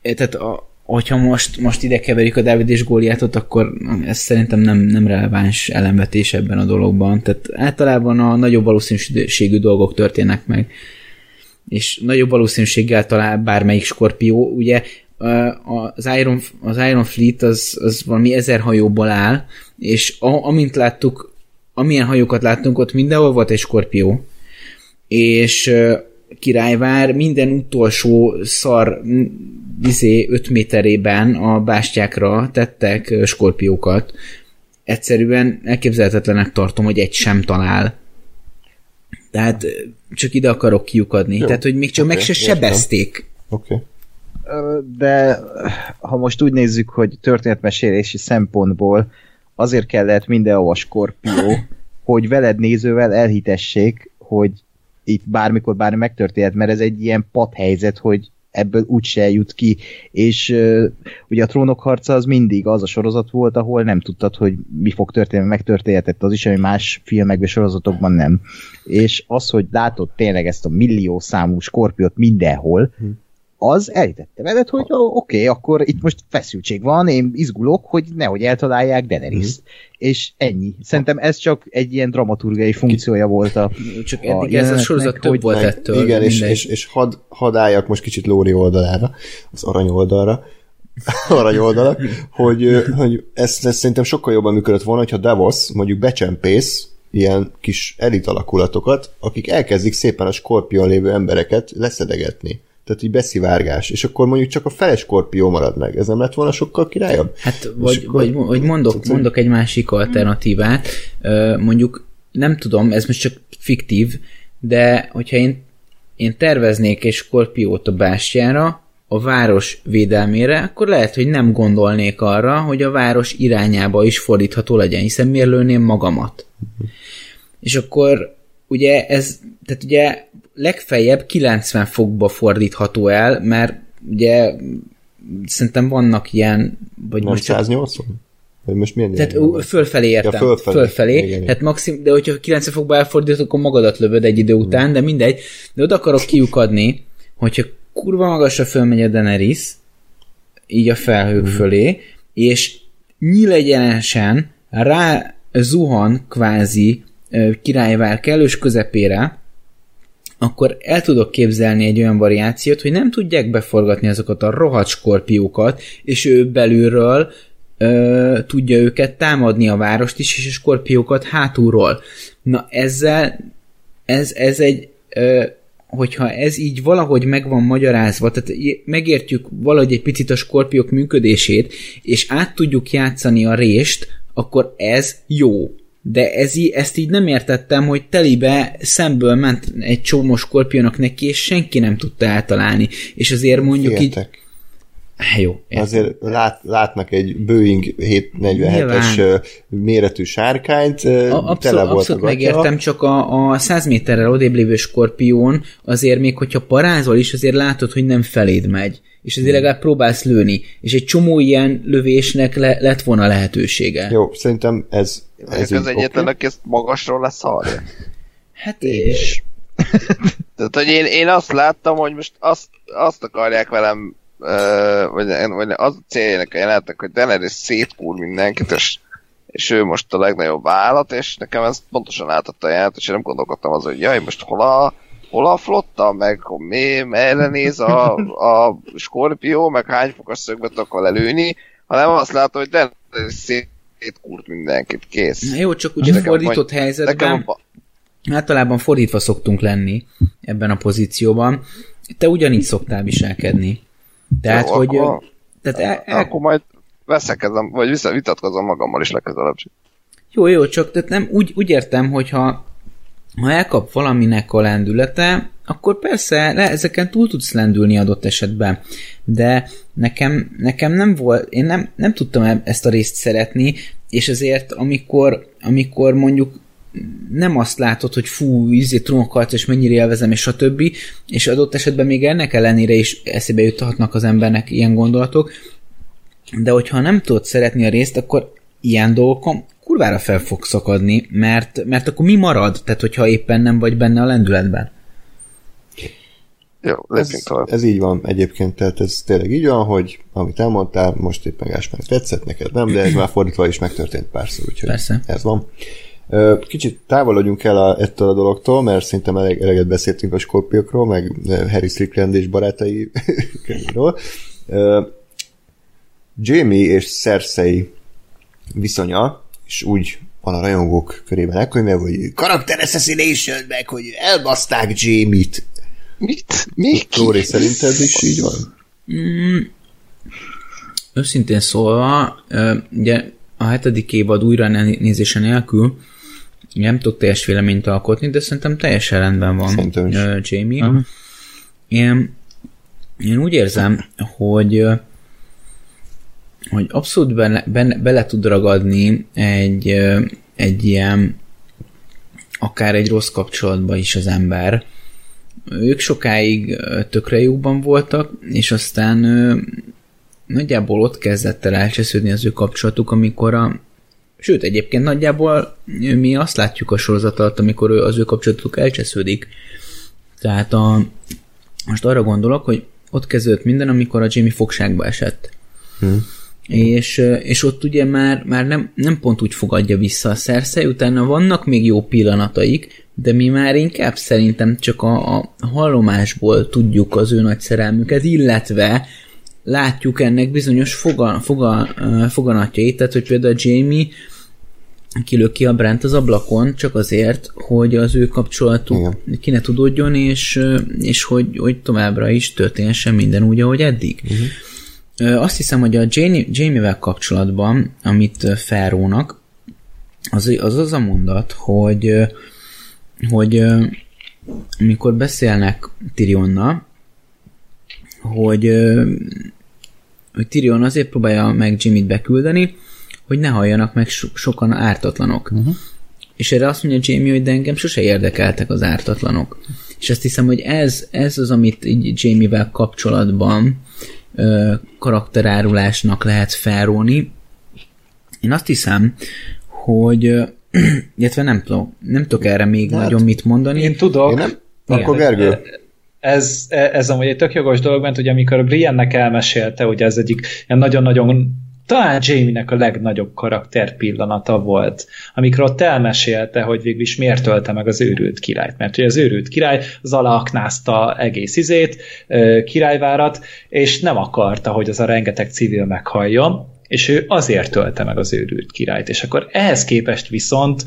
tehát a, hogyha most, most ide keverjük a Dávid és Góliátot, akkor ez szerintem nem, nem releváns ellenvetés ebben a dologban. Tehát általában a nagyobb valószínűségű dolgok történnek meg. És nagyobb valószínűséggel talál bármelyik skorpió. Ugye az Iron, az Iron Fleet az, az valami ezer hajóból áll, és a, amint láttuk, amilyen hajókat láttunk, ott mindenhol volt egy skorpió. És királyvár minden utolsó szar izé 5 méterében a bástyákra tettek skorpiókat. Egyszerűen elképzelhetetlenek tartom, hogy egy sem talál. Tehát csak ide akarok kiukadni. Jó. Tehát, hogy még csak Oké, meg se értem. sebezték. Oké. Ö, De ha most úgy nézzük, hogy történetmesélési szempontból azért kellett mindenhol a skorpió, hogy veled nézővel elhitessék, hogy itt bármikor bármi megtörténhet, mert ez egy ilyen padhelyzet, hogy ebből úgyse jut ki, és uh, ugye a trónok harca az mindig az a sorozat volt, ahol nem tudtad, hogy mi fog történni, megtörténhetett az is, ami más filmekben, sorozatokban nem. És az, hogy látod tényleg ezt a millió számú skorpiót mindenhol, az elhitette veled, hogy oké, okay, akkor itt most feszültség van, én izgulok, hogy nehogy eltalálják daenerys Mhm. És ennyi. Szerintem ez csak egy ilyen dramaturgiai funkciója volt a... Csak a eddig ez a jelenetnek, sorozat több hogy- volt Meg- ettől. Igen, és, és, és had, hadd álljak most kicsit Lóri oldalára, az arany oldalra, arany oldalak, hogy, hogy ez, ez szerintem sokkal jobban működött volna, hogyha Davos mondjuk becsempész ilyen kis elit alakulatokat, akik elkezdik szépen a skorpion lévő embereket leszedegetni. Tehát így beszivárgás, és akkor mondjuk csak a fele skorpió marad meg. Ez nem lett volna sokkal királyabb? Hát, vagy, akkor- vagy, vagy mondok, mondok egy másik alternatívát. Mondjuk, nem tudom, ez most csak fiktív, de hogyha én, én terveznék egy skorpiót a bástyára, a város védelmére, akkor lehet, hogy nem gondolnék arra, hogy a város irányába is fordítható legyen, hiszen miért lőném magamat. És akkor ugye ez, tehát ugye legfeljebb 90 fokba fordítható el, mert ugye szerintem vannak ilyen, vagy most csak 180? Vagy most milyen tehát van? fölfelé értem. Ja, fölfelé. fölfelé. Igen, igen. Tehát maxim, de hogyha 90 fokba elfordítod, akkor magadat lövöd egy idő után, de mindegy. De oda akarok kiukadni, hogyha kurva magasra fölmegy a Daenerys, így a felhők fölé, és nyílegyenesen rá zuhan kvázi királyvár kellős közepére, akkor el tudok képzelni egy olyan variációt, hogy nem tudják beforgatni azokat a rohadt skorpiókat, és ő belülről ö, tudja őket támadni a várost is, és a skorpiókat hátulról. Na ezzel, ez, ez egy, ö, hogyha ez így valahogy meg van magyarázva, tehát megértjük valahogy egy picit a skorpiók működését, és át tudjuk játszani a rést, akkor ez jó. De ez, í- ezt így nem értettem, hogy telibe szemből ment egy csomó skorpiónak neki, és senki nem tudta eltalálni. És azért mondjuk így... Féltek. Há, Jó, értem. Azért lát, látnak egy Boeing 747-es Nyilván. ö, méretű sárkányt, A, tele abszolút, volt abszolút megértem, csak a, a 100 méterrel odébb lévő skorpión azért még, hogyha parázol is, azért látod, hogy nem feléd megy. És azért legalább próbálsz lőni. És egy csomó ilyen lövésnek le, lett volna lehetősége. Jó, szerintem ez, ez Ez így az egyetlen, aki ezt magasról leszarja. Hát És Tehát, hogy én, én azt láttam, hogy most azt, azt akarják velem ö, vagy, vagy az a céljának a jelenetnek, hogy Daenerys szétkúr mindenkit, és, és ő most a legnagyobb állat, és nekem ez pontosan átadta a jelentet, és én nem gondolkodtam az, hogy jaj, most hol a, hol a flotta, meg mi, merre néz a, a skorpió, meg hány fokas szögbe akar lelőni, hanem azt látom, hogy Daenerys szétkúrt mindenkit, kész. Jó, csak ugye Nekem fordított vagy- helyzetben... Nekem a, Általában fordítva szoktunk lenni ebben a pozícióban. Te ugyanígy szoktál viselkedni. Tehát, Jó, hogy... akkor- Tehát el, el, akkor majd veszekedem, vagy vissza, vitatkozom magammal is legközelebb. jó, jó, csak tehát nem, úgy, úgy értem, hogyha ha elkap valaminek a lendülete, akkor persze le, ezeken túl tudsz lendülni adott esetben. De nekem, nekem nem volt, én nem, nem tudtam e- ezt a részt szeretni, és ezért amikor, amikor mondjuk nem azt látod, hogy fú, izé trónokharc, és mennyire élvezem, és stb. És adott esetben még ennek ellenére is eszébe juthatnak az embernek ilyen gondolatok, de hogyha nem tudod szeretni a részt, akkor ilyen dolgokon kurvára fel fog szakadni, mert, mert akkor mi marad? Tehát, hogyha éppen nem vagy benne a lendületben. Jó, lépjünk Ez, tovább. ez így van egyébként, tehát ez tényleg így van, hogy amit elmondtál, most éppen Gáspár tetszett neked, nem, de ez már fordítva is megtörtént párszor, úgyhogy Persze. ez van. Kicsit távolodjunk el a, ettől a dologtól, mert szerintem elég, eleget beszéltünk a skorpiókról, meg Harry Strickland és barátai könyvről. Ö, Jamie és Cersei viszonya, és úgy van a rajongók körében elkönyvelve, hogy karakter assassination, meg hogy elbaszták Jamie-t. Mit? Mi? Lóri, szerinted is így van? Őszintén szólva, ugye a hetedik évad újra nézése nélkül nem tudok teljes véleményt alkotni, de szerintem teljesen rendben van Szerintem is. Jamie. Uh-huh. Én, én úgy érzem, hogy hogy abszolút bele, bele, bele tud ragadni egy, egy ilyen akár egy rossz kapcsolatba is az ember. Ők sokáig tökre jóban voltak, és aztán nagyjából ott kezdett el elcsesződni az ő kapcsolatuk, amikor a Sőt, egyébként nagyjából mi azt látjuk a sorozat alatt, amikor az ő kapcsolatuk elcsesződik. Tehát a, most arra gondolok, hogy ott kezdődött minden, amikor a Jamie fogságba esett. Hmm. És, és ott ugye már, már nem, nem pont úgy fogadja vissza a Cersei, utána vannak még jó pillanataik, de mi már inkább szerintem csak a, a hallomásból tudjuk az ő nagy szerelmüket, illetve látjuk ennek bizonyos foga, foga, foganatjait, tehát hogy például Jamie kilök ki a Brent az ablakon, csak azért, hogy az ő kapcsolatuk Igen. ki ne tudódjon, és, és hogy, hogy továbbra is történhessen minden úgy, ahogy eddig. Uh-huh. Azt hiszem, hogy a Jamie, Jamie-vel kapcsolatban, amit ö, Ferrónak, az, az az a mondat, hogy, hogy amikor beszélnek Tyrionnal, hogy, hogy Tyrion azért próbálja meg Jimmy-t beküldeni, hogy ne halljanak meg so- sokan ártatlanok. Uh-huh. És erre azt mondja Jamie, hogy de engem sose érdekeltek az ártatlanok. És azt hiszem, hogy ez, ez az, amit így Jamie-vel kapcsolatban karakterárulásnak lehet felróni. Én azt hiszem, hogy illetve nem tudom, nem tudok erre még Hát, nagyon mit mondani. Én tudok. Én nem? Akkor Gergő? Ez, ez amúgy egy tök jogos dolog, mert ugye amikor Briennek elmesélte, ugye ez egyik ilyen nagyon-nagyon talán Jamie-nek a legnagyobb karakter pillanata volt, amikor ott elmesélte, hogy végül is miért ölte meg az őrült királyt. Mert ugye az őrült király az alaknázta egész izét, királyvárat, és nem akarta, hogy az a rengeteg civil meghalljon, és ő azért ölte meg az őrült királyt. És akkor ehhez képest viszont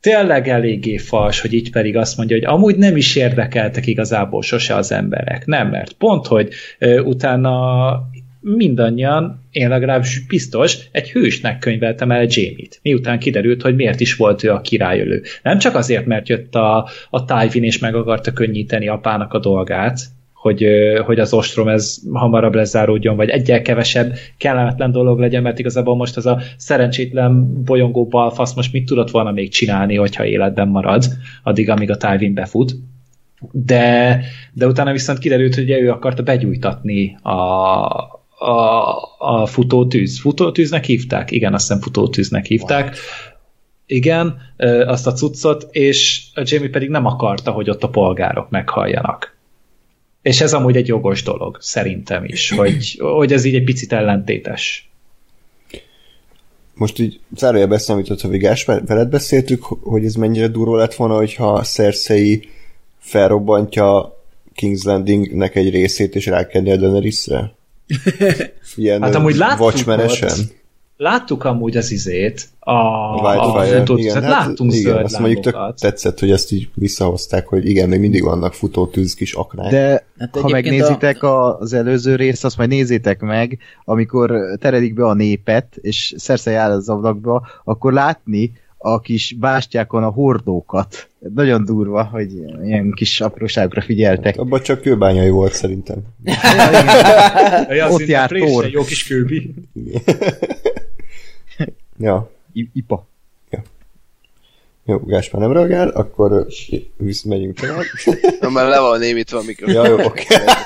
tényleg eléggé fals, hogy így pedig azt mondja, hogy amúgy nem is érdekeltek igazából sose az emberek. Nem, mert pont, hogy ö, utána mindannyian, én legalábbis biztos, egy hősnek könyveltem el Jamie-t. Miután kiderült, hogy miért is volt ő a királyölő. Nem csak azért, mert jött a, a Tywin és meg akarta könnyíteni apának a dolgát, hogy, hogy az ostrom ez hamarabb lezáródjon, vagy egyel kevesebb kellemetlen dolog legyen, mert igazából most ez a szerencsétlen bolyongó balfasz most mit tudott volna még csinálni, hogyha életben marad, addig, amíg a Tywin befut. De, de utána viszont kiderült, hogy ő akarta begyújtatni a, a, a futótűz. Futótűznek hívták? Igen, azt hiszem futótűznek hívták. Igen, azt a cuccot, és a Jamie pedig nem akarta, hogy ott a polgárok meghalljanak És ez amúgy egy jogos dolog, szerintem is, hogy, hogy ez így egy picit ellentétes. Most így zárójelbe beszélmított a Vigás, veled beszéltük, hogy ez mennyire durva lett volna, hogyha Cersei felrobbantja King's Landingnek egy részét, és rákenni a Daenerysre? Ilyen Hát amúgy láttuk volt. Láttuk amúgy az izét, a, A a, igen, hát láttunk igen, zöld azt mondjuk tök tetszett, hogy ezt így visszahozták, hogy igen, még mindig vannak futó tűz kis aknák. De Hát ha megnézitek a... az előző részt, azt majd nézzétek meg, amikor teredik be a népet, és Cersei áll az ablakba, akkor látni a kis bástyákon a hordókat. Nagyon durva, hogy ilyen kis apróságra figyeltek. Abban csak kőbányai volt szerintem. Ja, Ott szinte járt Thor. Jó kis kőbi. Ja, I- Ipa. jó, Gáspár nem reagál, akkor ö, visz, megyünk tovább. Na, Mert le van némítva a mikrofon. Ja, jó, oké.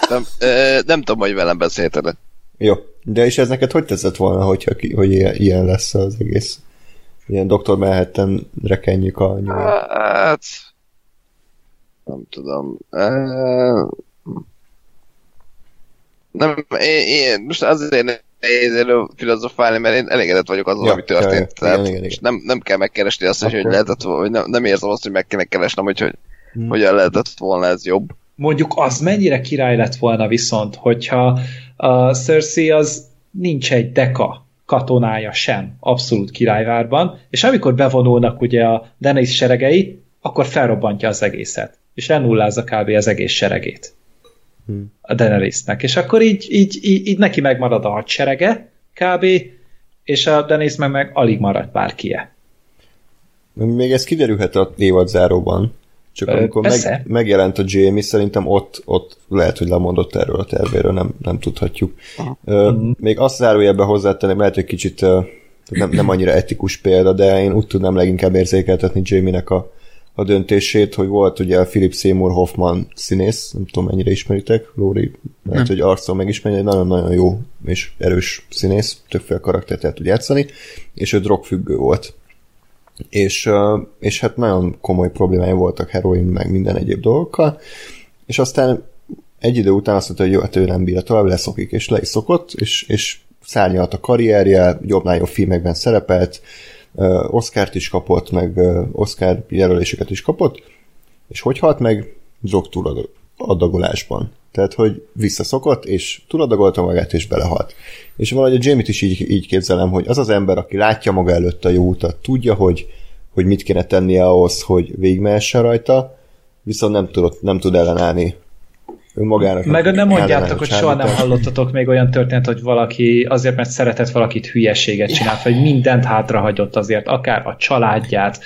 nem, ö, nem tudom, hogy velem beszélted. Jó, de és ez neked hogy tetszett volna, hogyha, ki- hogy ilyen, ilyen lesz az egész? Ilyen Dr. Manhattan rekenjük a nyomát. Hát... Nem tudom. Nem, én, én most azért nehéz erről filozofálni, mert én elégedett vagyok azzal, Ja, ami történt. ja. Tehát Igen, igen, és igen. Nem, nem kell megkeresni azt, hogy, hogy lehetett volna, hogy nem, nem érzem azt, hogy meg kéne keresnem, hogy, hogy Hmm. hogyan lehetett volna ez jobb. Mondjuk az mennyire király lett volna viszont, hogyha a Cersei az nincs egy deka katonája sem, abszolút királyvárban, és amikor bevonulnak ugye a Daenerys seregei, akkor felrobbantja az egészet, és elnullázza kb. az egész seregét Hmm. a Daenerysnek, és akkor így, így, így, így neki megmarad a hadserege kb., és a Daenerys meg, meg alig marad bárkie. Még ez kiderülhet a évad záróban. Csak Ö, amikor persze. meg, megjelent a Jamie, szerintem ott, ott lehet, hogy lemondott erről a tervéről, nem, nem tudhatjuk. Ö, Mhm. még azt zárójelben hozzátenném, lehet, hogy kicsit nem, nem annyira etikus példa, de én úgy tudnám leginkább érzékeltetni Jamie-nek a, a döntését, hogy volt ugye a Philip Seymour Hoffman színész, nem tudom mennyire ismeritek, Lóri, lehet, hogy arcon megismeri, egy nagyon-nagyon jó és erős színész, többféle karaktert el tud játszani, és ő drogfüggő volt és, és hát nagyon komoly problémái voltak heroin, meg minden egyéb dolgokkal, és aztán egy idő után azt mondta, hogy jó, hát ő nem bírja tovább, leszokik, és le is szokott, és, és szárnyalt a karrierje, jobbnál jobb filmekben szerepelt, Oscárt is kapott, meg Oscar jelöléseket is kapott, és hogy halt meg? Drog túladagolásban. Tehát, hogy visszaszokott, és túladagolta magát, és belehalt. És valahogy a Jamie-t is így, így képzelem, hogy az az ember, aki látja maga előtt a jó utat, tudja, hogy, hogy mit kéne tennie ahhoz, hogy végigmehessen rajta, viszont nem, tudott, nem tud ellenállni önmagának. Meg nem mondjátok, hogy soha nem hallottatok még olyan történet, hogy valaki azért, mert szeretett valakit hülyeséget csinált, vagy mindent hátrahagyott azért, akár a családját,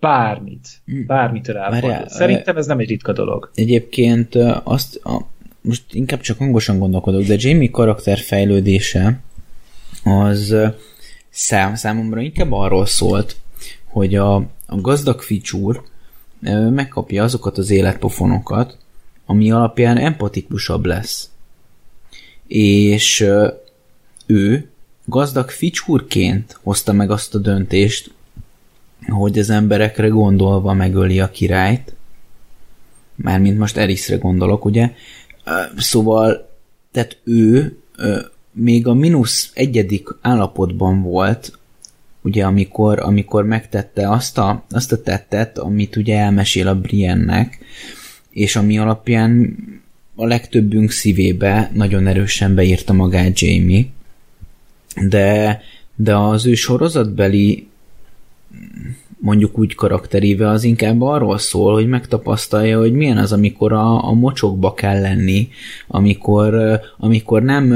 bármit, bármitől elfordult. Szerintem ez nem egy ritka dolog. Egyébként azt, a, most inkább csak hangosan gondolkodok, de Jamie karakter fejlődése az szám, számomra inkább arról szólt, hogy a, a gazdag ficsúr megkapja azokat az életpofonokat, ami alapján empatikusabb lesz. És ő gazdag ficsúrként hozta meg azt a döntést, hogy az emberekre gondolva megöli a királyt, mármint most Erisre gondolok, ugye? Szóval, tehát ő még a mínusz egyedik állapotban volt, ugye amikor, amikor megtette azt a, azt a tettet, amit ugye elmesél a Briennek, és ami alapján a legtöbbünk szívébe nagyon erősen beírta magát Jamie, de, de az ő sorozatbeli mondjuk úgy karakterével az inkább arról szól, hogy megtapasztalja, hogy milyen az, amikor a, a mocsokba kell lenni, amikor, amikor nem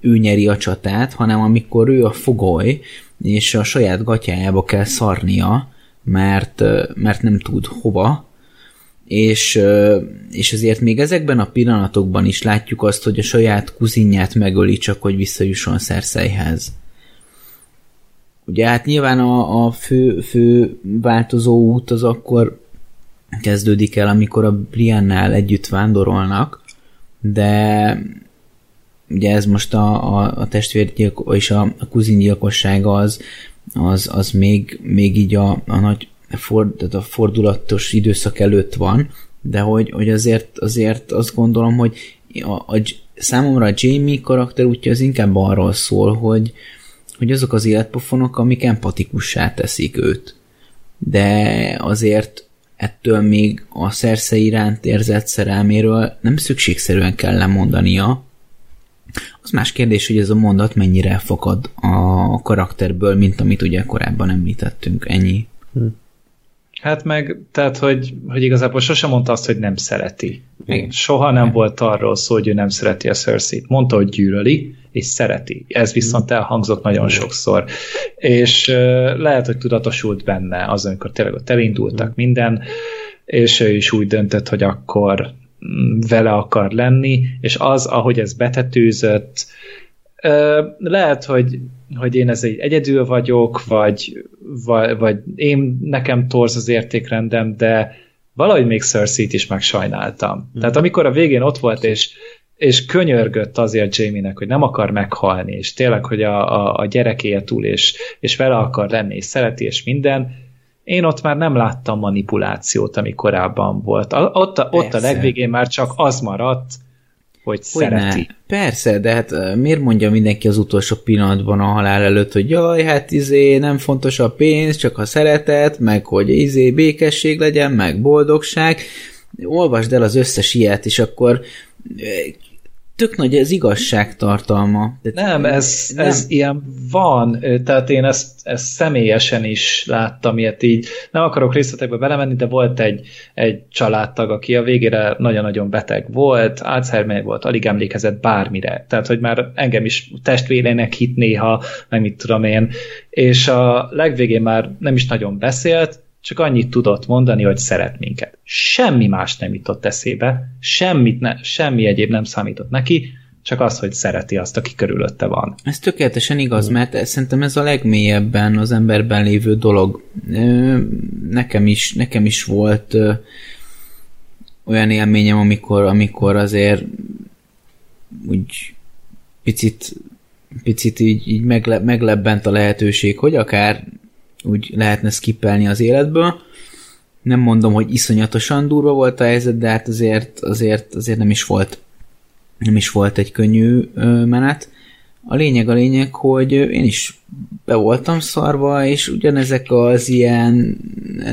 ő nyeri a csatát, hanem amikor ő a fogoly, és a saját gatyájába kell szarnia, mert, mert nem tud hova, és, és ezért még ezekben a pillanatokban is látjuk azt, hogy a saját kuzinját megöli, csak hogy visszajusson Szerszeihez. Ugye hát nyilván a, a fő, fő változó út az akkor kezdődik el, amikor a Briannál együtt vándorolnak, de ugye ez most a, a, a testvérgyilkos és a, a kuzingyilkossága az, az, az még, még így a, a nagy for, tehát a fordulatos időszak előtt van, de hogy, hogy azért, azért azt gondolom, hogy a, a, számomra a Jamie karakter útja az inkább arról szól, hogy, hogy azok az életpofonok, amik empatikussá teszik őt. De azért ettől még a szersze iránt érzett szerelméről nem szükségszerűen kell lemondania. Az más kérdés, hogy ez a mondat mennyire fakad a karakterből, mint amit ugye korábban említettünk. Ennyi. Hm. Hát meg, tehát, hogy, hogy igazából sosem mondta azt, hogy nem szereti. Igen. Soha nem Igen. volt arról szó, hogy ő nem szereti a cersei Mondta, hogy gyűlöli, és szereti. Ez viszont elhangzott nagyon sokszor. És uh, lehet, hogy tudatosult benne az, amikor tényleg ott elindultak minden, és ő is úgy döntött, hogy akkor mm, vele akar lenni, és az, ahogy ez betetőzött, lehet, hogy hogy én ez egy egyedül vagyok, vagy, vagy, vagy én nekem torz az értékrendem, de valahogy még cersei is megsajnáltam. Mm. Tehát amikor a végén ott volt, és, és könyörgött azért Jamie-nek, hogy nem akar meghalni, és tényleg, hogy a, a, a gyerek túl, és, és vele akar lenni, és szereti, és minden, én ott már nem láttam manipulációt, ami korábban volt. A, ott, a, ott a legvégén már csak az maradt, hogy, hogy szereti. Ne. Persze, de hát miért mondja mindenki az utolsó pillanatban a halál előtt, hogy jaj, hát izé nem fontos a pénz, csak a szeretet, meg hogy izé békesség legyen, meg boldogság. Olvasd el az összes ilyet, és akkor tök nagy az igazság tartalma. De nem, ez, nem. ez ilyen van, tehát én ezt, ezt személyesen is láttam ilyet így. Nem akarok részletekbe belemenni, de volt egy, egy családtag, aki a végére nagyon-nagyon beteg volt, Alzheimer volt, alig emlékezett bármire. Tehát, hogy már engem is testvérének hit néha, meg mit tudom én, és a legvégén már nem is nagyon beszélt, csak annyit tudott mondani, hogy szeret minket. Semmi más nem jutott eszébe, semmit ne, semmi egyéb nem számított neki, csak az, hogy szereti azt, aki körülötte van. Ez tökéletesen igaz, mert szerintem ez a legmélyebben az emberben lévő dolog. Nekem is, nekem is volt olyan élményem, amikor, amikor azért úgy picit, picit így, így megle, meglebbent a lehetőség, hogy akár úgy lehetne skippelni az életből. Nem mondom, hogy iszonyatosan durva volt a helyzet, de hát azért, azért, azért nem is volt nem is volt egy könnyű menet. A lényeg a lényeg, hogy én is be voltam szarva, és ugyanezek az ilyen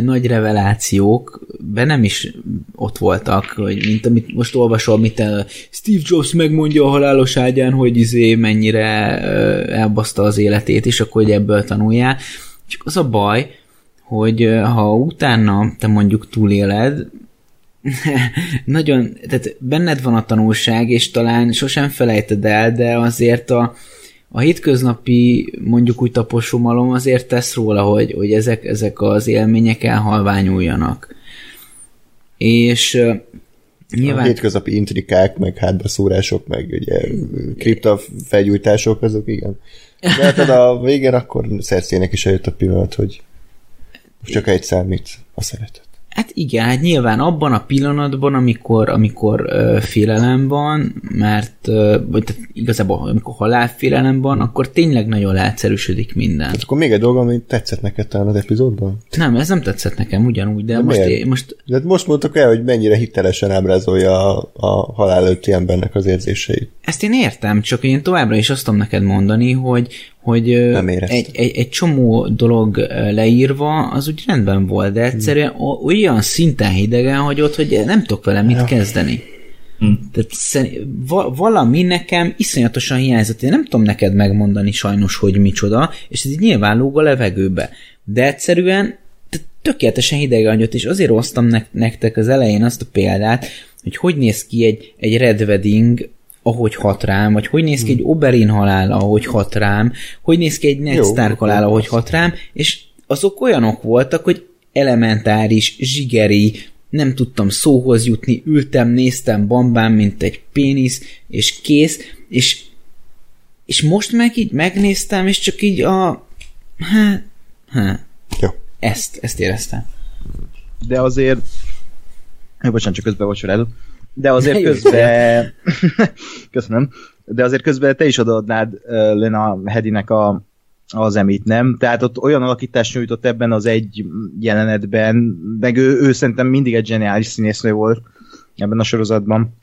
nagy revelációk bennem is ott voltak, hogy mint amit most olvasol, mint a Steve Jobs megmondja a halálos ágyán, hogy izé mennyire elbaszta az életét, és akkor hogy ebből tanuljál. Csak az a baj, hogy ha utána te mondjuk túléled, nagyon, tehát benned van a tanulság, és talán sosem felejted el, de azért a, a hétköznapi mondjuk úgy taposomalom azért tesz róla, hogy, hogy ezek, ezek az élmények elhalványuljanak. És Nyilván... A hétköznapi intrikák, meg hátbaszúrások, meg ugye kripta felgyújtások, azok igen. De hát a végén akkor Szerszének is eljött a pillanat, hogy most csak egy számít a szeretet. Hát igen, hát nyilván abban a pillanatban, amikor, amikor uh, félelem van, mert vagy tehát igazából amikor halálfélelem van, akkor tényleg nagyon leegyszerűsödik minden. Tehát akkor még egy dolog, ami tetszett neked talán az epizódban? Nem, ez nem tetszett nekem ugyanúgy, de, de most, én, most... De hát most mondtuk el, hogy mennyire hitelesen ábrázolja a, a halál előtti embernek az érzéseit. Ezt én értem, csak én továbbra is azt tudom neked mondani, hogy, hogy egy, egy, egy csomó dolog leírva, az úgy rendben volt, de egyszerűen hmm. olyan szinten hidegen hagyott, hogy nem tudok vele mit ja. kezdeni. Hmm. Tehát valami nekem iszonyatosan hiányzott. Én nem tudom neked megmondani sajnos, hogy micsoda, és ez így nyilván lóg a levegőbe. De egyszerűen tökéletesen hidegen hagyott, és azért hoztam nektek az elején azt a példát, hogy hogy néz ki egy, egy Red Wedding ahogy hat rám, vagy hogy néz ki egy Oberyn halál, ahogy hat rám, hogy néz ki egy Ned Stark halál, ahogy hat rám, és azok olyanok voltak, hogy elementáris, zsigeri, nem tudtam szóhoz jutni, ültem, néztem bambán, mint egy pénisz, és kész, és, és most meg így megnéztem, és csak így a... Hát, hát, Jó. Ezt, ezt éreztem. De azért... Bocsánat, csak közben vacsorálok de azért közben... Köszönöm. De azért közben te is odaadnád uh, Lena Hedinek a az emit nem. Tehát ott olyan alakítást nyújtott ebben az egy jelenetben, meg ő, ő szerintem mindig egy zseniális színésznő volt ebben a sorozatban.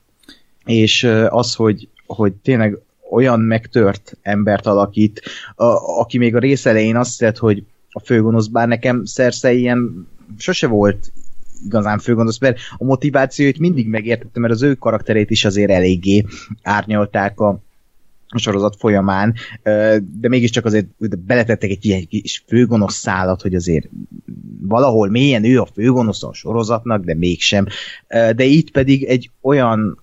És az, hogy, hogy tényleg olyan megtört embert alakít, a, aki még a rész elején azt tett, hogy a főgonosz, bár nekem szersze ilyen sose volt igazán főgonosz, mert a motivációit mindig megértettem, mert az ő karakterét is azért eléggé árnyalták a, a sorozat folyamán, de mégiscsak azért beletettek egy ilyen kis főgonosz szállat, hogy azért valahol mélyen ő a főgonosz a sorozatnak, de mégsem. De itt pedig egy olyan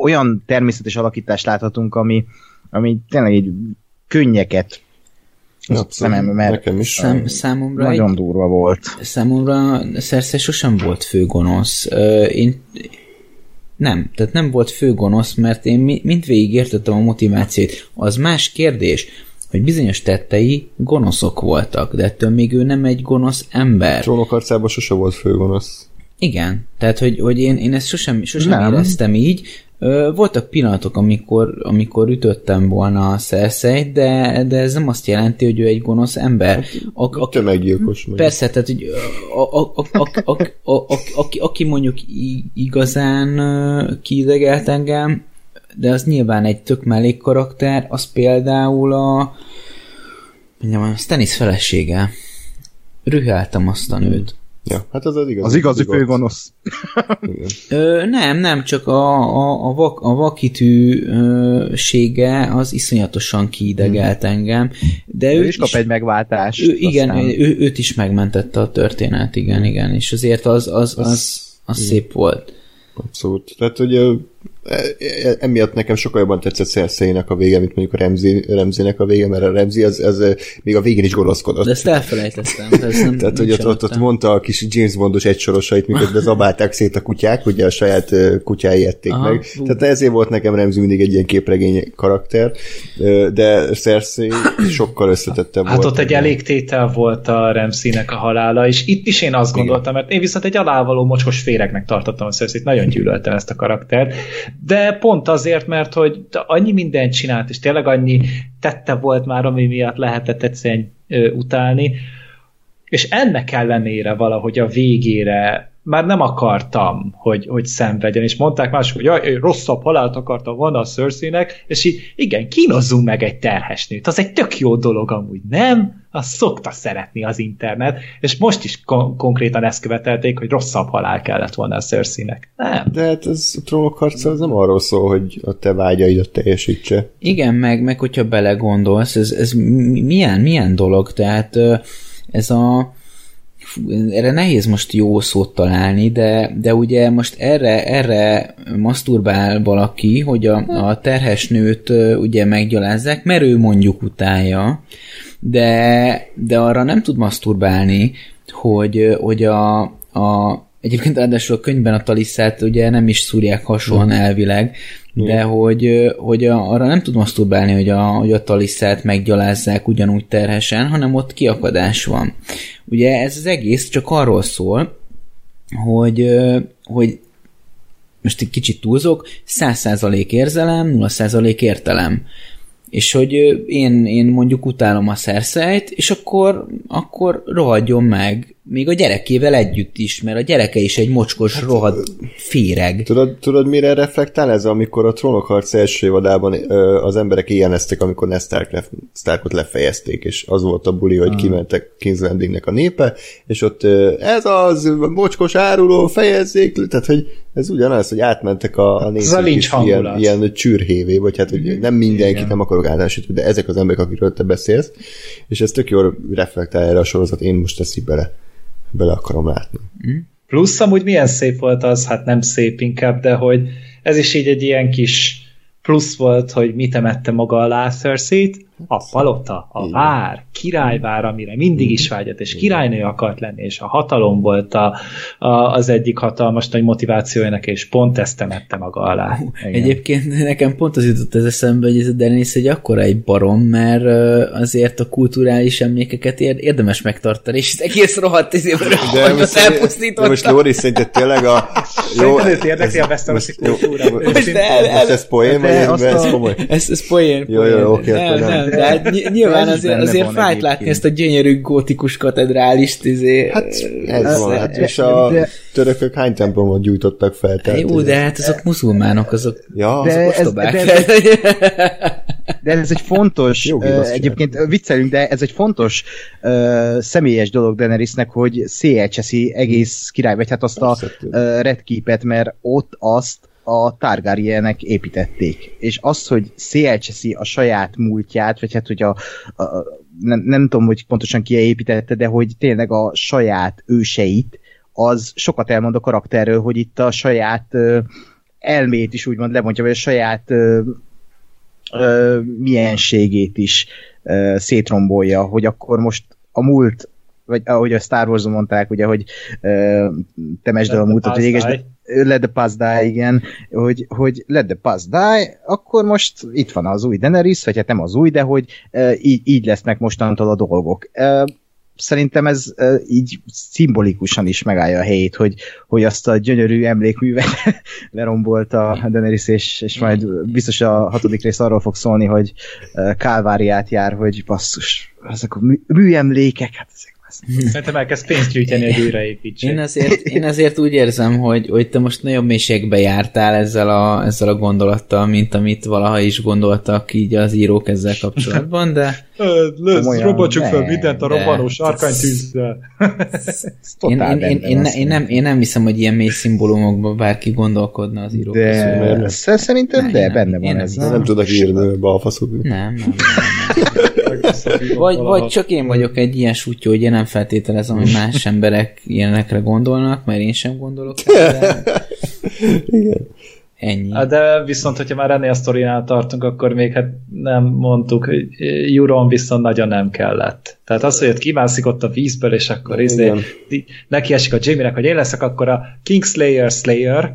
olyan természetes alakítást láthatunk, ami, ami tényleg egy könnyeket Abszolút, nekem is. Szám, számomra nagyon egy, durva volt. Számomra Cersei sosem volt főgonosz. Én nem, tehát nem volt főgonosz, mert én mindvégig értettem a motivációt. Az más kérdés, hogy bizonyos tettei gonoszok voltak, de ettől még ő nem egy gonosz ember. Trónok arcában sose volt főgonosz. Igen, tehát hogy, hogy én, én ezt sosem, sosem nem. éreztem így, voltak pillanatok, amikor, amikor ütöttem volna a Cersei, de, de ez nem azt jelenti, hogy ő egy gonosz ember. A, a, Tömeggyilkos. Persze, tehát hogy a, a, a, a, a, a, a, aki, aki mondjuk igazán kiidegelt engem, de az nyilván egy tök mellék karakter, az például a Ja, hát az az igazi. Az igazi főgonosz. Ö, nem, nem, csak a, a, a, vak, a vakitűsége az iszonyatosan kiidegelt hmm. engem. De ő, ő is kap egy megváltást. Ő, igen, ő, őt is megmentette a történet, igen, igen, és azért az, az, az, az, az szép volt. Abszolút. Tehát, hogy E, e, emiatt nekem sokkal jobban tetszett cersei a vége, mint mondjuk a Remzi, Remzinek a vége, mert a Remzi az, az e, még a végén is gonoszkodott. De ezt elfelejtettem. Ez nem, Tehát, hogy ott, ott, ott, mondta a kis James Bondos egysorosait, miközben zabálták szét a kutyák, ugye a saját kutyái ették Aha, meg. Ú. Tehát ezért volt nekem Remzi mindig egy ilyen képregény karakter, de Cersei sokkal összetettebb hát volt. Hát ott egy elégtétel volt a Remzinek a halála, és itt is én azt gondoltam, mert én viszont egy alávaló mocskos féregnek tartottam a Cersei-t, nagyon gyűlöltem ezt a karaktert, de pont azért, mert hogy annyi mindent csinált, és tényleg annyi tette volt már, ami miatt lehetett egyszerűen utálni, és ennek ellenére valahogy a végére már nem akartam, hogy, hogy szenvedjen, és mondták mások, hogy jaj, rosszabb halált akartam volna a cersei és így igen, kínozzunk meg egy terhes nőt, az egy tök jó dolog amúgy, nem? Azt szokta szeretni az internet, és most is kon- konkrétan ezt követelték, hogy rosszabb halál kellett volna a cersei Nem. De hát ez a trónok harca az nem arról szól, hogy a te vágyaidat teljesítse. Igen, meg, meg hogyha belegondolsz, ez, ez milyen, milyen dolog, tehát ez a erre nehéz most jó szót találni, de, de ugye most erre, erre maszturbál valaki, hogy a, a terhes nőt ugye meggyalázzák, mert ő mondjuk utálja, de, de arra nem tud maszturbálni, hogy, hogy a, a Egyébként ráadásul a könyvben a taliszát ugye nem is szúrják hasonlóan elvileg, de hogy, hogy arra nem tud maszturbálni, hogy a, hogy a taliszát meggyalázzák ugyanúgy terhesen, hanem ott kiakadás van. Ugye ez az egész csak arról szól, hogy, hogy most egy kicsit túlzok, 100% érzelem, 0% értelem. És hogy én, én mondjuk utálom a szerszeit, és akkor, akkor rohadjon meg, még a gyerekével együtt is, mert a gyereke is egy mocskos, hát, rohad féreg. Tudod, tudod, mire reflektál ez, amikor a trónokharc első évadában az emberek ilyeneztek, amikor Ned Stark le, Starkot lefejezték, és az volt a buli, hogy ah. kimentek King's Landingnek a népe, és ott ez az, mocskos áruló, fejezzék, tehát hogy ez ugyanaz, hogy átmentek a, a nézők is ilyen, ilyen csürhévé, vagy hát, hogy nem mindenkit Igen. nem akarok általánosítani, de ezek az emberek, akikről te beszélsz, és ez tök jól reflektál erre a sorozat, én most teszi bele bele akarom látni. Mm. Plusz amúgy milyen szép volt az, hát nem szép inkább, de hogy ez is így egy ilyen kis plusz volt, hogy mit emette maga alá Cersei-t, a palota, a vár, királyvár, amire mindig is vágyott, és királynő akart lenni, és a hatalom volt a, a, az egyik hatalmas nagy motivációjának, és pont ezt temette maga alá. Igen. Egyébként nekem pont az jutott ez eszembe, hogy ez a Dennis egy akkora egy barom, mert azért a kulturális emlékeket érdemes megtartani, és ez egész rohadt izében de most, elpusztította. De most Lóri szerinted tényleg a... Jó, őt érdekli a Westerosi kultúra. Most, ez poén, vagy ez komoly? Ez, ez poén. Jó, jó, oké, nem, nem, de hát ny- nyilván Ez azért, azért fájt egyébként. látni ezt a gyönyörű gótikus katedrálist, izé. Hát ez van, hát és a de- törökök hány templomot gyújtottak fel? Tehát, Jó, de hát azok muzulmánok, azok Ja, De- azok ez- ostobák. de De ez egy fontos, Jó gimnasztiát. egyébként ö, viccelünk, de ez egy fontos ö, személyes dolog Daenerysnek, hogy széjjelcseszi egész király, vagy hát azt a ö, Red Keep-et, mert ott azt a Targaryenek építették. És az, hogy széjjelcseszi a saját múltját, vagy hát, hogy a, a nem, nem tudom, hogy pontosan ki építette, de hogy tényleg a saját őseit, az sokat elmond a karakterről, hogy itt a saját ö, elmét is úgymond lemondja, vagy a saját ö, ö, mienségét is ö, szétrombolja, hogy akkor most a múlt, vagy ahogy a Star Wars-on mondták, ugye, hogy ö, temesd a múltat, hogy égesd, let the past die, igen, hogy, hogy let the past die, akkor most itt van az új Daenerys, vagy hát nem az új, de hogy ö, így, így lesznek mostantól a dolgok. Ö, Szerintem ez ö, így szimbolikusan is megállja a helyét, hogy, hogy azt a gyönyörű emlékművet lerombolta a Daenerys, és, és majd biztos a hatodik rész arról fog szólni, hogy ö, kálváriát jár, hogy basszus, ezek a mű, műemlékek, hát ezek Szerintem elkezd pénzt gyűjteni, hogy újraépítsék. Én azért, én azért úgy érzem, hogy, hogy te most nagyobb mélységbe jártál ezzel a, ezzel a gondolattal, mint amit valaha is gondoltak így az írók ezzel kapcsolatban, de Lesz, Komolyan. robotsuk fel Ne, mindent a robbanó sárkánytűzzel. én, én, én, én, én, nem, én nem hiszem, hogy ilyen mély szimbólumokban bárki gondolkodna az írók közül. De sz- szerintem de, benne van ez. nem tudok írni balfaszok. Nem, nem, nem. Vagy, vagy csak én vagyok egy ilyen sutyó, hogy én nem feltételezem, hogy más emberek ilyenekre gondolnak, mert én sem gondolok erre. Igen. Ennyi. Hát De viszont, hogyha már ennél a sztorinál tartunk, akkor még hát nem mondtuk, hogy Euron viszont nagyon nem kellett. Tehát az, hogy ott kimászik ott a vízből, és akkor izé, neki esik a Jamie-nek, hogy én leszek akkor a Kingslayer Slayer,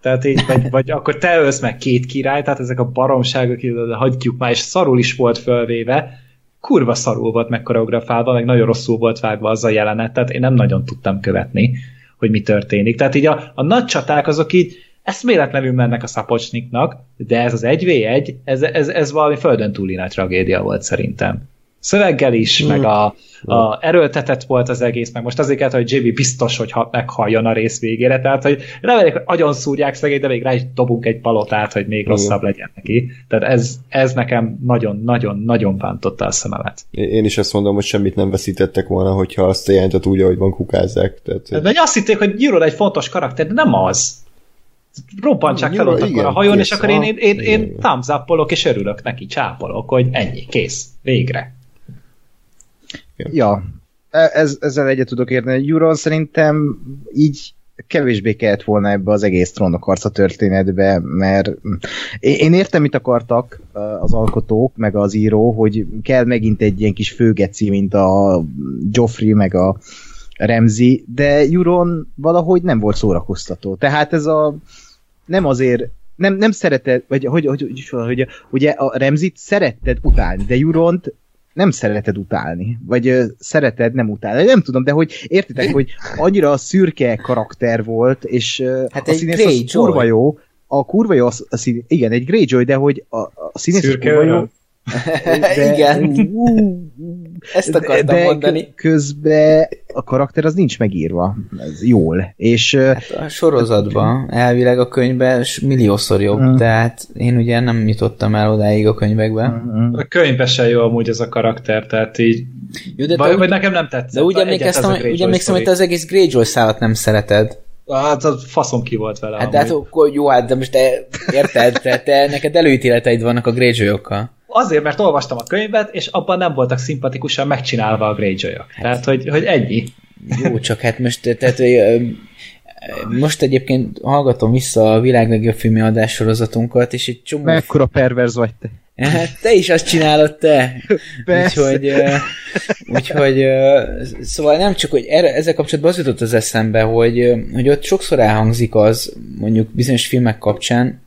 tehát így, vagy, vagy akkor te ölsz meg két király, tehát ezek a baromságok, oda hagyjuk már, és szarul is volt fölvéve, kurva szarul volt meg koreografálva, meg nagyon rosszul volt vágva az a jelenet, tehát én nem nagyon tudtam követni, hogy mi történik. Tehát így a, a nagy csaták azok így eszméletlenül mennek a szapocsniknak, de ez az 1v1, ez, ez, ez valami földön túli nagy tragédia volt szerintem. Szöveggel is, hmm. meg a, a erőltetett volt az egész, meg most azért kellett, hogy JB biztos, hogy ha, meghalljon a rész végére, tehát hogy reméljük, hogy agyon szúrják szegény, de még rá is dobunk egy palotát, hogy még rosszabb legyen neki. Tehát ez, ez nekem nagyon-nagyon-nagyon bántotta a szememet. Én is azt mondom, hogy semmit nem veszítettek volna, hogyha azt a jelentet úgy, ahogy van, kukázzák. Tehát, De hogy azt hitték, hogy Euron egy fontos karakter, de nem az. Robbantsák fel ott akkor igen, a hajón, kész, és akkor én, én, én, igen, én igen. thumbs és örülök neki, csápolok, hogy ennyi, kész, végre. Ja, e- ez, ezzel egyet tudok érteni. Euron szerintem így kevésbé kellett volna ebbe az egész trónokharca történetbe, mert én, értem, mit akartak uh, az alkotók, meg az író, hogy kell megint egy ilyen kis főgeci, mint a Joffrey, meg a Remzi, de Euron valahogy nem volt szórakoztató. Tehát ez a nem azért nem, nem szereted, vagy hogy, hogy, hogy, hogy, ugye a Remzit szeretted utálni, de Euront nem szereted utálni, vagy ö, szereted nem utálni. Nem tudom, de hogy értitek, hogy annyira a szürke karakter volt, és ö, Hát a egy színész az kurva jó, a kurva jó, az, a szín, igen, egy Greyjoy, de hogy a, a színész az Szürke kurva jó, öröm. Igen. Ezt akartam de mondani. közben a karakter az nincs megírva ez jól, és ö, A sorozatban, elvileg a könyvben milliószor jobb, Mm. tehát én ugye nem jutottam el odáig a könyvekben. A könyvben se jó amúgy ez a karakter, tehát így Jó, de, vagy, te, vagy nekem nem tetszett. de úgy emlékeztem, a úgy emlékszem, hogy te az egész Greyjoy szállat nem szereted. Hát az faszom ki volt vele. Hát de hát jó, hát de most te érted, te, te neked előítéleteid vannak a Greyjoyokkal. Azért, mert olvastam a könyvet, és abban nem voltak szimpatikusan megcsinálva a Greyjoyok. Hát- Tehát, hogy, hogy ennyi. Jó, csak hát most, tehát, hogy, most egyébként hallgatom vissza a világ legjobb filmi adássorozatunkat, és egy csomó... mekkora perverz vagy te. Hát te is azt csinálod, te! Persze. Úgyhogy, úgyhogy szóval nem csak, hogy erre, ezzel kapcsolatban az jutott az eszembe, hogy, hogy ott sokszor elhangzik az, mondjuk bizonyos filmek kapcsán,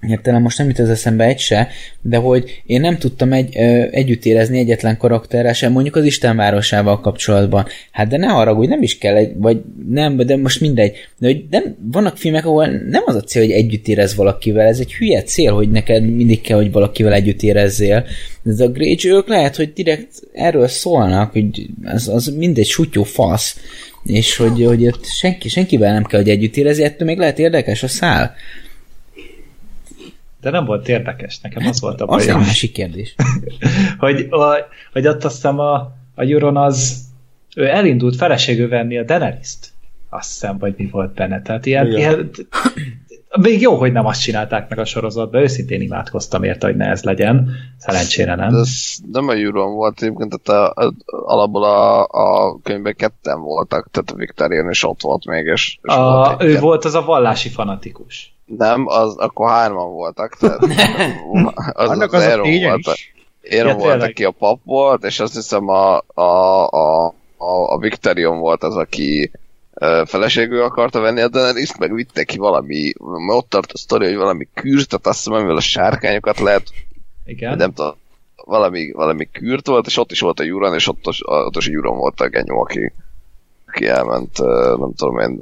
hirtelen most nem jut az eszembe egy se, de hogy én nem tudtam egy, ö, együtt érezni egyetlen karakterrel sem, mondjuk az Isten városával kapcsolatban. Hát de ne hogy nem is kell egy, vagy nem, de most mindegy. De hogy nem, vannak filmek, ahol nem az a cél, hogy együtt érez valakivel, ez egy hülye cél, hogy neked mindig kell, hogy valakivel együtt érezzél. Ez a Greyjoy, ők lehet, hogy direkt erről szólnak, hogy az, az mindegy sutyó fasz, és hogy, hogy ott senki, senkivel nem kell, hogy együtt érezni, ettől még lehet érdekes a szál. De nem volt érdekes, nekem az volt a Az egy bajom. másik kérdés. hogy, a, hogy ott azt hiszem a, a Euron az ő elindult feleségül venni a Daenerys-t. Azt hiszem, vagy mi volt benne. Tehát ilyen, Igen. ilyen, még jó, hogy nem azt csinálták meg a sorozatban, őszintén imádkoztam érte, hogy ne ez legyen. Szerencsére nem. De ez nem a Euron volt egyébként, tehát a, a, alapból a, a könyvben ketten voltak, tehát a Victorian is ott volt még, és, és A, volt ő kett- volt az a vallási fanatikus. Nem, az, akkor hárman voltak, tehát az, Annak az, az a Aaron ténye volt, a- is. Aaron Ja, volt, tényleg. aki a pap volt, és azt hiszem a, a, a, a, a Victorion volt az, aki feleségül akarta venni a daenerys meg vitte ki valami, ott tart a sztori, hogy valami kűrt, tehát azt hiszem, amivel a sárkányokat lehet, Igen. nem tudom, valami, valami kürt volt, és ott is volt a Euron, és ott, is- ott is a Euron volt a genyó, aki, aki elment, nem tudom én,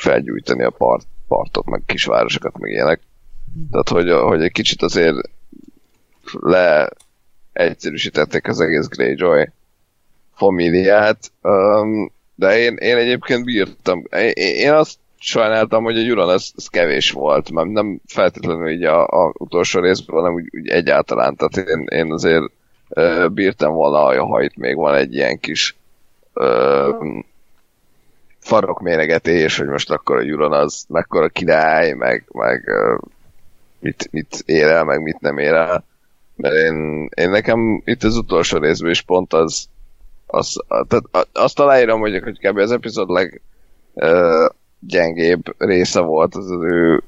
felgyújtani a part, partot, meg kisvárosokat, meg ilyenek. Tehát, hogy, hogy egy kicsit azért le egyszerűsítették az egész Greyjoy familiát, um, de én, én egyébként bírtam. Én, én azt sajnáltam, hogy a Euron ez, ez kevés volt, mert nem feltétlenül így a, a utolsó részben, hanem úgy, úgy egyáltalán. Tehát én, én azért uh, bírtam volna, a hajt még van egy ilyen kis uh, farokméregetés, hogy most akkor a Euron az mekkora király, meg, meg mit, mit ér el, meg mit nem ér el. Mert én, én nekem itt az utolsó részben is pont az, az tehát azt aláírom, hogy, hogy kb. az epizód leg gyengébb része volt az, az ő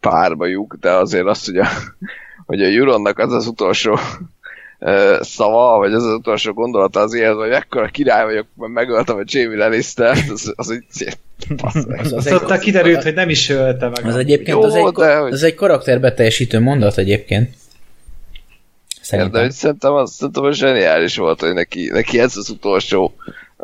párbajuk, de azért azt, hogy a, hogy a Euronnak az az utolsó ö, szava, vagy az az utolsó gondolata az ilyen, hogy ekkora király vagyok, mert megöltem a Jamie Lannister-t, az, az meg. Az, az, egy, kiderült, hogy nem is ölte meg. az egyébként Jó, az egy, de hogy- az egy karakterbeteljesítő mondat egyébként. De Szerintem. hogy szerintem az, szerintem az zseniális volt, hogy neki, neki ez az utolsó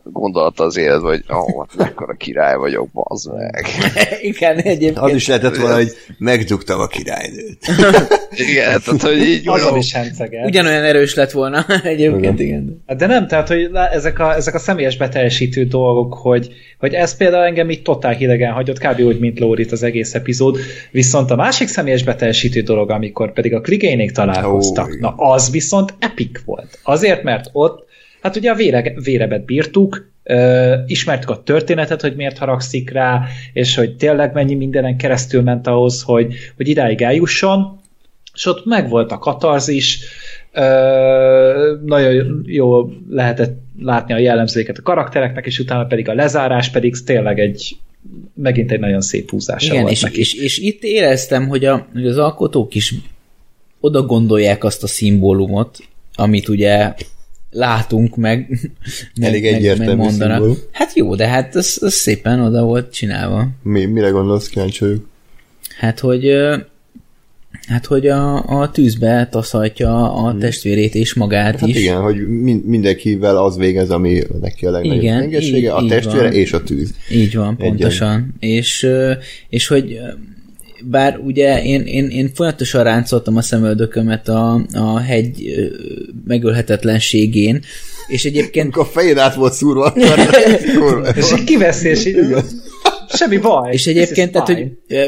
gondolata az életben, hogy ó, oh, mekkora király vagyok, bazd meg. Igen, egyébként. Az is lehetett volna, hogy megdugtam a királynőt. Igen, tehát hogy így Azon is henceget. Ugyanolyan erős lett volna egyébként, igen. Hát De nem, tehát, hogy ezek a, ezek a személyes beteljesítő dolgok, hogy, hogy ez például engem itt totál hidegen hagyott, kb. úgy, mint Lórit az egész epizód, viszont a másik személyes beteljesítő dolog, amikor pedig a Kligénék találkoztak, Ó, na az viszont epic volt. Azért, mert ott, hát ugye a vére, vérebet bírtuk, ismertük a történetet, hogy miért haragszik rá, és hogy tényleg mennyi mindenen keresztül ment ahhoz, hogy, hogy idáig eljusson, és ott megvolt a katarzis, Ö, nagyon jó lehetett látni a jellemzőket a karaktereknek, és utána pedig a lezárás pedig tényleg egy megint egy nagyon szép húzása Igen, volt és, neki. és, és itt éreztem, hogy, a, hogy az alkotók is oda gondolják azt a szimbólumot, amit ugye látunk, meg, Elég meg, egyértelmű meg szimbólum. Hát jó, de hát ez, ez szépen oda volt csinálva. Mi, mire gondolsz, kíváncsi vagyok? Hát, hogy hát, hogy a, a tűzbe taszaltja a testvérét és magát Hát is. igen, hogy min- mindenkivel az végez, ami neki a legnagyobb Igen, gyengesége, a testvére van. és a tűz. Így van, Egyen. pontosan. És, és hogy bár ugye én, én, én folyamatosan ráncoltam a szemöldökömet a, a hegy megölhetetlenségén, és egyébként Amikor a fejed át volt szúrva, akkor. És kiveszi, és így semmi baj. És egyébként, tehát, hogy fine.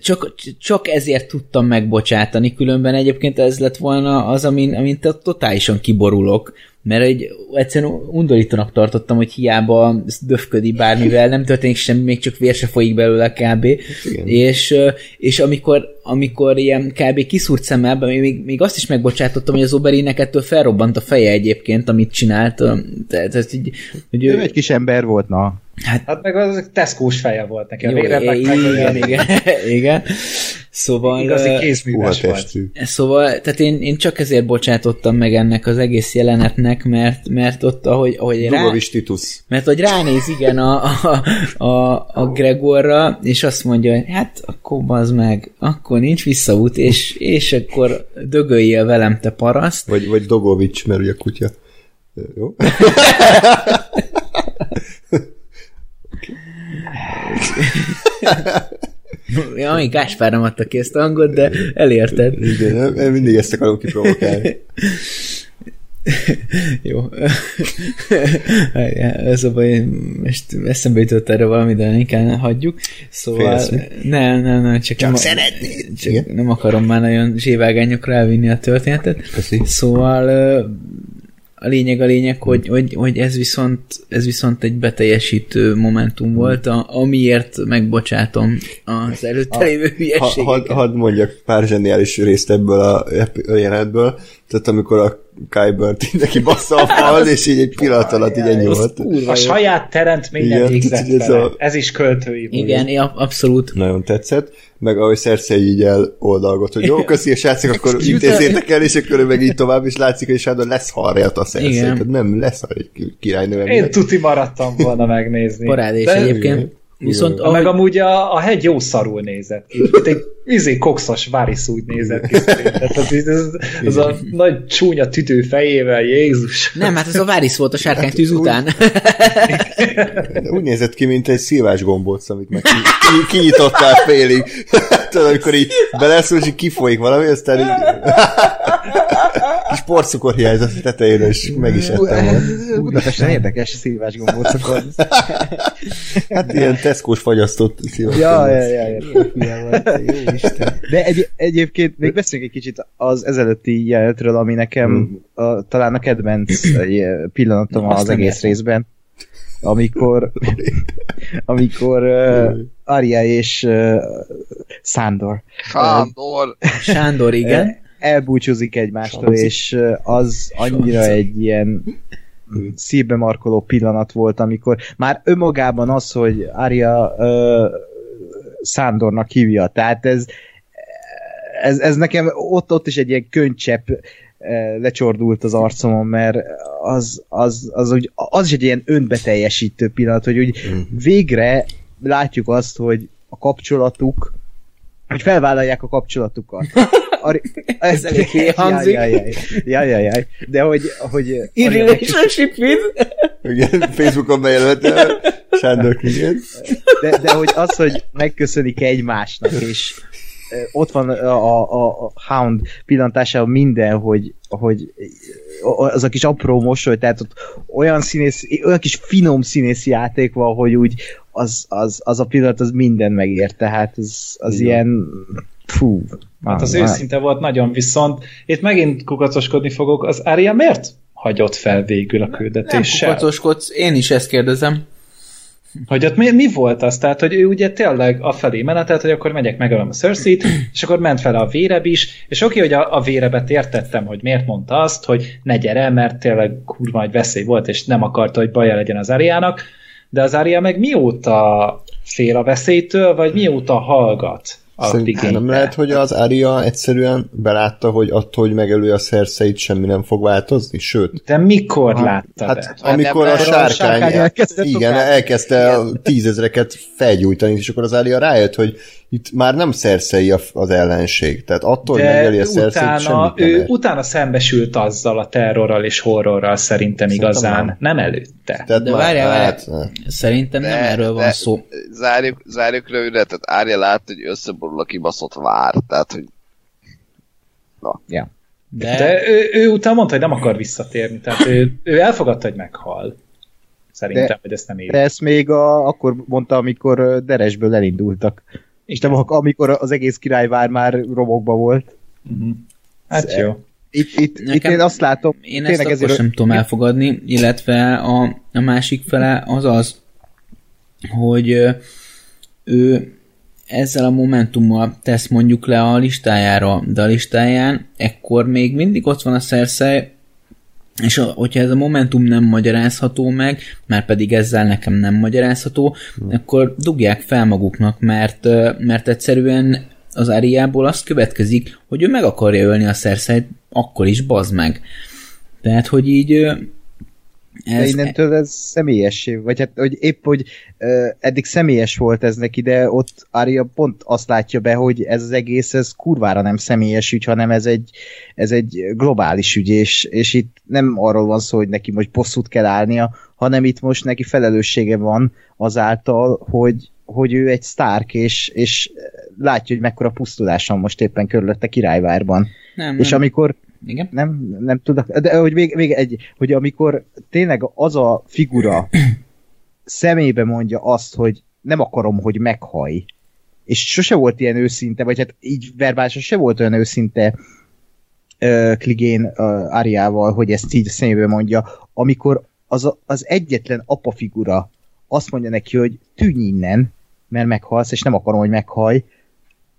csak, csak ezért tudtam megbocsátani, különben egyébként ez lett volna az, amin, amin to- totálisan kiborulok, mert egy, egyszerűen undorítónak tartottam, hogy hiába döfködi bármivel, nem történik semmi, még csak vér se folyik belőle kb. Igen. És, és amikor, amikor ilyen kb. kiszúrt szemmel, még, még azt is megbocsátottam, hogy az Oberinnek ettől felrobbant a feje egyébként, amit csinált. Tehát, tehát így, hogy Ő ő, egy kis ember volt, na. Hát meg az tesco feje volt neki, a jó, vére meg, igen, igen, igen. Szóval... Igazi kézműves. Szóval, tehát én, én csak ezért bocsátottam meg ennek az egész jelenetnek, mert, mert ott, ahogy, ahogy rá, Titus. mert hogy ránéz igen a, a, a, a Gregorra, és azt mondja, hogy hát akkor az meg, akkor nincs visszaút, és, és akkor dögöljél velem, te paraszt. Vagy, vagy Dogovics, mert ugye kutya. Jó? Ja, még Gáspár nem adta ki ezt a hangot, de elérted. Igen, nem- nem mindig ezt akarom kiprovokálni. Jó. Ez a baj, most eszembe jutott erre valami, de inkább hagyjuk. Szóval... Félsz mi? Nem, nem, nem, csak, Csak nem, szeretnéd. Csak Igen? nem akarom már nagyon zsévágányokra elvinni a történetet. Köszi. Szóval a lényeg a lényeg, hogy, hogy, hogy ez, viszont, ez viszont egy beteljesítő momentum volt, a, amiért megbocsátom az előtte lévő hülyeségeket. hadd had mondjak pár zseniális részt ebből a, a jelenetből. Tehát amikor a Kyber neki bassza a fal, és így egy pillanat alatt így ennyi volt. A saját teremtménye Igen, végzett ez a- Ez is költői. Igen, ja, abszolút. Nagyon tetszett. Meg ahogy Cersei így eloldalgott, hogy jó, köszi, és játszik, akkor intézzétek el, és akkor meg így tovább, és látszik, hogy Shadow lesz harjat a Cersei. Igen. Tehát nem lesz egy királynő. Én tuti maradtam volna megnézni. Parádés De- igen. Viszont Ha meg ahogy, amúgy a, a hegy jó szarul nézett ki. Egy izé kokszos várisz úgy nézett ki. Tehát az, ez, az a nagy csúnya tüdő fejével, Jézus. nem, hát ez a Várisz volt a sárkánytűz után. Úgy nézett ki, mint egy szilvás gombóc, amit meg ki, ki, kinyitottál félig. Tudod, amikor így és így kifolyik valami, aztán így... kis porcukor hiányzott a tetejére, és meg is ettem volna. Budapesten érdekes szívás gombócokon. Hát ilyen teszkós fagyasztott szilvás Ja, ja, ja, ja. Hülye volt, jó Isten. De egy, egyébként még beszéljünk egy kicsit az ezelőtti jelenetről, ami nekem a, talán a kedvenc eh, pillanatom az egész részben, amikor amikor uh, Arya és uh, Sándor Sándor! Sándor, igen. Elbúcsúzik egymástól, Sanci. és az annyira Sanci. egy ilyen szívbe markoló pillanat volt, amikor már önmagában az, hogy Arya uh, Sándornak hívja, tehát ez, ez, ez nekem ott, ott is egy ilyen könycsepp lecsordult az arcomon, mert az, az, az, úgy, az is egy ilyen önbeteljesítő pillanat, hogy úgy végre látjuk azt, hogy a kapcsolatuk, hogy felvállalják a kapcsolatukat. Ari, Ez elég hülye hangzik. Jaj, jaj, jaj, jaj, jaj. De hogy, hogy In relationship with... Igen, Facebookon bejelölte Sándor Kligén. de, de hogy az, hogy megköszönik egymásnak, és ott van a, a, a Hound pillantásában minden, hogy, hogy az a kis apró mosoly, tehát ott olyan színész, olyan kis finom színész játék van, hogy úgy az, az, az a pillanat az minden megér, tehát az, az Igen. ilyen fú. Hát az már- őszinte volt nagyon, viszont itt megint kukacoskodni fogok. Az Arya miért hagyott fel végül a Nem küldetéssel? kukacoskodsz, én is ezt kérdezem. Hogy ott mi, mi volt az? Tehát, hogy ő ugye tényleg a felé menetelt, hogy akkor megyek megölöm a cersei és akkor ment fel a véreb is, és oké, hogy a, a vérebet értettem, hogy miért mondta azt, hogy ne gyere, mert tényleg kurva nagy veszély volt, és nem akarta, hogy baja legyen az Ariának, de az Aria meg mióta fél a veszélytől, vagy mióta hallgat Szerintem nem lehet, hogy az Arya egyszerűen belátta, hogy attól, hogy megelője a szerszeit, semmi nem fog változni, sőt. De mikor látta Hát be? amikor nem a lehet, a sárkány, sárkány elkezdte igen, elkezdte a tízezreket felgyújtani, és akkor az Arya rájött, hogy itt már nem szerszei az ellenség. Tehát attól, hogy De megeli a szerszeit, utána, semmit nem ő ér. utána szembesült azzal a terrorral és horrorral szerintem Szerintem igazán, nem. nem, előtte. Tehát De várjál, várjál. hát, Szerintem nem De- erről van de- szó. Zárjuk, zárjuk rövidre, tehát Árja látta, hogy összeborul a kibaszott vár, tehát hogy De, De ő, ő utána mondta, hogy nem akar visszatérni, tehát ő, ő elfogadta, hogy meghal. Szerintem, De- hogy ezt nem éri. De ezt még a, akkor mondta, amikor ö, Deresből elindultak. És nem amikor az egész királyvár már romokba volt. Uh-huh. Hát jó. Itt, itt, itt Nekem- én azt látom, Én ezt akkor ezért- sem tudom elfogadni, illetve a, a másik fele az az, hogy ő ezzel a momentummal tesz mondjuk le a listájára, de a listáján ekkor még mindig ott van a Cersei, és a, hogyha ez a momentum nem magyarázható meg, már pedig ezzel nekem nem magyarázható, akkor dugják fel maguknak, mert, mert egyszerűen az Ariából azt következik, hogy ő meg akarja ölni a szerszájt, akkor is bazd meg. Tehát, hogy így ez, de innentől ez személyessé, vagy hát hogy épp, hogy uh, eddig személyes volt ez neki, de ott Arya pont azt látja be, hogy ez az egész, ez kurvára nem személyes ügy, hanem ez egy, ez egy globális ügy, és, és itt nem arról van szó, hogy neki most bosszút kell állnia, hanem itt most neki felelőssége van azáltal, hogy, hogy ő egy Stark, és, és látja, hogy mekkora pusztulás van most éppen körülötte királyvárban. Nem, és nem. amikor igen? Nem, nem tudok, de hogy még, még egy, hogy amikor tényleg az a figura szemébe mondja azt, hogy nem akarom, hogy meghaj, és sose volt ilyen őszinte, vagy hát így verbálisan se volt olyan őszinte uh, Kligén uh, Ariával, hogy ezt így szemébe mondja, amikor az, az egyetlen apa figura azt mondja neki, hogy tűnj innen, mert meghalsz, és nem akarom, hogy meghaj,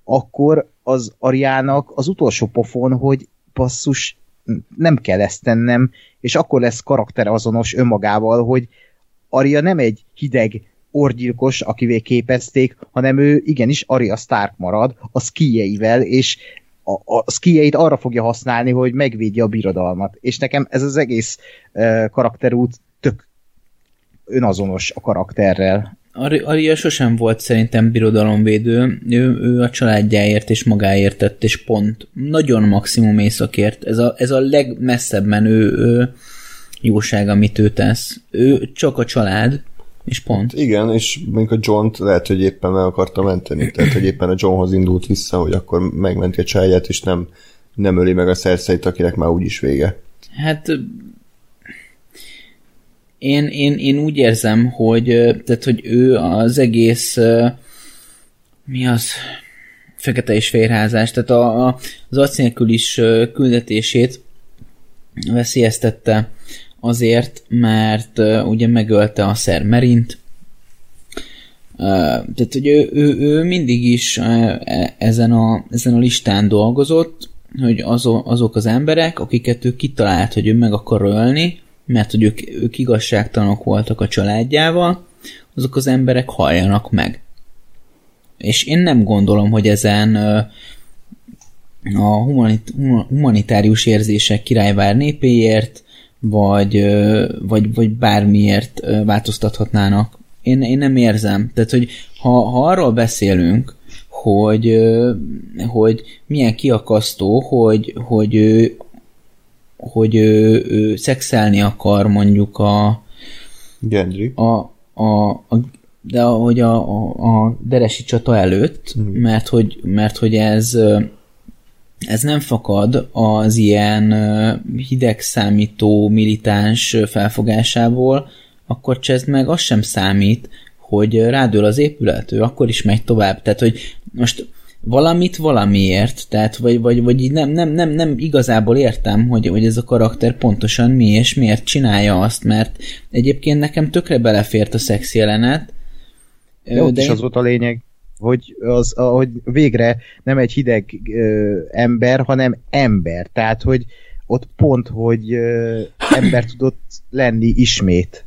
akkor az Ariának az utolsó pofon, hogy basszus, nem kell ezt tennem, és akkor lesz karakter azonos önmagával, hogy Arya nem egy hideg orgyilkos, akivé képezték, hanem ő igenis Arya Stark marad a skijeivel, és a, a skijeit arra fogja használni, hogy megvédje a birodalmat. És nekem ez az egész uh, karakterút tök önazonos a karakterrel. Aria sosem volt szerintem birodalomvédő, ő, ő a családjáért és magáért tett, és pont. Nagyon maximum északért. Ez a, ez a legmesszebb menő ő, jóság, amit ő tesz. Ő csak a család, és pont. Igen, és mondjuk a john lehet, hogy éppen meg akarta menteni, tehát hogy éppen a Johnhoz indult vissza, hogy akkor megmenti a családját, és nem, nem öli meg a szerszeit, akinek már úgyis vége. Hát én, én, én úgy érzem, hogy, tehát, hogy ő az egész mi az? Fekete és férházás, tehát a, a, az arc is küldetését veszélyeztette azért, mert ugye megölte a szer Merint, uh, tehát, hogy ő, ő, ő mindig is uh, ezen, a, ezen a listán dolgozott, hogy azok, azok az emberek, akiket ő kitalált, hogy ő meg akar ölni, mert hogy ők, ők igazságtalanok voltak a családjával, azok az emberek halljanak meg. És én nem gondolom, hogy ezen a humanit, humanitárius érzések királyvár népéért, vagy, vagy, vagy bármiért változtathatnának. Én, én nem érzem. Tehát, hogy ha, ha arról beszélünk, hogy, hogy milyen kiakasztó, hogy, hogy hogy ő, ő szexelni akar mondjuk a Gendry. A, a, a de hogy a, a, a deresi csata előtt, mm. mert, hogy, mert hogy ez ez nem fakad az ilyen hideg számító militáns felfogásából, akkor csezd meg, az sem számít, hogy rádől az épület, ő akkor is megy tovább. Tehát, hogy most valamit valamiért, tehát vagy, vagy, vagy így nem, nem, nem, nem igazából értem, hogy, hogy ez a karakter pontosan mi és miért csinálja azt, mert egyébként nekem tökre belefért a szex jelenet. De ott de is az volt a lényeg, hogy, az, hogy végre nem egy hideg ö, ember, hanem ember. Tehát, hogy ott pont, hogy ö, ember tudott lenni ismét.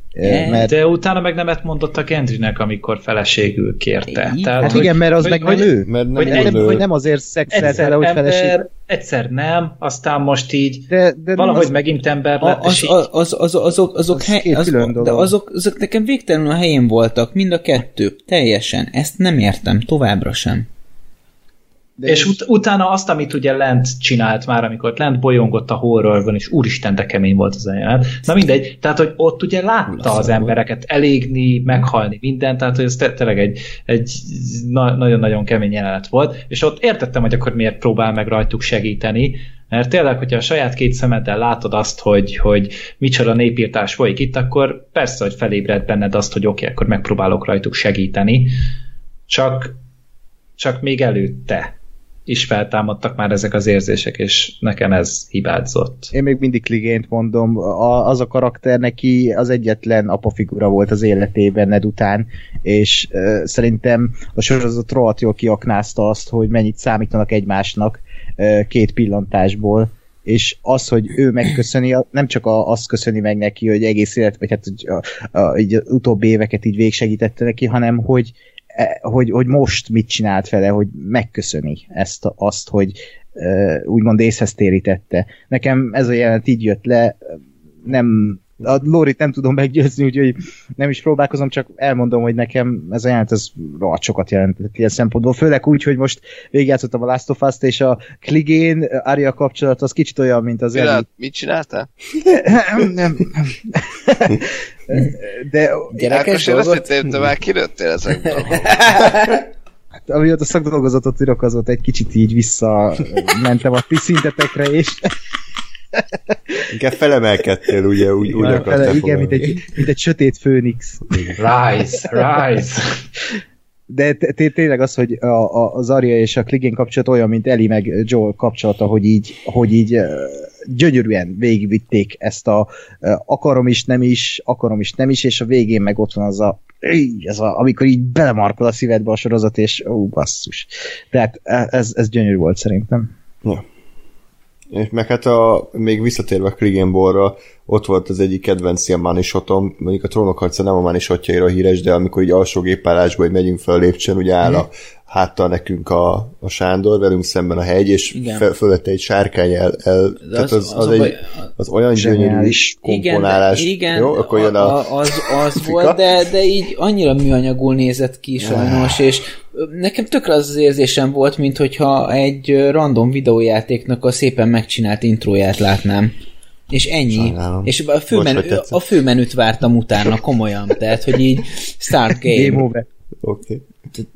Mert... De utána meg nemet mondott a Gendrynek, amikor feleségül kérte. Tehát, hát hogy, igen, mert az hogy, meg hogy, ő. Mert nem, hogy, nem, hogy nem azért szexelt vele, hogy feleség. Egyszer nem, aztán most így de, de valahogy az, megint ember lett. Az, az, az, az, azok, azok, az hely, az, de azok, azok nekem végtelenül a helyén voltak, mind a kettő, teljesen. Ezt nem értem, továbbra sem. De és ut- utána azt, amit ugye Lent csinált már, amikor Lent bolyongott a horrorban, és úristen, de kemény volt az a jelenet. Na mindegy, tehát, hogy ott ugye látta az embereket elégni, meghalni, mindent, tehát, hogy ez tényleg egy, egy na- nagyon-nagyon kemény jelenet volt, és ott értettem, hogy akkor miért próbál meg rajtuk segíteni, mert tényleg, hogyha a saját két szemeddel látod azt, hogy, hogy micsoda népírtás folyik itt, akkor persze, hogy felébred benned azt, hogy oké, okay, akkor megpróbálok rajtuk segíteni, csak, csak még előtte is feltámadtak már ezek az érzések, és nekem ez hibázott. Én még mindig Kligént mondom, a, az a karakter neki az egyetlen apafigura volt az életében Ned után, és uh, szerintem a sorozat rohadt jól kiaknázta azt, hogy mennyit számítanak egymásnak uh, két pillantásból, és az, hogy ő megköszöni, nem csak a, azt köszöni meg neki, hogy egész élet, vagy hát hogy a, a, így utóbbi éveket így végsegítette neki, hanem hogy e, hogy, hogy most mit csinált vele, hogy megköszöni ezt, azt, hogy e, úgymond észhez térítette. Nekem ez a jelenet így jött le, nem a Lórit nem tudom meggyőzni, úgyhogy nem is próbálkozom, csak elmondom, hogy nekem ez a jelent, ez rohadt sokat jelentett ilyen szempontból, főleg úgy, hogy most végigjátszottam a Last of Us-t, és a Kligén Arya kapcsolat az kicsit olyan, mint az Eli. Mit csináltál? nem. De Gyerekes dolgot? Ákos, én azt már kirőttél ezekből. Hát, amióta szakdolgozatot írok, azóta egy kicsit így visszamentem a ti szintetekre, és Inkább felemelkedtél, ugye, úgy, úgy akartál Igen, mint egy, mint egy sötét főnix. Rise, rise! De tényleg az, hogy a, az Arya és a Kligén kapcsolat olyan, mint Eli meg Joel kapcsolata, hogy így, hogy így gyönyörűen végigvitték ezt a akarom is, nem is, akarom is, nem is, és a végén meg ott van az a ez a, amikor így belemarkol a szívedbe a sorozat, és ó, basszus. Tehát e, ez, ez gyönyörű volt szerintem. Ja. És meg hát a, még visszatérve Krigenborra, ott volt az egyik kedvenc ilyen manishotom, mondjuk a trónok harca nem a manisotjaira híres, de amikor így alsó gépállásba, hogy megyünk fel a lépcsőn, ugye áll a, háttal nekünk a, a Sándor, velünk szemben a hegy, és fe, fölötte egy sárkány el, el tehát az, az, az, az, egy, az olyan gyönyörű komponálás. Igen, igen jó, akkor jön a, a, az, az volt, de, de így annyira műanyagul nézett ki sajnos, és nekem tökre az az érzésem volt, mint hogyha egy random videójátéknak a szépen megcsinált intróját látnám. És ennyi. Sajnálom. És a, főmenü, a főmenüt vártam utána, komolyan. Tehát, hogy így start game. Game over. Oké. Okay.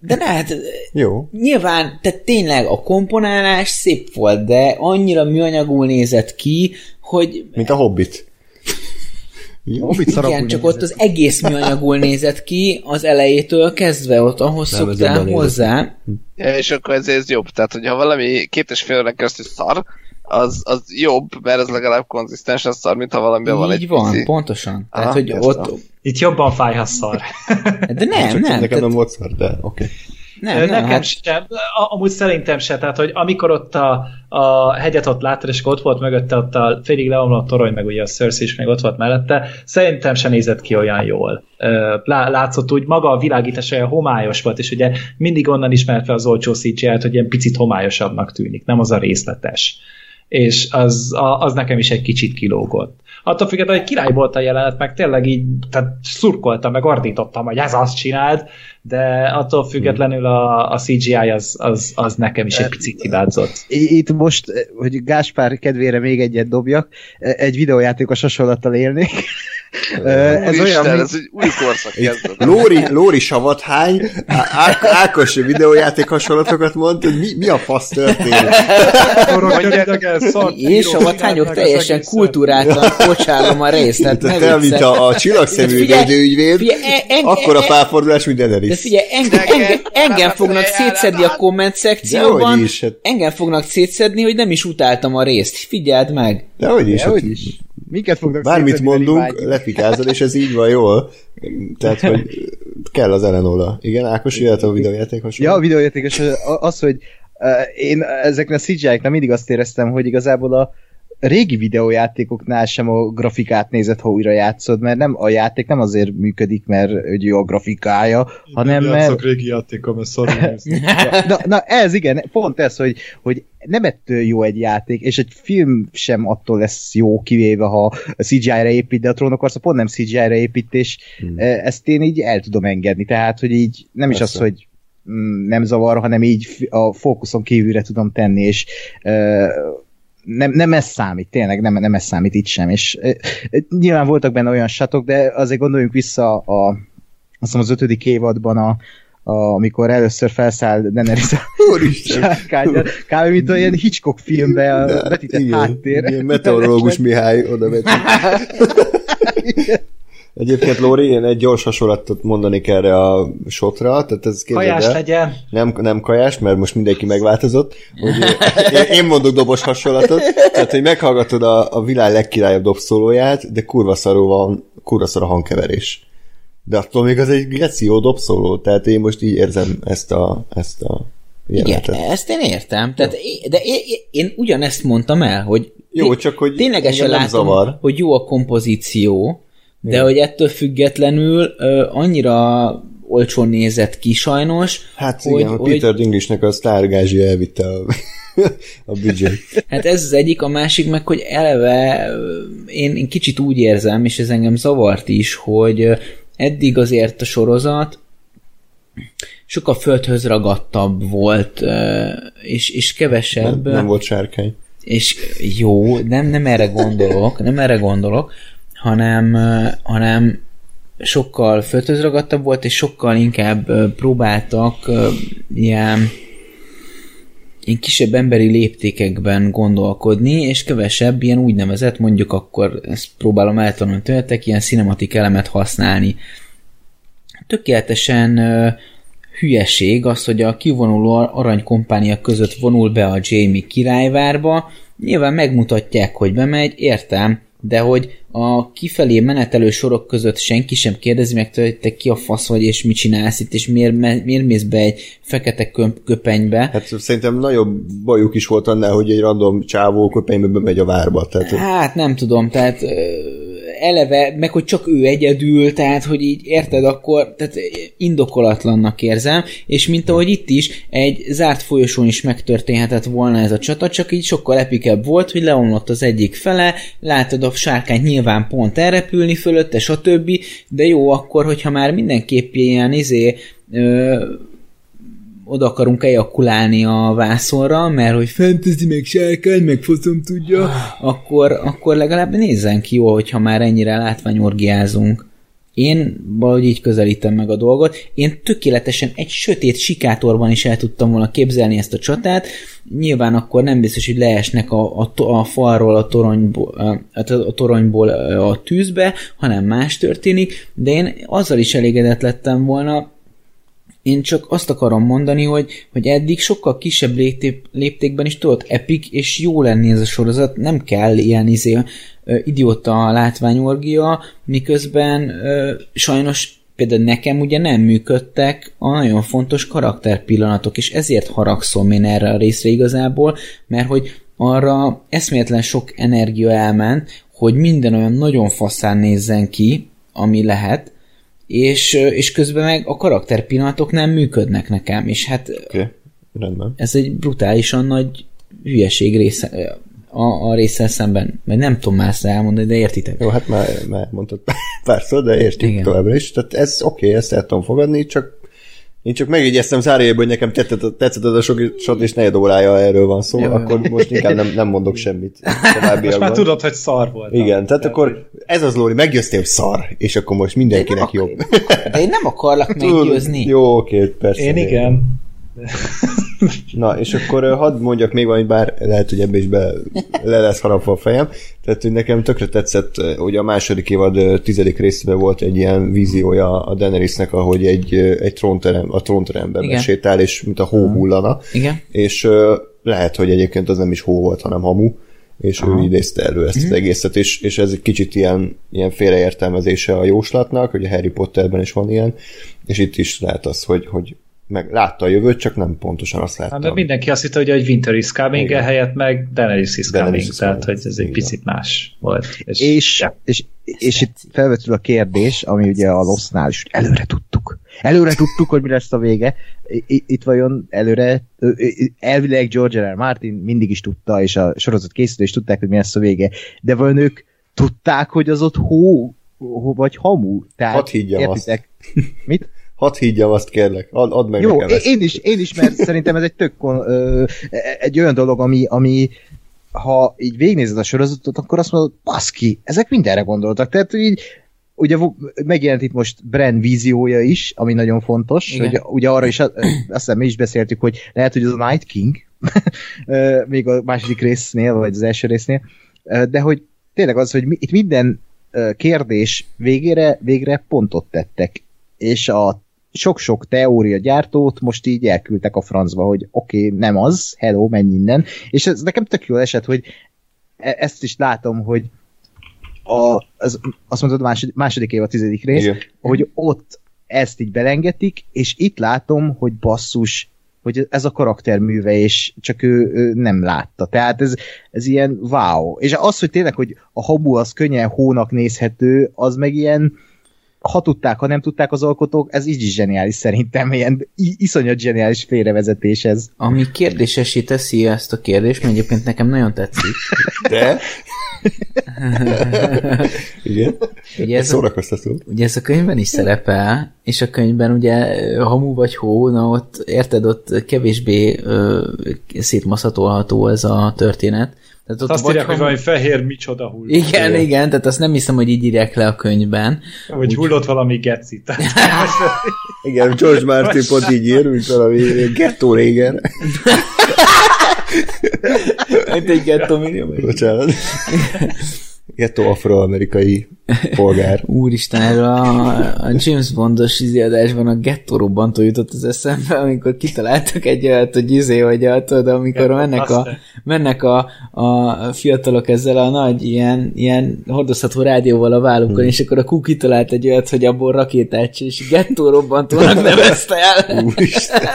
De ne, hát Jó. nyilván, tehát tényleg a komponálás szép volt, de annyira műanyagul nézett ki, hogy... Mint a Hobbit. Hobbit Igen, csak ott az egész műanyagul nézett ki az elejétől kezdve, ott ahhoz Nem, szoktál hozzá. Ja, és akkor ez, ez jobb. Tehát, hogyha valami két és fél keresztül szar, az, az jobb, mert ez legalább konzisztens a szar, mint ha valami van egy van, pici. pontosan. Tehát, Aha, hogy ott... Itt jobban fáj, ha szar. De nem, nem. Nekem tehát... nem volt szar, de oké. Okay. Nem, nem, Nekem hát... sem, amúgy szerintem se, tehát hogy amikor ott a, a hegyet ott láttad, és ott volt mögötte ott a félig leomlott torony, meg ugye a Cersei is meg ott volt mellette, szerintem se nézett ki olyan jól. Látszott úgy, maga a világítás olyan homályos volt, és ugye mindig onnan ismert fel az olcsó CGI-t, hogy ilyen picit homályosabbnak tűnik, nem az a részletes és az, az nekem is egy kicsit kilógott. Attól függetlenül, hogy király volt a jelenet, meg tényleg így tehát szurkoltam, meg ordítottam, hogy ez azt csináld, de attól függetlenül a, a CGI az, az, az nekem is egy picit hibázott. Itt most, hogy Gáspár kedvére még egyet dobjak, egy videójátékos hasonlattal élnék. ez Isten, olyan, mint... ez egy új korszak Lóri, Lóri Savathány Á- Ákos videójáték hasonlatokat mond, hogy mi, mi a fasz történik. Én Savathányok teljesen kultúrátlan kocsálom a részt. Tehát te, mint a, a csillagszemű ügyvéd, akkor a pálfordulás minden De figyelj, engem, engem, engem fognak szétszedni a komment szekcióban, is, hát. engem fognak szétszedni, hogy nem is utáltam a részt. Figyeld meg. Dehogy is. Dehogy is. Minket fognak Bármit mondunk, lefikázod, és ez így van jól. Tehát, hogy kell az Elenola. Igen, Ákos, jöhet a videójáték hasonló. Ja, a videójátékos az, hogy én ezekre a CGI-eknek mindig azt éreztem, hogy igazából a régi videójátékoknál sem a grafikát nézett, ha újra játszod, mert nem a játék nem azért működik, mert hogy jó a grafikája, Én hanem nem mert... régi játékom, mert szarul na, na, ez igen, pont ez, hogy, hogy nem ettől jó egy játék, és egy film sem attól lesz jó, kivéve ha a CGI-re épít, de a trónok arca pont nem CGI-re épít, és hmm. ezt én így el tudom engedni, tehát, hogy így nem Persze. is az, hogy mm, nem zavar, hanem így a fókuszon kívülre tudom tenni, és uh, nem, nem ez számít, tényleg nem, nem ez számít itt sem, és e, nyilván voltak benne olyan satok, de azért gondoljunk vissza a, azt az ötödik évadban a, a, amikor először felszáll Daenerys a sárkányra, kb. mint olyan Hitchcock filmbe a vetített igen, háttér. Igen, meteorológus Mihály oda vetít. Egyébként, Lóri, én egy gyors hasonlatot mondanék erre a sotra, tehát ez Kajás el, legyen. Nem, nem kajás, mert most mindenki megváltozott. Hogy én, én mondok dobos hasonlatot, tehát hogy meghallgatod a, a világ legkirályabb dobszólóját, de kurva szaró van, kurva szar a hangkeverés. De attól még az egy geci jó dobszóló, tehát én most így érzem ezt a, ezt a jelenetet. Igen, ezt én értem. Tehát, de én, én ugyanezt mondtam el, hogy jó, csak hogy ténylegesen látom, zavar. hogy jó a kompozíció, de hogy ettől függetlenül ö, annyira olcsón nézett ki sajnos. Hát hogy, igen, a Peter hogy... Dinklage-nek a sztárgázsi elvitte a, a büdzsét. Hát ez az egyik, a másik meg, hogy eleve én, én kicsit úgy érzem, és ez engem zavart is, hogy eddig azért a sorozat sokkal földhöz ragadtabb volt, és, és kevesebb... Nem, nem volt sárkány. És jó, nem, nem erre gondolok, nem erre gondolok, hanem, hanem sokkal földhöz ragadtabb volt, és sokkal inkább próbáltak ilyen ilyen kisebb emberi léptékekben gondolkodni, és kevesebb ilyen úgynevezett, mondjuk akkor ezt próbálom eltanulni tőletek, ilyen cinematik elemet használni. Tökéletesen hülyeség az, hogy a kivonuló aranykompánia között vonul be a Jamie királyvárba, nyilván megmutatják, hogy bemegy, értem, de hogy a kifelé menetelő sorok között senki sem kérdezi meg tőle, hogy te ki a fasz vagy, és mit csinálsz itt, és miért, miért mész be egy fekete köpenybe. Hát szerintem nagyobb bajuk is volt annál, hogy egy random csávó köpenybe bemegy a várba. Tehát... Hát nem tudom, tehát eleve, meg hogy csak ő egyedül, tehát hogy így érted, akkor tehát indokolatlannak érzem, és mint ahogy itt is, egy zárt folyosón is megtörténhetett volna ez a csata, csak így sokkal epikebb volt, hogy leomlott az egyik fele, látod a sárkányt nyilván pont elrepülni fölötte, stb., de jó akkor, hogyha már mindenképp ilyen izé, ö, oda akarunk ejakulálni a vászonra, mert hogy fantasy meg sárkány, meg foszom tudja, akkor, akkor legalább nézzen ki jó, hogyha már ennyire látványorgiázunk. Én valahogy így közelítem meg a dolgot. Én tökéletesen egy sötét sikátorban is el tudtam volna képzelni ezt a csatát. Nyilván akkor nem biztos, hogy leesnek a, a, a falról, a toronyból, a, a toronyból a tűzbe, hanem más történik, de én azzal is elégedett lettem volna, én csak azt akarom mondani, hogy, hogy eddig sokkal kisebb lépték, léptékben is tudott epic és jó lenni ez a sorozat, nem kell ilyen izé, idióta látványorgia, miközben ö, sajnos például nekem ugye nem működtek a nagyon fontos karakterpillanatok, és ezért haragszom én erre a részre igazából, mert hogy arra eszméletlen sok energia elment, hogy minden olyan nagyon faszán nézzen ki, ami lehet, és, és közben meg a karakterpillanatok nem működnek nekem, és hát okay. Rendben. ez egy brutálisan nagy hülyeség része, a, a részsel szemben, vagy nem tudom már ezt elmondani, de értitek. Jó, hát már, már mondtad párszor, de értik Igen. továbbra is. Tehát ez oké, okay, ezt el tudom fogadni, csak én csak megjegyeztem zárójelben, hogy nekem tetszett, tetszett az a sok, sok és negyed órája erről van szó, Jó. akkor most inkább nem, nem mondok semmit. Most már tudod, hogy szar volt. Igen, tehát, tehát akkor ez az Lóri, meggyőztél, hogy szar, és akkor most mindenkinek jobb. De én nem akarlak meggyőzni. Jó, oké, persze. Én igen. Na, és akkor hadd mondjak még valamit, bár lehet, hogy ebbe is be le lesz harapva a fejem. Tehát, hogy nekem tökre tetszett, hogy a második évad tizedik részében volt egy ilyen víziója a Daenerysnek, ahogy egy, egy trónterem, a trónteremben Igen. sétál, és mint a hó mhm. hullana. Igen. És lehet, hogy egyébként az nem is hó volt, hanem hamu és Aha. ő idézte elő ezt az mhm. egészet, és, és ez egy kicsit ilyen, ilyen félreértelmezése a jóslatnak, hogy a Harry Potterben is van ilyen, és itt is lehet az, hogy, hogy meg látta a jövőt, csak nem pontosan azt látta. Hát, de mindenki azt hitte, hogy egy Winter is coming helyett meg Daenerys is coming, Daenerys tehát hogy ez egy picit más volt. És, és, ja. és, és itt felvetül a kérdés, ami ugye a Lost-nál is előre tudtuk. Előre tudtuk, hogy mi lesz a vége. Itt vajon előre, elvileg George R. R. Martin mindig is tudta, és a sorozat készítő is tudták, hogy mi lesz a vége. De vajon ők tudták, hogy az ott hó, vagy hamu? Tehát, Hadd higgyem értitek? azt. Mit? Hadd higgyam azt kérlek, Ad, add meg Jó, nekem ezt. én is, én is, mert szerintem ez egy tök ö, egy olyan dolog, ami, ami ha így végignézed a sorozatot, akkor azt mondod, baszki, ezek mindenre gondoltak. Tehát így ugye megjelent itt most Bren víziója is, ami nagyon fontos, Igen. hogy ugye arra is, azt hiszem mi is beszéltük, hogy lehet, hogy az a Night King, még a második résznél, vagy az első résznél, de hogy tényleg az, hogy itt minden kérdés végére, végre pontot tettek, és a sok-sok teória gyártót most így elküldtek a francba, hogy oké, okay, nem az, hello, menj innen. És ez nekem tök jó eset, hogy e- ezt is látom, hogy a, az, azt mondod, második, második év a tizedik rész, Igen. hogy ott ezt így belengetik, és itt látom, hogy basszus, hogy ez a karakter műve, és csak ő, ő nem látta. Tehát ez, ez ilyen wow. És az, hogy tényleg, hogy a habu az könnyen hónak nézhető, az meg ilyen ha tudták, ha nem tudták az alkotók, ez így is zseniális szerintem, ilyen iszonyat zseniális félrevezetés ez. Ami kérdésesé teszi ezt a kérdést, mert egyébként nekem nagyon tetszik. De? Igen? Ugye Ez ez a, szórakoztató. ugye ez a könyvben is szerepel, és a könyvben ugye hamu vagy hó, na ott érted, ott kevésbé ö, szétmaszatolható ez a történet. Tehát ott Azt vagy írják, hogy valami fehér micsoda hullott. Igen, igen, tehát azt nem hiszem, hogy így írják le a könyvben. Vagy hullott valami gecit. Igen, George Martin pont így ír, mint valami gettó régen. Mint egy gettó millió. Bocsánat. Gettó afroamerikai polgár. Úristen, erről a, a James Bondos izéadásban a gettó robbantó jutott az eszembe, amikor kitaláltak egy olyat, hogy izé, hogy a, tudod, amikor mennek a, mennek a, a fiatalok ezzel a nagy ilyen, ilyen hordozható rádióval a vállukon, és akkor a Q kitalált egy olyat, hogy abból rakétát és gettó robbantónak nevezte el. Úristen.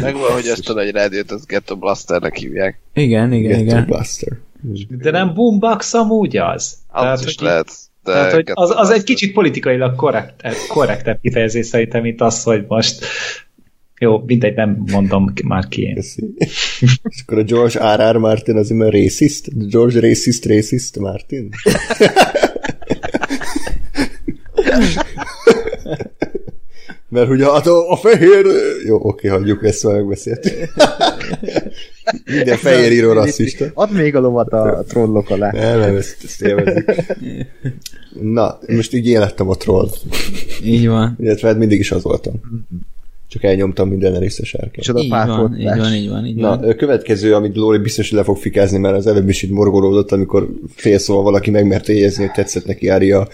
Megvan, hogy ezt a nagy rádiót, az Ghetto Blasternek hívják. Igen, igen, Gettó igen. Buster. De nem boombox amúgy az? Az is hogy- lehet. De Tehát, hogy az, az egy kicsit politikailag korrekt, korrektebb kifejezés szerintem, mint az, hogy most jó, mindegy, nem mondom már ki én. Köszi. És akkor a George R.R. Martin az immer racist? George racist, racist Martin? Mert ugye a, a fehér... Jó, oké, hagyjuk ezt, már megbeszéltük. Minden fehér író rasszista. Add még a lovat a trollok alá. Nem, nem, ezt, ezt. Na, most így én lettem a troll. Így van. Illetve hát mindig is az voltam. Csak elnyomtam minden részes sárkányt. És oda Így van, így van, így van, így Na, van. a következő, amit Lóri biztos, hogy le fog fikázni, mert az előbb is így morgolódott, amikor félszóval valaki megmerte jegyezni, hogy tetszett neki Ári a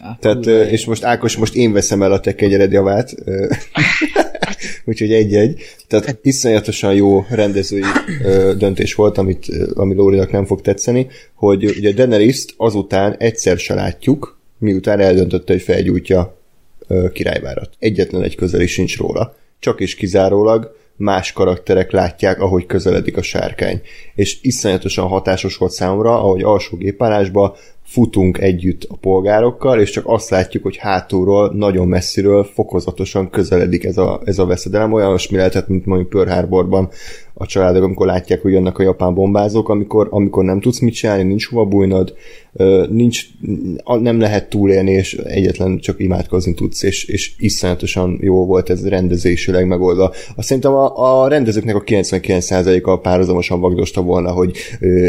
á, Tehát, és most Ákos, most én veszem el a te kenyered javát. ö, Úgyhogy egy-egy. Tehát iszonyatosan jó rendezői ö, döntés volt, amit, ami Lórinak nem fog tetszeni, hogy ugye Daenerys-t azután egyszer se látjuk, miután eldöntötte, hogy felgyújtja ö, királyvárat. Egyetlen egy közeli sincs róla. Csak és kizárólag más karakterek látják, ahogy közeledik a sárkány. És iszonyatosan hatásos volt számomra, ahogy alsó gépállásba futunk együtt a polgárokkal, és csak azt látjuk, hogy hátulról, nagyon messziről fokozatosan közeledik ez a, ez a veszedelem. Olyan olyasmi lehetett, mint mondjuk Pearl Harborban a családok, amikor látják, hogy jönnek a japán bombázók, amikor, amikor nem tudsz mit csinálni, nincs hova bújnod, nincs, nem lehet túlélni, és egyetlen csak imádkozni tudsz, és, és iszonyatosan jó volt ez rendezésileg megoldva. Azt szerintem a, a rendezőknek a 99%-a párhuzamosan vagdosta volna, hogy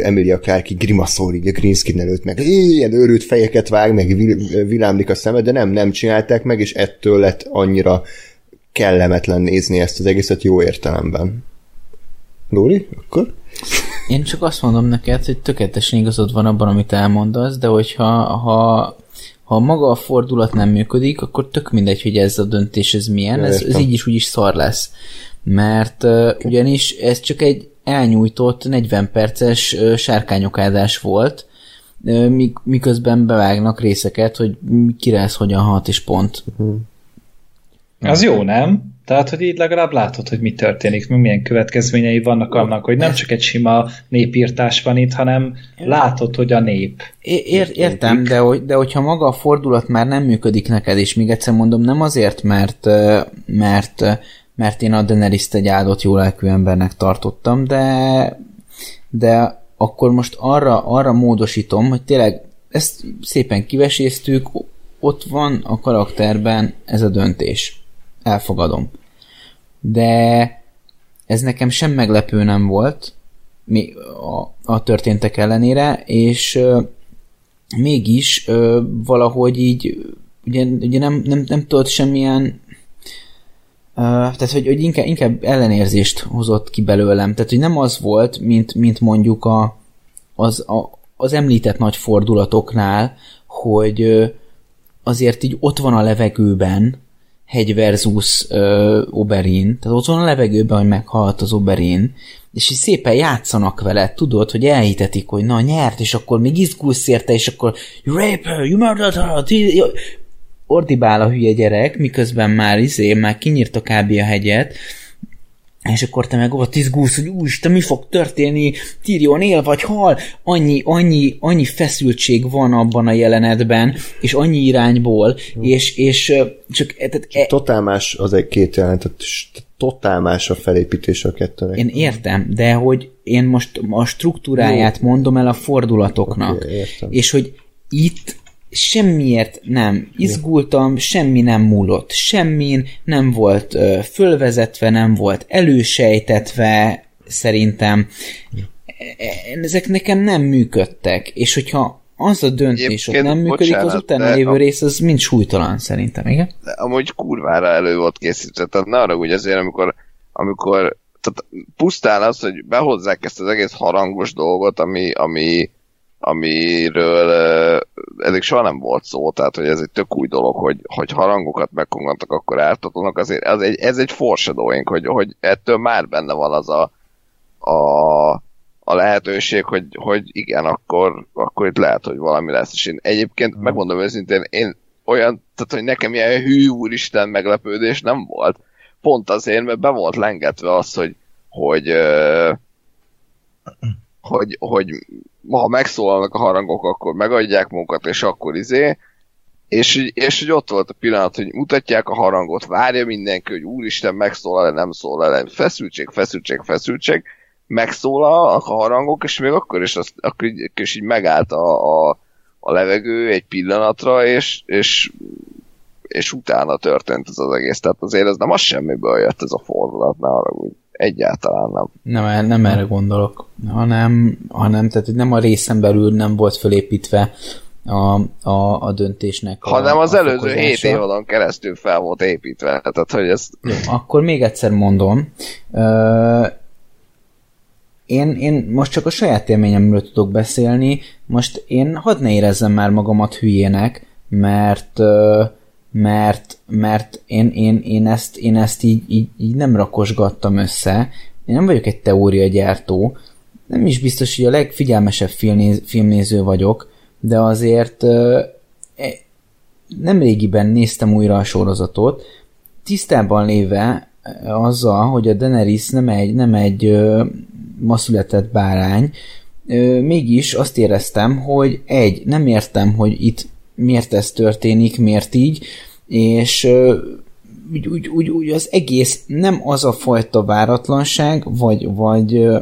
Emilia Clarke grimaszol így a green screen előtt, meg ilyen őrült fejeket vág, meg vil, villámlik a szemed, de nem, nem csinálták meg, és ettől lett annyira kellemetlen nézni ezt az egészet jó értelemben. Lóri, akkor? Én csak azt mondom neked, hogy tökéletesen igazad van abban, amit elmondasz, de hogyha ha, ha maga a fordulat nem működik, akkor tök mindegy, hogy ez a döntés ez milyen, ez, ez így is úgy is szar lesz. Mert uh, ugyanis ez csak egy elnyújtott 40 perces uh, sárkányokádás volt, uh, mik, miközben bevágnak részeket, hogy kire ez hogyan hat és pont. Az jó, nem? Tehát, hogy így legalább látod, hogy mi történik, milyen következményei vannak annak, hogy nem csak egy sima népírtás van itt, hanem látod, hogy a nép. É- Ér, értem, de, hogy, de hogyha maga a fordulat már nem működik neked, és még egyszer mondom, nem azért, mert, mert, mert én a daenerys egy áldott jó lelkű embernek tartottam, de, de akkor most arra, arra módosítom, hogy tényleg ezt szépen kiveséztük, ott van a karakterben ez a döntés. Elfogadom. De ez nekem sem meglepő nem volt, mi a, a történtek ellenére, és ö, mégis ö, valahogy így ugye, ugye nem, nem, nem tudott semmilyen ö, tehát, hogy, hogy inkább, inkább ellenérzést hozott ki belőlem. Tehát, hogy nem az volt, mint, mint mondjuk a, az, a, az említett nagy fordulatoknál, hogy azért így ott van a levegőben hegy versus ö, Oberyn, tehát ott van a levegőben, hogy meghalt az Oberyn, és így szépen játszanak vele, tudod, hogy elhitetik, hogy na nyert, és akkor még izgulsz érte, és akkor you rape her, you murdered her, ordibál a hülye gyerek, miközben már izé, már kinyírta kb. a hegyet, és akkor te meg ott izgulsz, hogy úristen, mi fog történni, Tyrion él vagy hal, annyi, annyi, annyi feszültség van abban a jelenetben, és annyi irányból, és, és ö, csak... Tehát, e, Totál más az egy két jelentet, és totál más a felépítés a kettőnek. én értem, de hogy én most a struktúráját mondom el a fordulatoknak, Oké, értem. és hogy itt semmiért nem izgultam, semmi nem múlott, semmin nem volt ö, fölvezetve, nem volt elősejtetve, szerintem. E- Ezek nekem nem működtek, és hogyha az a döntés ott Egyébként, nem működik, az bocsánat, utána de lévő a- rész az mind súlytalan szerintem, igen? de amúgy kurvára elő volt készítve, tehát ne arra úgy azért, amikor, amikor tehát pusztán az, hogy behozzák ezt az egész harangos dolgot, ami, ami, amiről eddig soha nem volt szó, tehát hogy ez egy tök új dolog, hogy, hogy harangokat megkongatok, akkor ártatónak, azért az egy, ez egy foreshadowing, hogy, hogy ettől már benne van az a, a, a lehetőség, hogy, hogy igen, akkor, akkor itt lehet, hogy valami lesz. És én egyébként megmondom őszintén, én olyan, tehát hogy nekem ilyen hű úristen meglepődés nem volt. Pont azért, mert be volt lengetve az, hogy, hogy, ö, hogy, hogy ha megszólalnak a harangok, akkor megadják magukat, és akkor izé, és, és hogy ott volt a pillanat, hogy mutatják a harangot, várja mindenki, hogy úristen, megszólal-e, nem szólal-e, feszültség, feszültség, feszültség, megszólal a harangok, és még akkor is, azt, akkor is így megállt a, a, a levegő egy pillanatra, és, és, és utána történt ez az egész. Tehát azért ez nem az semmiből jött ez a fordulat, ne úgy. Egyáltalán nem. Nem, nem erre gondolok, hanem, hanem tehát nem a részen belül nem volt fölépítve a, a, a döntésnek. A, Hanem az a előző fokozása. évadon keresztül fel volt építve. Tehát, hogy ez Jó, akkor még egyszer mondom. Ö, én, én most csak a saját élményemről tudok beszélni. Most én hadd ne érezzem már magamat hülyének, mert ö, mert, mert én, én, én, ezt, én ezt így, így, így nem rakosgattam össze. Én nem vagyok egy teóriagyártó, nem is biztos, hogy a legfigyelmesebb filmnéz, filmnéző vagyok, de azért e, nem régiben néztem újra a sorozatot, tisztában léve azzal, hogy a Daenerys nem egy, nem egy ma született bárány, mégis azt éreztem, hogy egy, nem értem, hogy itt miért ez történik, miért így, és úgy, úgy, úgy, úgy az egész nem az a fajta váratlanság, vagy, vagy ö,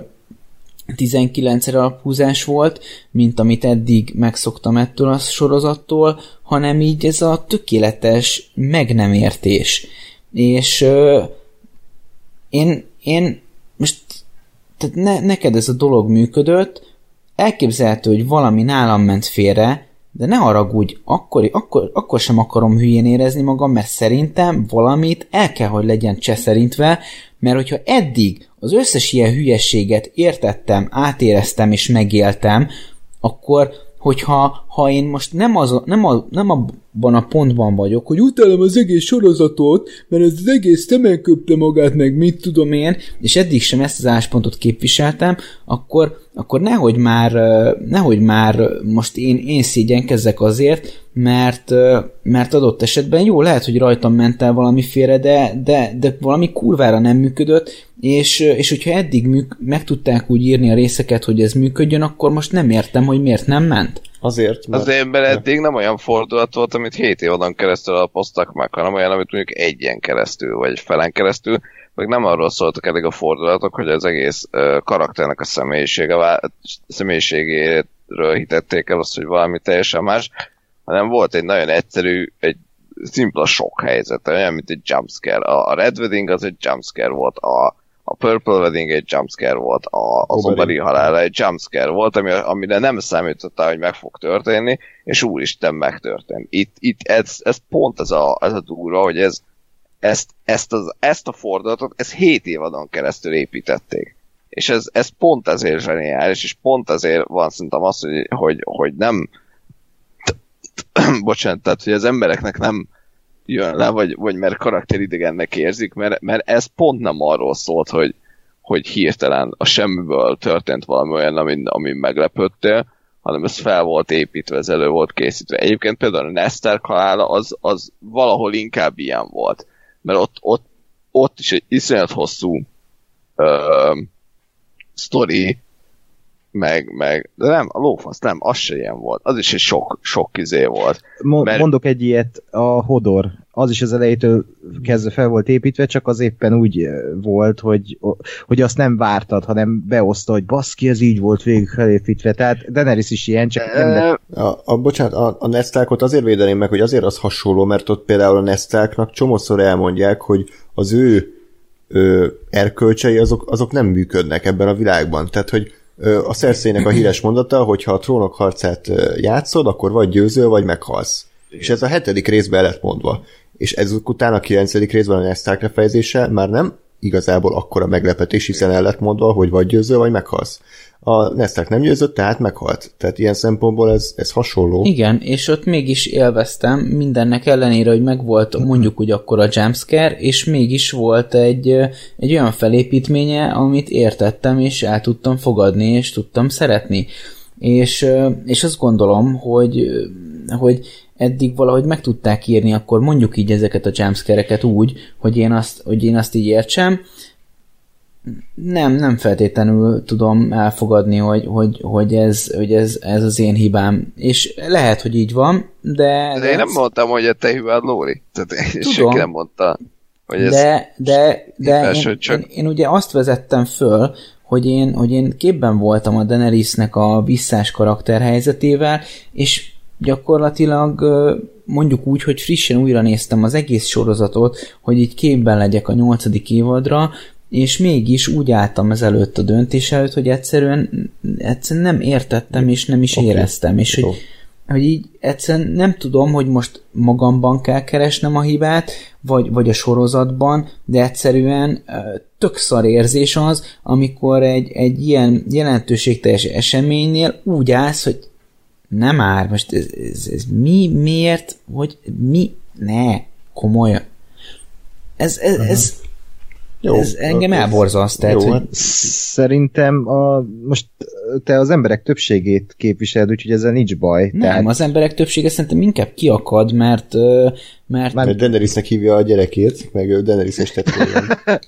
19-re alapúzás volt, mint amit eddig megszoktam ettől a sorozattól, hanem így ez a tökéletes meg nem értés. És ö, én, én most tehát ne, neked ez a dolog működött, elképzelhető, hogy valami nálam ment félre, de ne haragudj, akkor, akkor, akkor sem akarom hülyén érezni magam, mert szerintem valamit el kell, hogy legyen cseszerintve, mert hogyha eddig az összes ilyen hülyességet értettem, átéreztem és megéltem, akkor hogyha ha én most nem, az, nem, a, nem abban a pontban vagyok, hogy utálom az egész sorozatot, mert ez az egész temen köpte magát, meg mit tudom én, és eddig sem ezt az álláspontot képviseltem, akkor, akkor nehogy már, nehogy már most én, én szégyenkezzek azért, mert, mert adott esetben jó, lehet, hogy rajtam ment el valami félre, de, de, de valami kurvára nem működött, és, és hogyha eddig műk, meg tudták úgy írni a részeket, hogy ez működjön, akkor most nem értem, hogy miért nem ment. Azért, mert... az évben eddig nem olyan fordulat volt, amit 7 évadon keresztül alapoztak meg, hanem olyan, amit mondjuk egy ilyen keresztül, vagy felen keresztül, meg nem arról szóltak eddig a fordulatok, hogy az egész karakternek a személyisége, vá- személyiségéről hitették el azt, hogy valami teljesen más, hanem volt egy nagyon egyszerű, egy szimpla sok helyzet, olyan, mint egy jumpscare. A, a Red Wedding az egy jumpscare volt, a, a Purple Wedding egy jumpscare volt, a, az Oberi. Oberi halála egy jumpscare volt, ami, amire nem számítottál, hogy meg fog történni, és úristen megtörtént. Itt, itt ez, ez pont ez a, ez a durva, hogy ez, ezt, ezt, az, ezt a fordulatot, ez 7 évadon keresztül építették. És ez, ez pont ezért zseniális, és pont ezért van szerintem az, hogy, hogy, hogy nem bocsánat, tehát hogy az embereknek nem jön le, vagy, vagy mert karakteridegennek érzik, mert, mert ez pont nem arról szólt, hogy, hogy hirtelen a semmiből történt valami olyan, amin, amin meglepődtél, hanem ez fel volt építve, ez elő volt készítve. Egyébként például a Nester halála az, az valahol inkább ilyen volt, mert ott, ott, ott is egy iszonyat hosszú ö, sztori, meg, meg, de nem, a lófasz nem, az se ilyen volt. Az is egy sok, sok izé volt. Mo- Mert- Mondok egy ilyet, a Hodor, az is az elejétől kezdve fel volt építve, csak az éppen úgy eh, volt, hogy, hogy azt nem vártad, hanem beoszta, hogy baszki, ez így volt végig felépítve. Tehát Daenerys is ilyen, csak nem Ö, A, a, bocsánat, a, a Nesztákot azért védeném meg, hogy azért az hasonló, mert ott például a Nesztáknak csomószor elmondják, hogy az ő ö, erkölcsei azok, azok nem működnek ebben a világban. Tehát, hogy a Cersei-nek a híres mondata, hogy ha a trónok harcát játszod, akkor vagy győzöl, vagy meghalsz. És ez a hetedik részben lett mondva. És ezek után a kilencedik részben a Neszták lefejezése már nem igazából akkora meglepetés, hiszen el lett mondva, hogy vagy győzöl, vagy meghalsz. A Neszták nem győzött, tehát meghalt. Tehát ilyen szempontból ez, ez hasonló. Igen, és ott mégis élveztem, mindennek ellenére, hogy megvolt mondjuk úgy akkor a jumpscare, és mégis volt egy, egy olyan felépítménye, amit értettem, és el tudtam fogadni, és tudtam szeretni. És, és azt gondolom, hogy, hogy eddig valahogy meg tudták írni, akkor mondjuk így ezeket a jumpscare-eket úgy, hogy én azt, hogy én azt így értsem, nem, nem feltétlenül tudom elfogadni, hogy, hogy, hogy, ez, hogy ez, ez az én hibám. És lehet, hogy így van, de... de én nem mondtam, hogy a te hibád, Lóri. Tehát Tudom. senki nem mondta, hogy ez... de, de, de én, csak- én, én, ugye azt vezettem föl, hogy én, hogy én képben voltam a Daenerysnek a visszás karakterhelyzetével, és gyakorlatilag mondjuk úgy, hogy frissen újra néztem az egész sorozatot, hogy így képben legyek a nyolcadik évadra, és mégis úgy álltam ezelőtt a döntés előtt, hogy egyszerűen, egyszerűen nem értettem, és nem is Oké. éreztem, és hogy Jó. hogy így egyszerűen nem tudom, hogy most magamban kell keresnem a hibát, vagy, vagy a sorozatban, de egyszerűen tök szar érzés az, amikor egy, egy ilyen jelentőségteljes eseménynél úgy állsz, hogy nem már, most ez, ez, ez mi, miért, hogy mi, ne, komolyan. Ez, ez, ez, Jó, ez engem elborzaszt, tehát, jó, hogy hát Szerintem a, most te az emberek többségét képviseled, úgyhogy ezzel nincs baj. nem, Tehát az emberek többsége szerintem inkább kiakad, mert, mert Mert Daenerysnek hívja a gyerekét, meg ő Daenerys-es tetszően.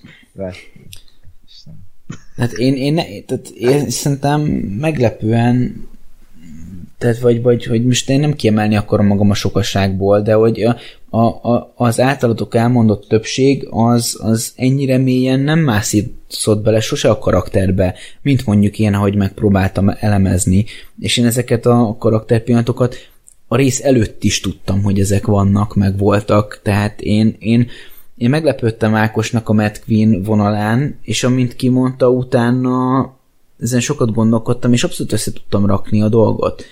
Hát én, én, ne, tehát én szerintem meglepően tehát vagy, vagy hogy most én nem kiemelni akarom magam a sokaságból, de hogy a, a, a, az általatok elmondott többség az, az ennyire mélyen nem mászott bele sose a karakterbe, mint mondjuk én, ahogy megpróbáltam elemezni. És én ezeket a karakterpillanatokat a rész előtt is tudtam, hogy ezek vannak, meg voltak, tehát én, én, én meglepődtem Ákosnak a Matt Queen vonalán, és amint kimondta, utána ezen sokat gondolkodtam, és abszolút össze tudtam rakni a dolgot.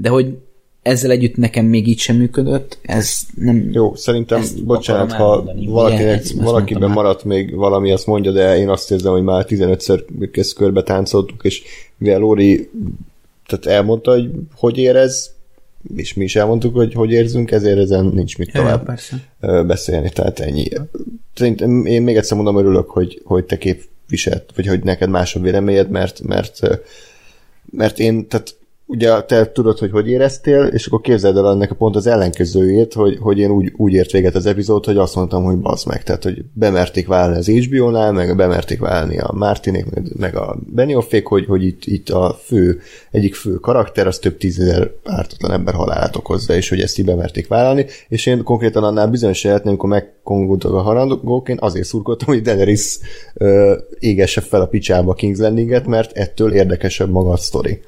De hogy ezzel együtt nekem még így sem működött, ez nem... Jó, szerintem, bocsánat, ha elmondani, ugye? valakinek, Ezt- ezt valakiben maradt még valami, azt mondja, de én azt érzem, hogy már 15-ször ezt körbe táncoltuk, és mivel Lóri tehát elmondta, hogy hogy érez, és mi is elmondtuk, hogy hogy érzünk, ezért ezen nincs mit Ja, tovább persze. ö, beszélni, tehát ennyi. Szerintem én még egyszer mondom, örülök, hogy, hogy te képviselt, vagy hogy neked más a véleményed, mert, mert, mert én, tehát ugye te tudod, hogy hogy éreztél, és akkor képzeld el ennek a pont az ellenkezőjét, hogy, hogy én úgy, úgy ért véget az epizód, hogy azt mondtam, hogy bazd meg, tehát hogy bemerték válni az HBO-nál, meg bemerték válni a Martinék, meg- a Benioffék, hogy, hogy itt, itt a fő, egyik fő karakter, az több tízezer ártatlan ember halálát okozza, és hogy ezt így bemerték vállalni, és én konkrétan annál bizonyos lehetni, amikor megkongultak a harangok, én azért szurkoltam, hogy Daenerys ö, égesse fel a picsába King's Landinget, mert ettől érdekesebb maga a sztori.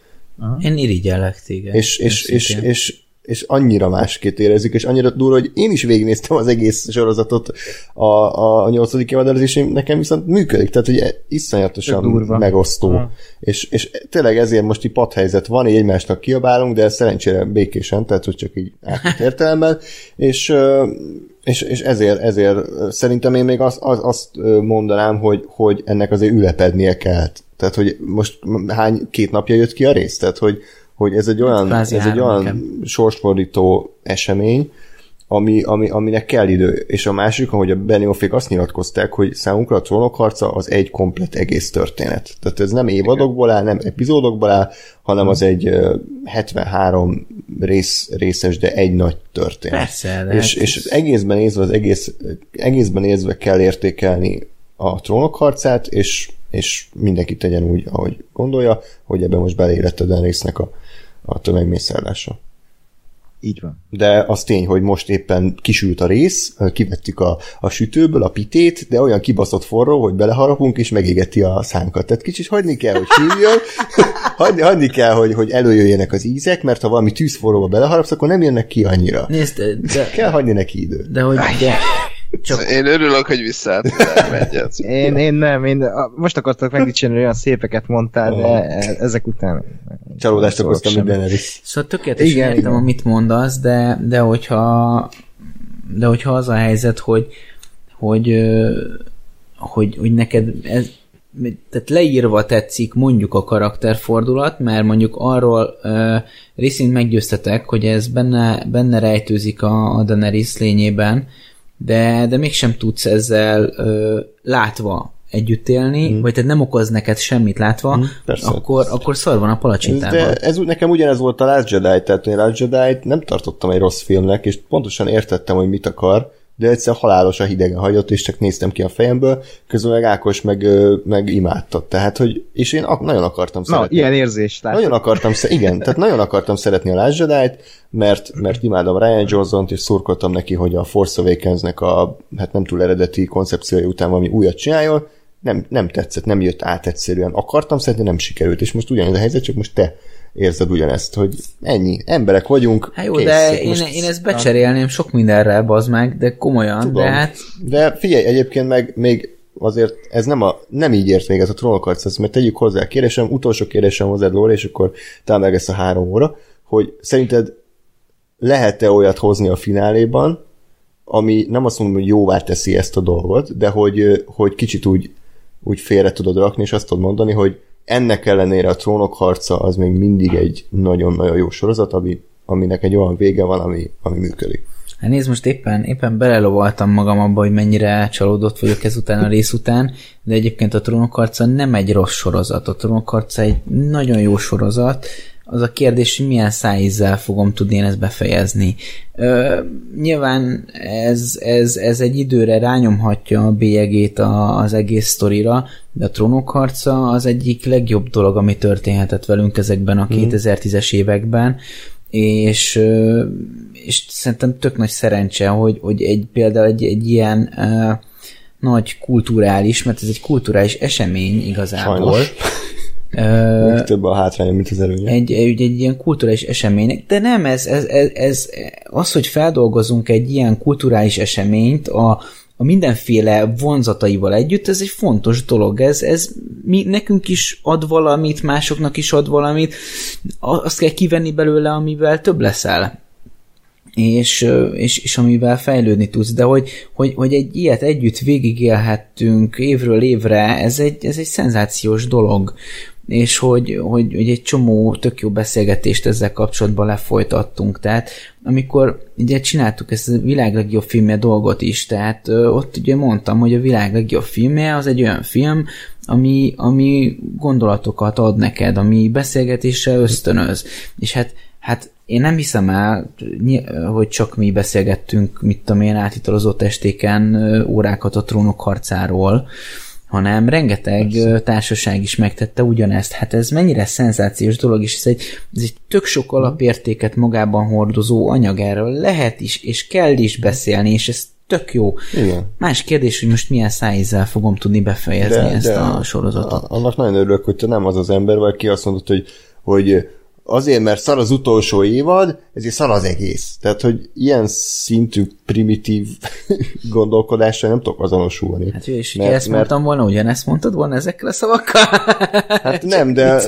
Én irigyellek téged. És, és, és, és, és annyira másként érezzük, és annyira durva, hogy én is végignéztem az egész sorozatot a, a, a nyolcadik évadal, és nekem viszont működik, tehát hogy iszonyatosan durva. megosztó. Aha. És, és tényleg ezért most így padhelyzet van, így egymásnak kiabálunk, de szerencsére békésen, tehát hogy csak így értelemben, és, és, és ezért, ezért szerintem én még azt, az, azt mondanám, hogy, hogy ennek azért ülepednie kell. Tehát, hogy most hány, két napja jött ki a rész? Tehát, hogy, hogy ez egy olyan, Kvázi ez egy olyan nekem. sorsfordító esemény, ami, ami, aminek kell idő. És a másik, hogy a Benioffék azt nyilatkozták, hogy számunkra a trónokharca az egy komplet egész történet. Tehát ez nem évadokból áll, nem epizódokból áll, hanem az egy ö, 73 rész, részes, de egy nagy történet. Persze, de és, hát és az egészben nézve, az egész, egészben nézve kell értékelni a trónok harcát, és és mindenki tegyen úgy, ahogy gondolja, hogy ebben most beleérett a Daenerysnek a, a tömegmészárlása. Így van. De az tény, hogy most éppen kisült a rész, kivettük a, a sütőből a pitét, de olyan kibaszott forró, hogy beleharapunk, és megégeti a szánkat. Tehát kicsit hagyni kell, hogy hívjon, hagyni, hagyni kell, hogy, hogy előjöjjenek az ízek, mert ha valami tűzforróba beleharapsz, akkor nem jönnek ki annyira. Nézd, de, Kell hagyni neki időt. de hogy de, csak Én örülök, hogy visszaálltál egyet. Én, én nem, én most akartak megdicsérni, hogy olyan szépeket mondtál, de ezek után... Csalódást okoztam, semmit. Daenerys. Szóval tökéletesen Igen, értem, igen. amit mondasz, de, de hogyha de hogyha az a helyzet, hogy hogy, ö, hogy, hogy neked ez, tehát leírva tetszik mondjuk a karakterfordulat, mert mondjuk arról uh, részint meggyőztetek, hogy ez benne, benne rejtőzik a, a Daenerys lényében, de, de mégsem tudsz ezzel uh, látva együtt élni, mm. vagy tehát nem okoz neked semmit látva, mm, persze. akkor, akkor szar van a palacsintában. De ez nekem ugyanez volt a Last Jedi, tehát én Last jedi nem tartottam egy rossz filmnek, és pontosan értettem, hogy mit akar, de egyszer halálosan hidegen hagyott, és csak néztem ki a fejemből, közben meg Ákos meg, meg imádta. Tehát, hogy, és én ak- nagyon akartam Na, szeretni. ilyen érzés, látod? Nagyon akartam, igen, tehát nagyon akartam szeretni a Last Jedi-t, mert, mert imádom Ryan Johnson-t, és szurkoltam neki, hogy a Force Awakens-nek a, hát nem túl eredeti koncepciója után valami újat csináljon, nem, nem tetszett, nem jött át egyszerűen. Akartam szeretni, nem sikerült, és most ugyanez a helyzet, csak most te érzed ugyanezt, hogy ennyi, emberek vagyunk, Hát jó, kész. de én, Most- én ezt becserélném sok mindenre, bazd meg, de komolyan, Tudom. de hát De figyelj, egyébként meg még azért ez nem, a, nem így ért még ez a ezt mert tegyük hozzá, kérésem, utolsó kérésem hozzád, Lóra, és akkor talán meg ezt a három óra, hogy szerinted lehet-e olyat hozni a fináléban, ami nem azt mondom, hogy jóvá teszi ezt a dolgot, de hogy, hogy kicsit úgy, úgy félre tudod rakni, és azt tudod mondani, hogy ennek ellenére a trónok harca az még mindig egy nagyon-nagyon jó sorozat, ami, aminek egy olyan vége van, ami, ami működik. Hát nézd, most éppen, éppen belelovaltam magam abba, hogy mennyire csalódott vagyok ezután a rész után, de egyébként a trónokharca nem egy rossz sorozat. A trónokharca egy nagyon jó sorozat. Az a kérdés, hogy milyen szájízzel fogom tudni én ezt befejezni. Ö, nyilván ez, ez, ez egy időre rányomhatja a bélyegét a, az egész sztorira, de a trónokharca az egyik legjobb dolog, ami történhetett velünk ezekben a 2010-es években, és, és szerintem tök nagy szerencse, hogy, hogy egy, például egy, egy ilyen uh, nagy kulturális, mert ez egy kulturális esemény igazából. Sajnos. Még több a hátránya, mint az előnye. egy, egy, egy ilyen kulturális eseménynek, de nem, ez, ez, ez, ez, az, hogy feldolgozunk egy ilyen kulturális eseményt a, a mindenféle vonzataival együtt, ez egy fontos dolog, ez, ez mi, nekünk is ad valamit, másoknak is ad valamit, azt kell kivenni belőle, amivel több leszel. És, és, és amivel fejlődni tudsz, de hogy, hogy, hogy egy ilyet együtt végigélhettünk évről évre, ez egy, ez egy szenzációs dolog, és hogy, hogy, hogy egy csomó tök jó beszélgetést ezzel kapcsolatban lefolytattunk, tehát amikor ugye csináltuk ezt a világ legjobb filmje dolgot is, tehát ott ugye mondtam, hogy a világ legjobb filmje az egy olyan film, ami, ami gondolatokat ad neked, ami beszélgetésre ösztönöz, és hát Hát én nem hiszem el, hogy csak mi beszélgettünk, mit tudom én, átitalozott estéken órákat a trónok harcáról, hanem rengeteg ö, társaság is megtette ugyanezt. Hát ez mennyire szenzációs dolog, és ez egy, ez egy tök sok alapértéket magában hordozó anyag erről lehet is, és kell is beszélni, és ez tök jó. Igen. Más kérdés, hogy most milyen szájízzel fogom tudni befejezni de, ezt de a sorozatot. Annak nagyon örülök, hogy te nem az az ember vagy, ki azt mondod, hogy, hogy azért, mert szar az utolsó évad, ezért szar az egész. Tehát, hogy ilyen szintű primitív gondolkodással nem tudok azonosulni. Hát jó, és hogyha ezt mondtam volna, ugyanezt mondtad volna ezekkel a szavakkal? Hát nem, de,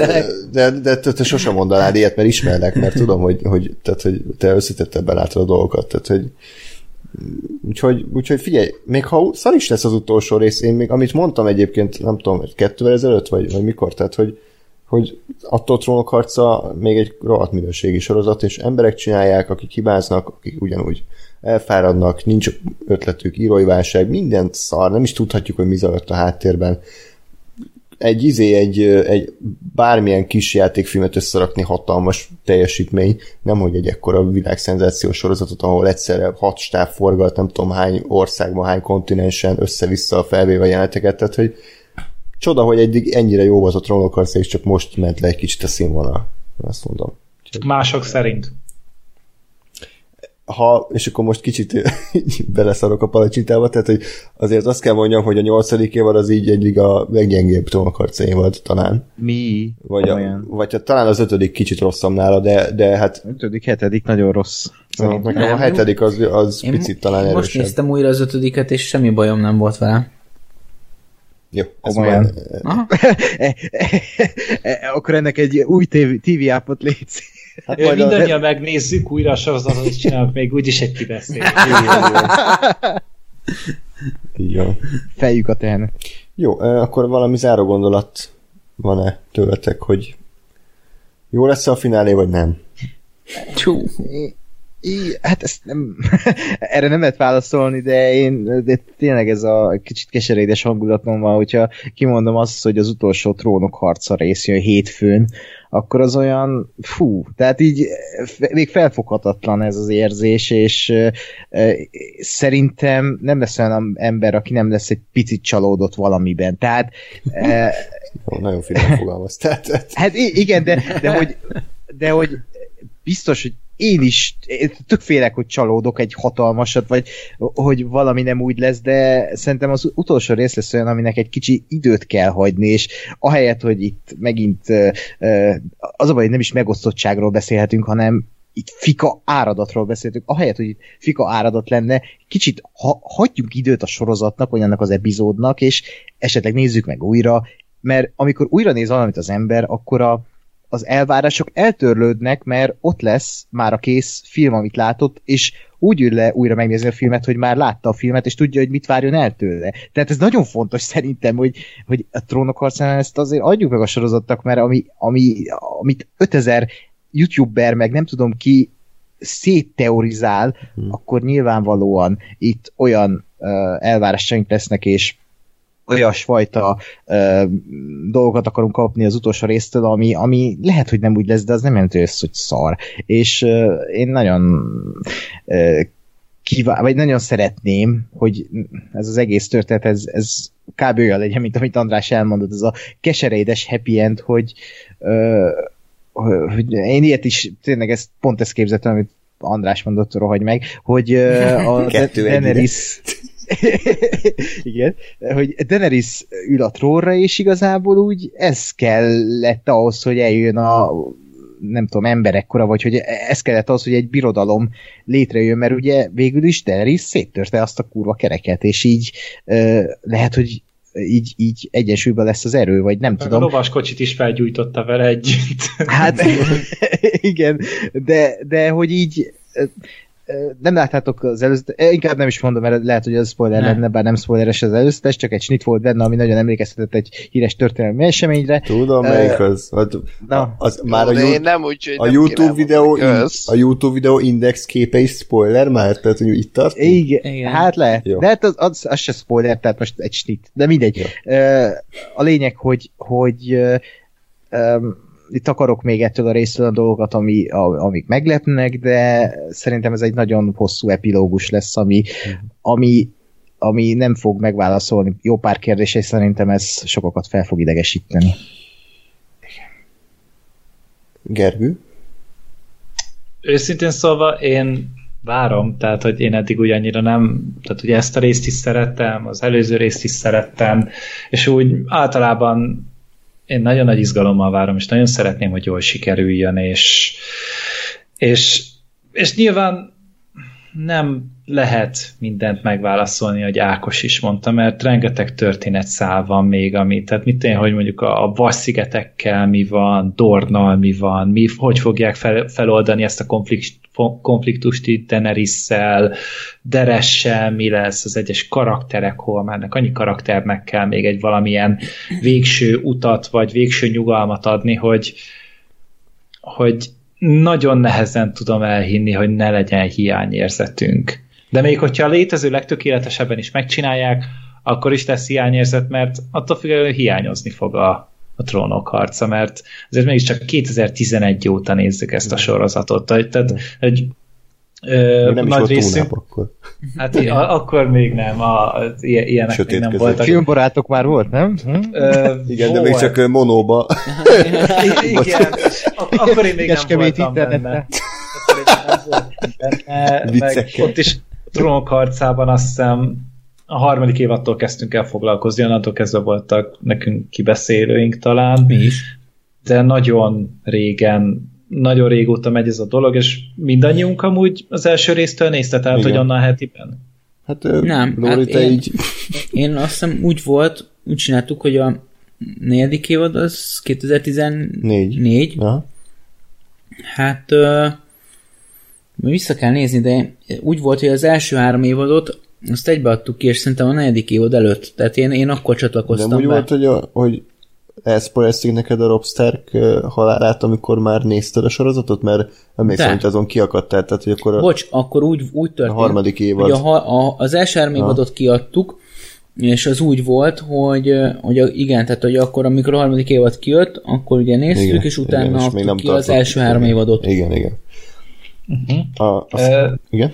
de, de te, te sosem mondanád ilyet, mert ismerlek, mert tudom, hogy, hogy, tehát, hogy te összetettebben látod a dolgokat. Tehát, hogy Úgyhogy, úgyhogy figyelj, még ha szar is lesz az utolsó rész, én még, amit mondtam egyébként, nem tudom, kettővel ezelőtt, vagy, vagy mikor, tehát, hogy, hogy attól trónok harca még egy rohadt minőségi sorozat, és emberek csinálják, akik hibáznak, akik ugyanúgy elfáradnak, nincs ötletük, írói válság, mindent szar, nem is tudhatjuk, hogy mi zajlott a háttérben. Egy izé, egy, egy bármilyen kis játékfilmet összerakni hatalmas teljesítmény, nem hogy egy ekkora világszenzációs sorozatot, ahol egyszerre hat stáb forgat, nem tudom hány országban, hány kontinensen össze-vissza felvéve jeleneteket, tehát hogy csoda, hogy eddig ennyire jó volt a trónokharca, és csak most ment le egy kicsit a színvonal. Azt mondom. Mások szerint. ha, és akkor most kicsit beleszarok a palacsintába, tehát hogy azért azt kell mondjam, hogy a nyolcadik évad az így egy liga leggyengébb trónokharca évad talán. Mi? Vagy, a, vagy a, talán az ötödik kicsit rosszabb nála, de, de hát Ötödik, hetedik nagyon rossz. Szerintem nekem a hetedik az, az Én picit talán Most erősebb. néztem újra az ötödiket, és semmi bajom nem volt vele. Jó, ez Komolyan. már, Aha. E, Akkor ennek egy új TV, TV appot létsz. hát majd a, Mindannyian megnézzük újra a sorozatot, és csinálunk még úgyis egy kibeszélést. így van. Fejük a tehenet. Jó, akkor valami záró gondolat van-e tőletek, hogy jó lesz a finálé, vagy nem? Csú. I, hát ezt nem, erre nem lehet válaszolni, de én de tényleg ez a kicsit keserédes hangulatom van, hogyha kimondom azt, hogy az utolsó trónok harca rész jön hétfőn, akkor az olyan, fú, tehát így még felfoghatatlan ez az érzés, és ö, szerintem nem lesz olyan ember, aki nem lesz egy picit csalódott valamiben. Tehát Jó, nagyon finom fogalmaztál. tehát- Hát igen, de, de, hogy, de hogy biztos, hogy én is én tök félek, hogy csalódok egy hatalmasat, vagy hogy valami nem úgy lesz, de szerintem az utolsó rész lesz olyan, aminek egy kicsi időt kell hagyni, és ahelyett, hogy itt megint az a baj, hogy nem is megosztottságról beszélhetünk, hanem itt fika áradatról beszéltünk, ahelyett, hogy itt fika áradat lenne, kicsit ha, hagyjunk időt a sorozatnak, vagy annak az epizódnak, és esetleg nézzük meg újra, mert amikor újra néz valamit az ember, akkor a, az elvárások eltörlődnek, mert ott lesz már a kész film, amit látott, és úgy ül le újra megnézni a filmet, hogy már látta a filmet, és tudja, hogy mit várjon el tőle. Tehát ez nagyon fontos szerintem, hogy, hogy a trónok harcánál ezt azért adjuk meg a sorozatnak, mert ami, ami, amit 5000 youtuber, meg nem tudom ki szétteorizál, hmm. akkor nyilvánvalóan itt olyan uh, elvárásaink lesznek, és olyasfajta uh, dolgokat akarunk kapni az utolsó résztől, ami, ami lehet, hogy nem úgy lesz, de az nem jelenti, ez, hogy szar. És uh, én nagyon uh, kíván, vagy nagyon szeretném, hogy ez az egész történet, ez, ez kb. olyan legyen, mint amit András elmondott, ez a keserédes happy end, hogy, uh, hogy én ilyet is, tényleg ezt, pont ezt képzeltem, amit András mondott, rohagy meg, hogy uh, a. Daenerys igen, hogy Daenerys ül a trónra, és igazából úgy ez kellett ahhoz, hogy eljön a nem tudom, emberekkora, vagy hogy ez kellett ahhoz, hogy egy birodalom létrejön, mert ugye végül is Daenerys széttörte azt a kurva kereket, és így uh, lehet, hogy így, így egyensúlyban lesz az erő, vagy nem a tudom. lovaskocsit is felgyújtotta vele együtt. Hát igen, de, de hogy így ö, ö, nem láttátok az előzetes, inkább nem is mondom, mert lehet, hogy az spoiler Nem. lenne, bár nem spoileres az előzetes, csak egy snit volt benne, ami nagyon emlékeztetett egy híres történelmi eseményre. Tudom, Ö, melyik az. Hát, Na, az már a, én nem úgy, a nem YouTube videó, in, a YouTube videó index képe is spoiler már? Tehát, hogy itt tart? igen, Igen. hát lehet, Jó. de hát az, az, az se spoiler, tehát most egy snit, de mindegy. Ö, A lényeg, hogy, hogy ö, öm, itt akarok még ettől a részről a dolgokat, ami, a, amik meglepnek, de szerintem ez egy nagyon hosszú epilógus lesz, ami, ami, ami nem fog megválaszolni jó pár kérdés, és szerintem ez sokakat fel fog idegesíteni. Gergő? Őszintén szólva én várom, tehát hogy én eddig úgy annyira nem, tehát ugye ezt a részt is szerettem, az előző részt is szerettem, és úgy általában én nagyon nagy izgalommal várom, és nagyon szeretném, hogy jól sikerüljön, és, és, és nyilván nem lehet mindent megválaszolni, hogy Ákos is mondta, mert rengeteg történetszál van még, ami, tehát mit én, hogy mondjuk a, a Vasszigetekkel mi van, Dornal mi van, mi, hogy fogják fel, feloldani ezt a konflikt, konfliktust itt Daenerys-szel, Deressel, mi lesz az egyes karakterek, hol mennek, annyi karakternek kell még egy valamilyen végső utat, vagy végső nyugalmat adni, hogy, hogy nagyon nehezen tudom elhinni, hogy ne legyen hiányérzetünk. De még hogyha a létező legtökéletesebben is megcsinálják, akkor is lesz hiányérzet, mert attól függően hiányozni fog a, a trónok harca, mert azért mégiscsak 2011 óta nézzük ezt a sorozatot. Tehát, hogy Ö, Még nem is nagy volt részünk, túlnap akkor. hát a, akkor még nem, a, ilyen- ilyenek még Sötét nem közeg. voltak. Filmbarátok már volt, nem? Hm? Ö, Igen, de volt. még csak monóba. Igen, ak- akkor én még nem voltam benne. Akkor én még nem voltam benne, meg ott is a trónok harcában azt hiszem a harmadik évattól kezdtünk el foglalkozni, onnantól kezdve voltak nekünk kibeszélőink talán, Mi is. de nagyon régen, nagyon régóta megy ez a dolog, és mindannyiunk amúgy az első résztől nézte, tehát Igen. hogy onnan hetiben. Hát Nem, Lóri, hát te én- így... Én azt hiszem úgy volt, úgy csináltuk, hogy a negyedik évad az 2014. Négy. Hát vissza kell nézni, de úgy volt, hogy az első három évadot azt egybeadtuk ki, és szerintem a negyedik évad előtt. Tehát én, én akkor De csatlakoztam úgy be. volt, hogy, a, hogy elszpoilezték neked a Rob Stark halálát, amikor már nézted a sorozatot, mert emlékszem, De. hogy azon kiakadtál, tehát hogy akkor a, Bocs, akkor úgy, úgy a történt, harmadik évad. hogy a, a, az első három évadot kiadtuk, és az úgy volt, hogy, hogy a, igen, tehát hogy akkor, amikor a harmadik évad kijött, akkor ugye néztük, Igen, és utána igen, és adtuk ki az első három évadot. Igen, igen. A, azt, Ö, igen?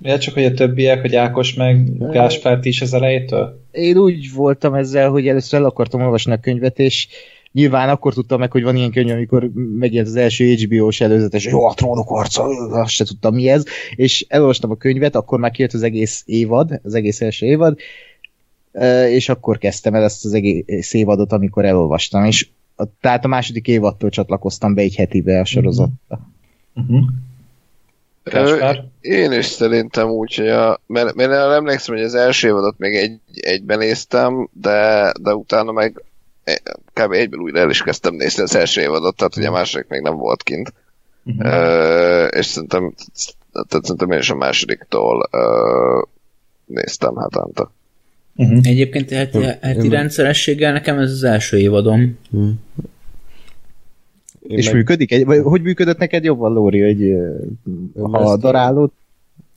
Ja, csak hogy a többiek, hogy Ákos meg Gáspárt is az elejétől? Én úgy voltam ezzel, hogy először el akartam olvasni a könyvet, és nyilván akkor tudtam meg, hogy van ilyen könyv, amikor megjelent az első HBO-s előzetes, jó, a trónok harca, azt se tudtam mi ez, és elolvastam a könyvet, akkor már kijött az egész évad, az egész első évad, és akkor kezdtem el ezt az egész évadot, amikor elolvastam, és a, tehát a második évadtól csatlakoztam be egy hetibe a sorozatba. Uh-huh. Gáspár? Én is szerintem úgy, hogy a, mert, mert én emlékszem, hogy az első évadot még egy, egyben néztem, de, de utána meg e- kb. egyből újra el is kezdtem nézni az első évadot, tehát ugye a második még nem volt kint. Uh-huh. Ö, és szerintem, tehát szerintem én is a másodiktól ö, néztem hát hetente. Uh-huh. Egyébként heti, heti rendszerességgel nekem ez az első évadom. Én És meg- működik? Egy, vagy hogy működött neked jobban, Lóri, ö, ha darálót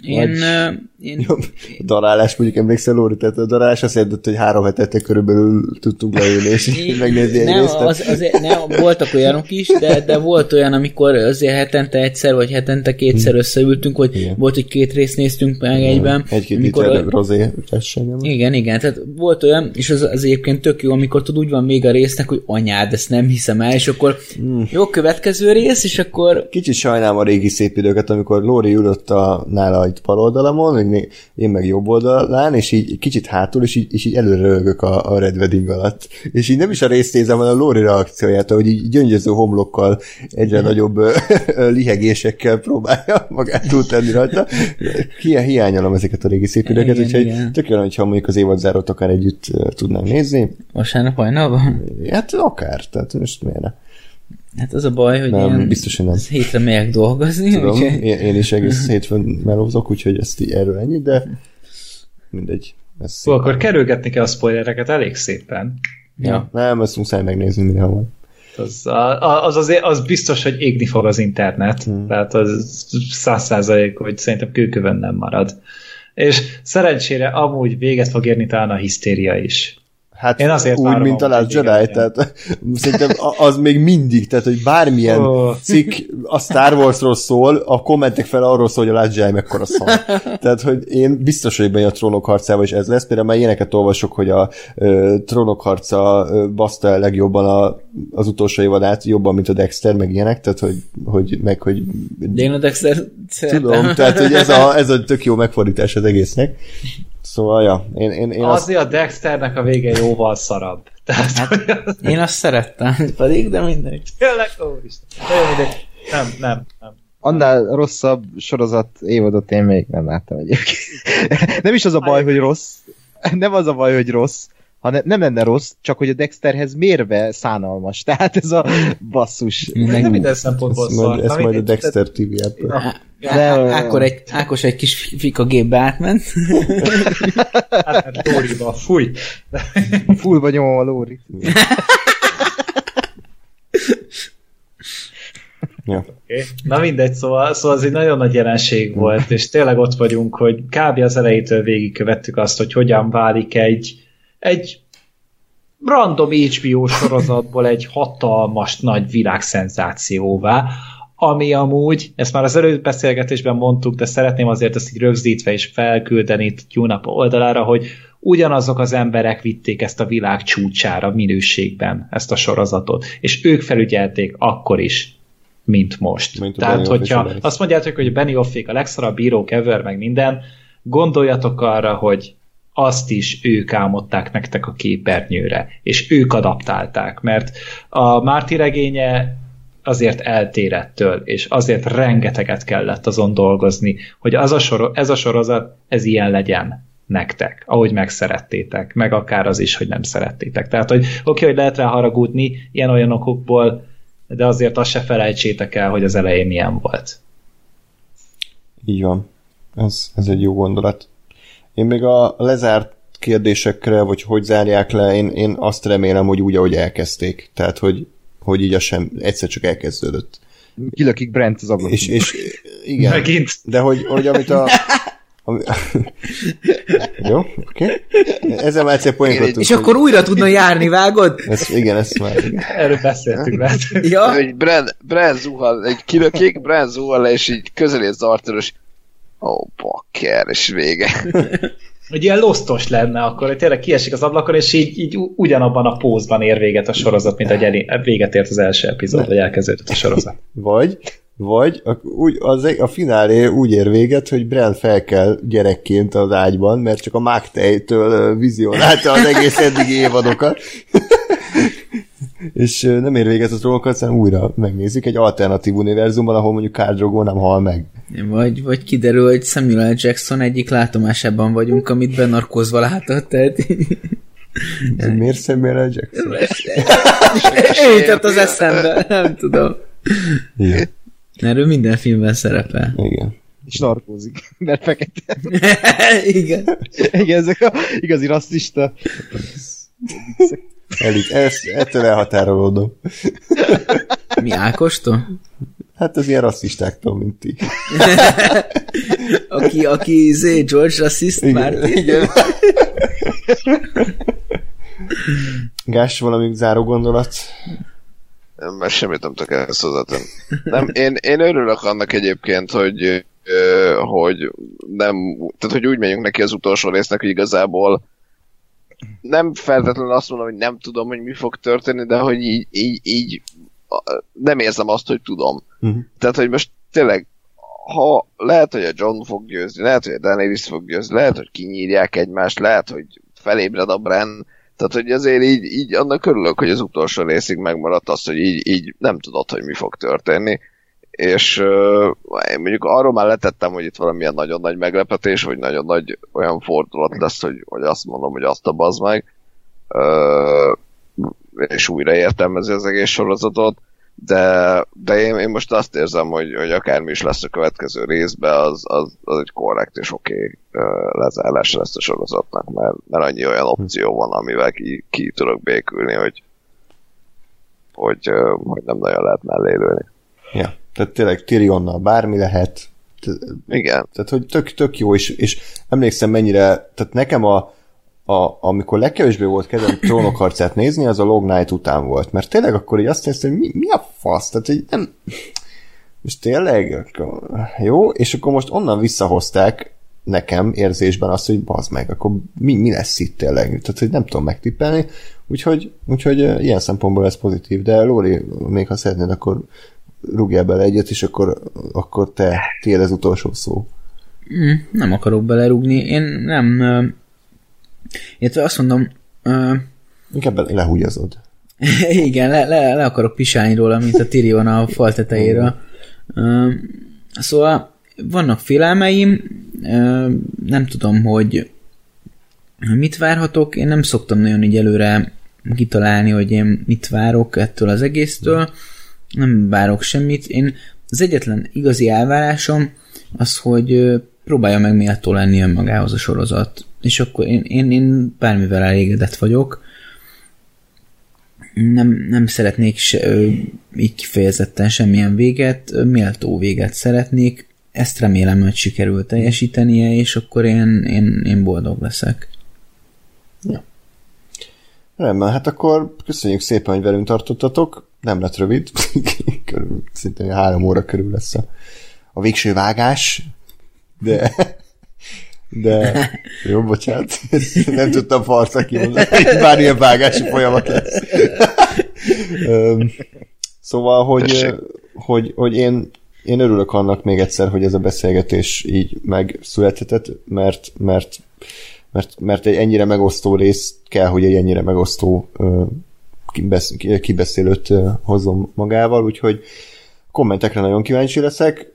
Én, Vagy- én. A darálás, mondjuk emlékszel, Lóri, tehát a darálás azt jelentett, hogy három hetete körülbelül tudtunk leülni, és megnézni egy nem, részt. az, azért, nem, voltak olyanok is, de, de volt olyan, amikor azért hetente egyszer, vagy hetente kétszer összeültünk, hogy Igen. volt, hogy két részt néztünk meg egyben. Egy-két amikor- liter rozé tessenyem. Igen, igen, tehát volt olyan, és az, az egyébként tök jó, amikor tud úgy van még a résznek, hogy anyád, ezt nem hiszem el, és akkor Hmm. jó, következő rész, és akkor Kicsit sajnálom a régi szép időket, amikor Lóri ülött a, nála itt bal oldalamon, én meg jobb oldalán, és így kicsit hátul, és így, és így előre a, a Red Wedding alatt. És így nem is a részt nézem, hanem a Lóri reakcióját, hogy így gyöngyöző homlokkal, egyre nagyobb lihegésekkel próbálja magát túltenni rajta. Hi- hiányolom ezeket a régi szép időket, úgyhogy igen. tök jó, hogyha mondjuk az évadzárót akár együtt tudnánk nézni. vasárnap hajnalban. Hát akár, tehát most miért ne? Hát az a baj, hogy Nem, ilyen biztos, hogy nem. hétre megyek dolgozni, Tudom, úgyhogy én, én is egész hétfőn melózok, úgyhogy ezt így erről ennyi, de mindegy. Ez Hú, akkor kerülgetni kell a spoilereket elég szépen. ja. Nem, ezt muszáj megnézni, mire van. Az, az, azért, az biztos, hogy égni fog az internet. Hmm. Tehát az száz százalék, hogy szerintem kőkövön nem marad. És szerencsére amúgy véget fog érni talán a hisztéria is. Hát Én azért úgy, mint a Last Jedi, igen, tehát szerintem az még mindig, tehát hogy bármilyen Ó. cikk a Star Warsról szól, a kommentek fel arról szól, hogy a Last Jedi mekkora szar. Tehát, hogy én biztos vagyok benne, a trónok harcával is ez lesz. Például már ilyeneket olvasok, hogy a ö, trónok harca ö, baszta el legjobban a, az utolsó évadát, jobban, mint a Dexter, meg ilyenek, tehát, hogy, hogy meg, hogy De én a Dexter. Tudom, tehát hogy ez a, ez a tök jó megfordítás az egésznek. Szóval, ja, én, én, én azt, Azért a Dexternek a vége jóval szarabb. Tehát, hát, Én azt szerettem, pedig, de mindegy. tényleg, úristen. Nem, nem, nem. Annál rosszabb sorozat évadot én még nem láttam egyébként. nem is az a baj, hogy rossz. Nem az a baj, hogy rossz, hanem nem lenne rossz, csak hogy a Dexterhez mérve szánalmas. Tehát ez a basszus. Nem Meg, minden szempontból ezt, majd, szar. ezt Na, majd a. Dexter TV De- Ákor egy, Ákos egy kis fika gépbe átment. Hát, Dóriba, fúj. Fullba nyomom a Lórit. ja. Okay. Na mindegy, szóval, szóval ez egy nagyon nagy jelenség volt, és tényleg ott vagyunk, hogy kb. az elejétől végigkövettük azt, hogy hogyan válik egy, egy random HBO sorozatból egy hatalmas nagy világszenzációvá, ami amúgy, ezt már az előbb beszélgetésben mondtuk, de szeretném azért ezt így rögzítve és felküldeni itt UNAP oldalára, hogy ugyanazok az emberek vitték ezt a világ csúcsára minőségben, ezt a sorozatot, és ők felügyelték akkor is, mint most. Mint Tehát, és hogyha azt mondjátok, hogy Benny Offék a legszarabb bíró ever, meg minden, gondoljatok arra, hogy azt is ők álmodták nektek a képernyőre, és ők adaptálták, mert a Márti regénye azért eltérettől, és azért rengeteget kellett azon dolgozni, hogy az a sor, ez a sorozat, ez ilyen legyen nektek, ahogy megszerettétek, meg akár az is, hogy nem szerettétek. Tehát, hogy oké, hogy lehet rá haragudni ilyen-olyan okokból, de azért azt se felejtsétek el, hogy az elején milyen volt. Így van. Ez, ez egy jó gondolat. Én még a lezárt kérdésekre, vagy hogy zárják le, én, én azt remélem, hogy úgy, ahogy elkezdték. Tehát, hogy, hogy így a sem, egyszer csak elkezdődött. Kilökik Brent az ablakon. És, és igen, Megint. de hogy, hogy amit a... Ami... Jó, oké. Okay. Ezzel már egyszer poénkodtunk. És akkor újra tudna járni, vágod? Ez, igen, ezt már... Igen. Erről beszéltünk, lehet. Ja? Hogy Bren, Bren zuhal, egy kilökik, Bren zuhal le, és így közelé Zartor, és ó, oh, bakker, és vége. hogy ilyen losztos lenne akkor, hogy tényleg kiesik az ablakon, és így, így ugyanabban a pózban ér véget a sorozat, mint hogy elé, véget ért az első epizód, vagy elkezdődött a sorozat. Vagy, vagy a, úgy, az, a finálé úgy ér véget, hogy Bren fel kell gyerekként az ágyban, mert csak a Mágtejtől vizionálta az egész eddigi évadokat. És nem ér véget a trónokat, hanem újra megnézik egy alternatív univerzumban, ahol mondjuk Khal Drogo nem hal meg. Vagy, vagy kiderül, hogy Samuel L. Jackson egyik látomásában vagyunk, amit benarkozva látott, tehát Ez miért Samuel L. Jackson? jutott az eszembe, nem tudom. Igen. Erről minden filmben szerepel. Igen. És narkózik, mert fekete. Igen. Igen, ezek a igazi rasszista. Elég, ezt, ettől elhatárolódom. Mi Ákostól? Hát az ilyen rasszistáktól, mint ti. Aki, aki zé, George rassziszt már. Igen. Gás, valami záró gondolat? Nem, mert semmit nem tudok ehhez hozzátenni. Nem, én, én örülök annak egyébként, hogy, hogy nem, tehát hogy úgy megyünk neki az utolsó résznek, hogy igazából nem feltétlenül azt mondom, hogy nem tudom, hogy mi fog történni, de hogy így, így, így nem érzem azt, hogy tudom. Uh-huh. Tehát, hogy most tényleg, ha lehet, hogy a John fog győzni, lehet, hogy a Daenerys fog győzni, lehet, hogy kinyírják egymást, lehet, hogy felébred a Bren, tehát, hogy azért így, így annak örülök, hogy az utolsó részig megmaradt az, hogy így, így nem tudod, hogy mi fog történni. És én mondjuk arról már letettem, hogy itt valamilyen nagyon nagy meglepetés, vagy nagyon nagy olyan fordulat lesz, hogy, hogy azt mondom, hogy azt a bazd meg. És újra értelmezi az egész sorozatot, de, de én, én most azt érzem, hogy, hogy akármi is lesz a következő részben, az, az, az egy korrekt és oké okay, lezárás lesz a sorozatnak, mert, mert annyi olyan opció van, amivel ki, ki tudok békülni, hogy, hogy, hogy nem nagyon lehet mellé lőni. Tehát tényleg Tyrionnal bármi lehet. Igen, Tehát, hogy tök, tök jó, és, és emlékszem mennyire, tehát nekem a, a, amikor legkevésbé volt kedvem trónokharcát nézni, az a Log Night után volt, mert tényleg akkor így azt néztem, hogy mi, mi a fasz, tehát hogy nem, most tényleg, jó, és akkor most onnan visszahozták nekem érzésben azt, hogy bazd meg, akkor mi, mi lesz itt tényleg, tehát hogy nem tudom megtippelni, úgyhogy, úgyhogy ilyen szempontból ez pozitív, de Lóri, még ha szeretnéd, akkor rúgjál bele egyet, és akkor, akkor te, tiéd az utolsó szó. Mm, nem akarok belerúgni. Én nem... Uh, illetve azt mondom, uh, Inkább le- lehúgyazod. igen, le, le, le akarok pisálni róla, mint a Tyrion a fal tetejéről. Uh, szóval vannak félelmeim, uh, nem tudom, hogy mit várhatok. Én nem szoktam nagyon így előre kitalálni, hogy én mit várok ettől az egésztől. Nem várok semmit. Én az egyetlen igazi elvárásom az, hogy próbálja meg méltó lenni önmagához a sorozat. És akkor én, én, én bármivel elégedett vagyok. Nem, nem szeretnék se, ö, így kifejezetten semmilyen véget, méltó véget szeretnék. Ezt remélem, hogy sikerül teljesítenie, és akkor én, én, én boldog leszek. Rendben, hát akkor köszönjük szépen, hogy velünk tartottatok. Nem lett rövid. Körülbelül Szerintem három óra körül lesz a, a végső vágás, de de jó, bocsánat, nem tudtam farca kimondani, bármilyen vágási folyamat lesz. Szóval, hogy, hogy, hogy én, én örülök annak még egyszer, hogy ez a beszélgetés így megszülethetett, mert, mert, mert, mert egy ennyire megosztó rész kell, hogy egy ennyire megosztó kibeszélőt ö, hozzon magával, úgyhogy kommentekre nagyon kíváncsi leszek,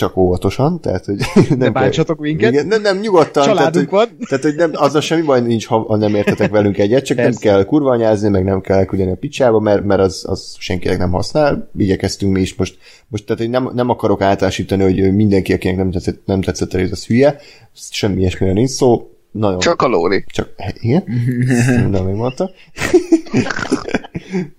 csak óvatosan, tehát, hogy nem Ne kell- bántsatok minket. Igen, nem, nem, nyugodtan. Családunk tehát, hogy, van. tehát, hogy nem, azzal semmi baj nincs, ha, nem értetek velünk egyet, csak Persze. nem kell kurvanyázni, meg nem kell elküldeni a picsába, mert, mert az, az senkinek nem használ. Igyekeztünk mi is most, most tehát hogy nem, nem akarok általánosítani, hogy mindenki, akinek nem tetszett, nem tetszett rész, az hülye. Semmi ilyesmire nincs szó. Nagyon, Csak a lóri. csak, igen? Nem megmondta.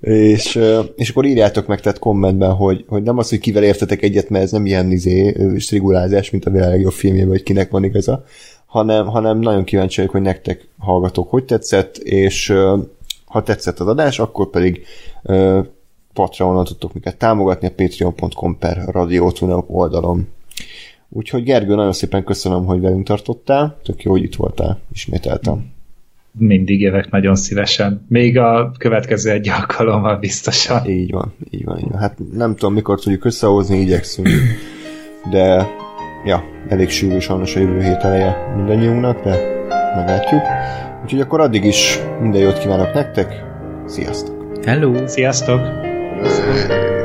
és, ö, és akkor írjátok meg tehát kommentben, hogy, hogy nem az, hogy kivel értetek egyet, mert ez nem ilyen izé, strigulázás, mint a világ legjobb filmjében, hogy kinek van igaza, hanem, hanem nagyon kíváncsi vagyok, hogy nektek hallgatók hogy tetszett, és ha tetszett az adás, akkor pedig Patreonon tudtok minket támogatni a patreon.com per radiotunok oldalon. Úgyhogy Gergő, nagyon szépen köszönöm, hogy velünk tartottál, tök jó, hogy itt voltál, ismételtem. Mindig jövök nagyon szívesen. Még a következő egy alkalommal biztosan. Így van, így van, így van. Hát nem tudom, mikor tudjuk összehozni, igyekszünk. De, ja, elég sűrű sajnos a jövő hét eleje mindannyiunknak, de meglátjuk. Úgyhogy akkor addig is minden jót kívánok nektek, sziasztok! Hello! Sziasztok! Ö,